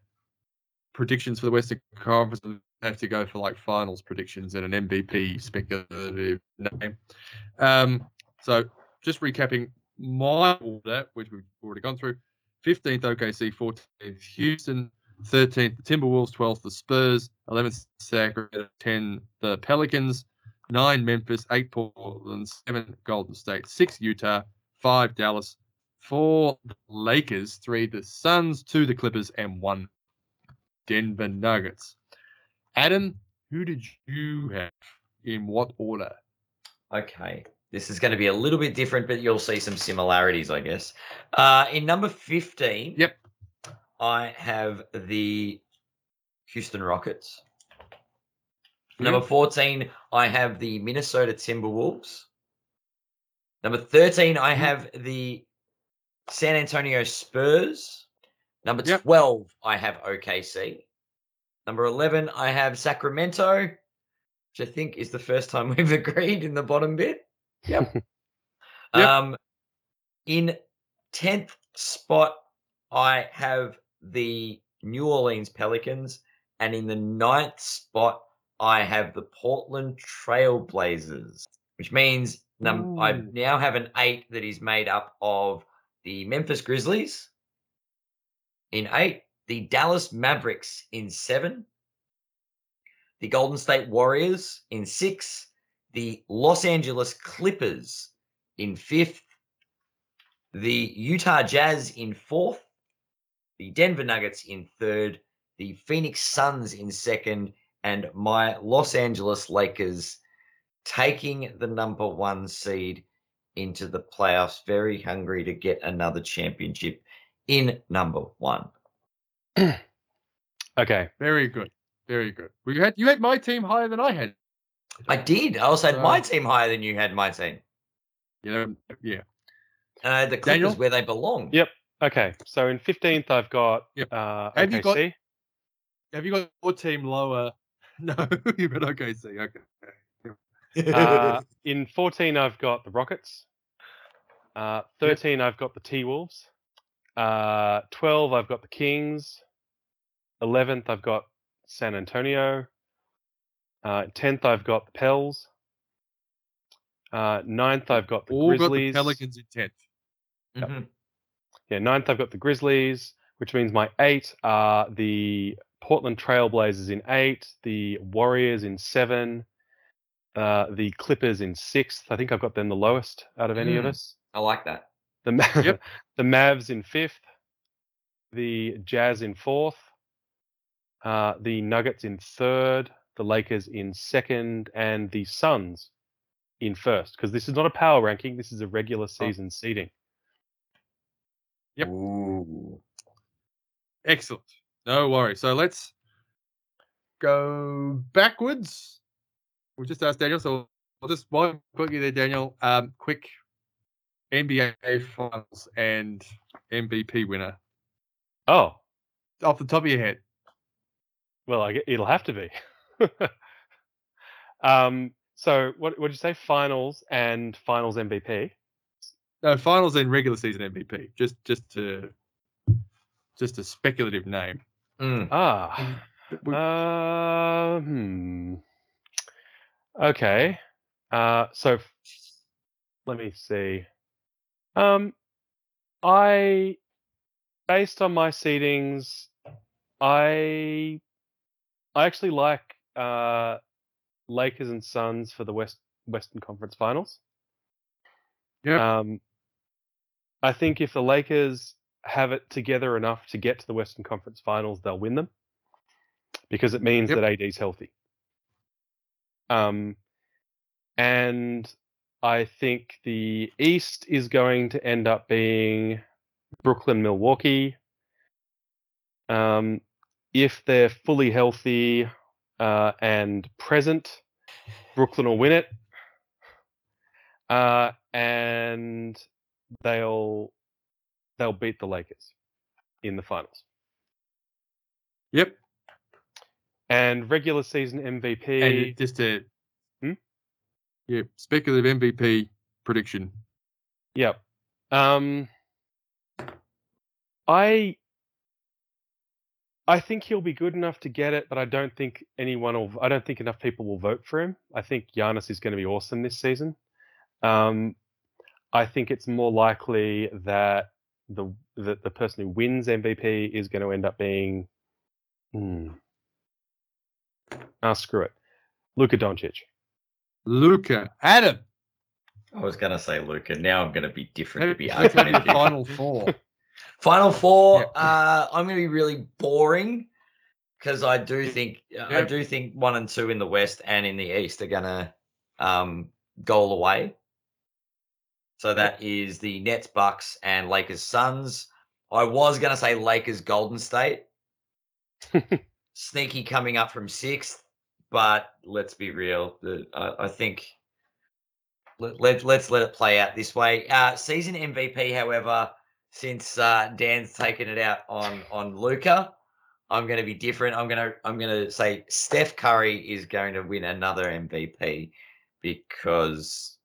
predictions for the Western Conference. Have to go for like finals predictions and an MVP speculative name. Um, so just recapping my order, which we've already gone through. 15th OKC, 14th Houston, 13th the Timberwolves, 12th the Spurs, 11th Sacramento, 10 the Pelicans, 9 Memphis, 8 Portland, 7 Golden State, 6 Utah, 5 Dallas, 4 Lakers, 3 the Suns, 2 the Clippers, and 1 Denver Nuggets. Adam, who did you have in what order? Okay. This is going to be a little bit different, but you'll see some similarities, I guess. Uh, in number 15, Yep. I have the Houston Rockets. Number 14, I have the Minnesota Timberwolves. Number 13, I have the San Antonio Spurs. Number Yep. 12, I have OKC. Number 11, I have Sacramento, which I think is the first time (laughs) we've agreed in the bottom bit. Yep. (laughs) Yep. Um, in 10th spot, I have the New Orleans Pelicans. And in the ninth spot, I have the Portland Trailblazers, which means num- I now have an eight that is made up of the Memphis Grizzlies in eight, the Dallas Mavericks in seven, the Golden State Warriors in six, the Los Angeles Clippers in fifth, the Utah Jazz in fourth, the Denver Nuggets in third, the Phoenix Suns in second, and my Los Angeles Lakers taking the number one seed into the playoffs, very hungry to get another championship in number one. (clears throat) Okay. Very good. Very good. We had you had my team higher than I had. I did. I also had my team higher than you had my team. You know, yeah. And I had the Clippers Daniel? where they belong. Yep. Okay. So in 15th, I've got Yep. uh, Have you got- Have you got your team lower? (laughs) No, you got OKC. Okay. (laughs) Uh, in 14, I've got the Rockets. Uh, 13, I've got the T Wolves. Uh, 12, I've got the Kings. 11th, I've got San Antonio. Uh, 10th, I've got the Pels. Uh, 9th, I've got the All got the Grizzlies. Pelicans in tenth. Mhm. Yeah, ninth I've got the Grizzlies, which means my eight are the Portland Trailblazers in eight, the Warriors in seven, uh, the Clippers in sixth. I think I've got them the lowest out of any of Mm. us. I like that. The Ma- (laughs) Yep. the Mavs in fifth, the Jazz in fourth, uh, the Nuggets in third, the Lakers in second, and the Suns in first. Because this is not a power ranking; this is a regular season seeding. Yep. Ooh. Excellent. No worries. So let's go backwards. We just asked Daniel, so I'll just while I've you there, Daniel. Um, quick NBA finals and MVP winner Oh, off the top of your head. Well, I gue- it'll have to be. (laughs) um, so what did you say? Finals and finals MVP. No, finals and regular season MVP. Just just to just a speculative name. Mm. Ah, We- uh, hmm. Okay. Uh, so f- let me see. Um, I based on my seedings, I I actually like uh Lakers and Suns for the West Western Conference Finals. Yep. Um, I think if the Lakers have it together enough to get to the Western Conference Finals, they'll win them because it means Yep. that AD's healthy. Um, and I think the East is going to end up being Brooklyn, Milwaukee. Um, if they're fully healthy uh, and present, Brooklyn will win it. Uh, and they'll they'll beat the Lakers in the finals. Yep. And regular season MVP. And just Hmm? Yeah, speculative MVP prediction. Yep. Um, I I think he'll be good enough to get it, but I don't think anyone will. I don't think enough people will vote for him. I think Giannis is going to be awesome this season. Um, I think it's more likely that the that the person who wins MVP is going to end up being. Hmm. Ah, screw it, Luka Doncic. Luka, Adam. I was gonna say Luka. Now I'm gonna be different to be Let's argumentative. final four. (laughs) Final four. Yeah. Uh, I'm going to be really boring because I do think I do think one and two in the West and in the East are going to um, goal away. So that is the Nets, Bucks, and Lakers, Suns. I was going to say Lakers, Golden State. (laughs) Sneaky coming up from sixth, but let's be real. The, I, I think let, let, let's let it play out this way. Uh, season MVP, however, since uh, Dan's taken it out on on Luka, I'm going to be different. I'm going to I'm going to say Steph Curry is going to win another MVP because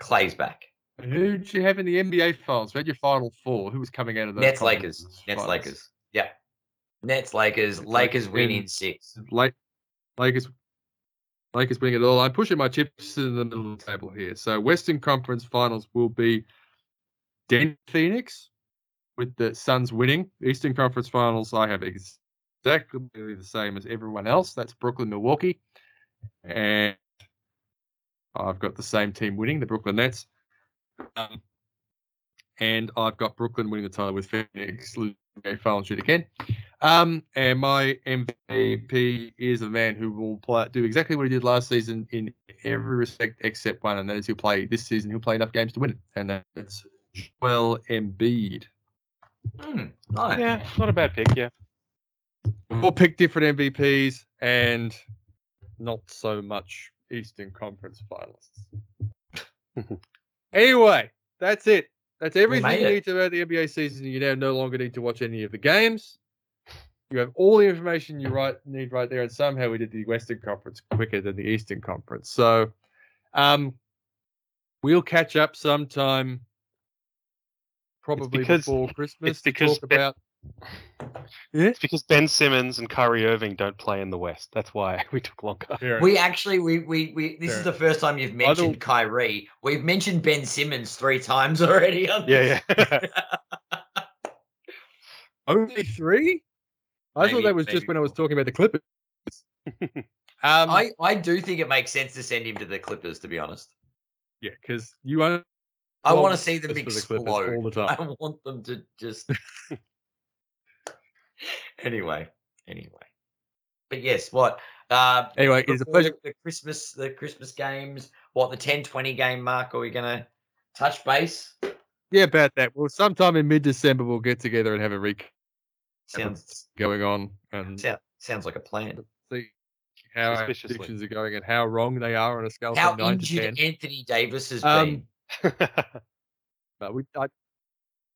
Klay's back. Who did you have in the NBA finals? Who had your final four? Who was coming out of those? Nets, Lakers, Nets, finals? Lakers. Yeah, Nets, Lakers. Nets, Lakers Lakers win win. in six. Lake, Lakers, Lakers winning it all. I'm pushing my chips in the middle of the table here. So Western Conference Finals will be Den Phoenix with the Suns winning. Eastern Conference Finals, I have exactly the same as everyone else. That's Brooklyn, Milwaukee, and I've got the same team winning, the Brooklyn Nets. Um, and I've got Brooklyn winning the title with Phoenix losing final shoot again. Um, and my MVP is a man who will play, do exactly what he did last season in every respect except one, and that is he'll play this season. He'll play enough games to win it, and that's Joel Embiid. Hmm, nice. yeah, not a bad pick. Yeah. We'll pick different MVPs and not so much Eastern Conference finalists. (laughs) anyway, that's it. That's everything made you it. need to know about the NBA season. You now no longer need to watch any of the games. You have all the information you right need right there, and somehow we did the Western Conference quicker than the Eastern Conference. So, um, we'll catch up sometime, probably because- before Christmas. it's because to talk Ben- about It's because Ben Simmons and Kyrie Irving don't play in the West. That's why (laughs) we took longer. Fair We actually we we we this Fair is the first time you've mentioned don't- Kyrie. We've mentioned Ben Simmons three times (laughs) already. On Yeah, this. yeah. (laughs) Only three? I thought that was just when I was talking about the Clippers. (laughs) um, I I do think it makes sense to send him to the Clippers. To be honest, yeah, because you only I want to see them just for the Clippers explode. all the (laughs) I want them to just. (laughs) anyway, anyway, but yes, what? Uh, Anyway, it is a pleasure. The Christmas, the Christmas games. What the 10-20 game mark? Are we gonna touch base? Yeah, about that. Well, sometime in mid-December we'll get together and have a recap of Sounds going on and sound, sounds like a plan. see how our Suspiciously. predictions are going and how wrong they are on a scale How from nine to ten. injured Anthony Davis has Um, been. (laughs) But we I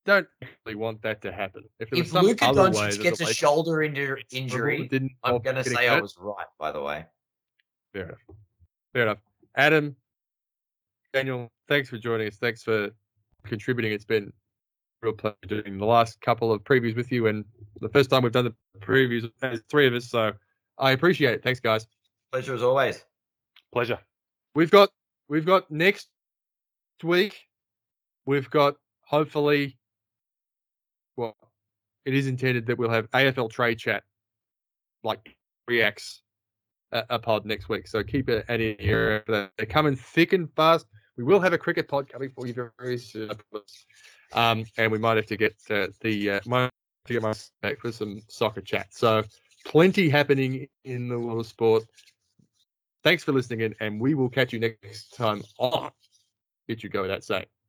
don't really want that to happen. If, there was If Luka Doncic gets a Lakers shoulder inju- (laughs) injury, didn't I'm gonna getting say I was right. By the way, Fair enough. Fair enough. Adam, Daniel, thanks for joining us. Thanks for contributing. It's been a real pleasure doing the last couple of previews with you, and the first time we've done the previews as three of us. So I appreciate it. Thanks, guys. pleasure as always. Pleasure. We've got we've got next week. We've got hopefully. Well, it is intended that we'll have AFL trade chat, like reacts a, a pod next week. So keep it an ear. for that. They're coming thick and fast. We will have a cricket pod coming for you very, very soon. Um, and we might have to get uh, the uh, might to get my back for some soccer chat. So plenty happening in the world of sport. Thanks for listening in, and we will catch you next time on It You Go That Saying.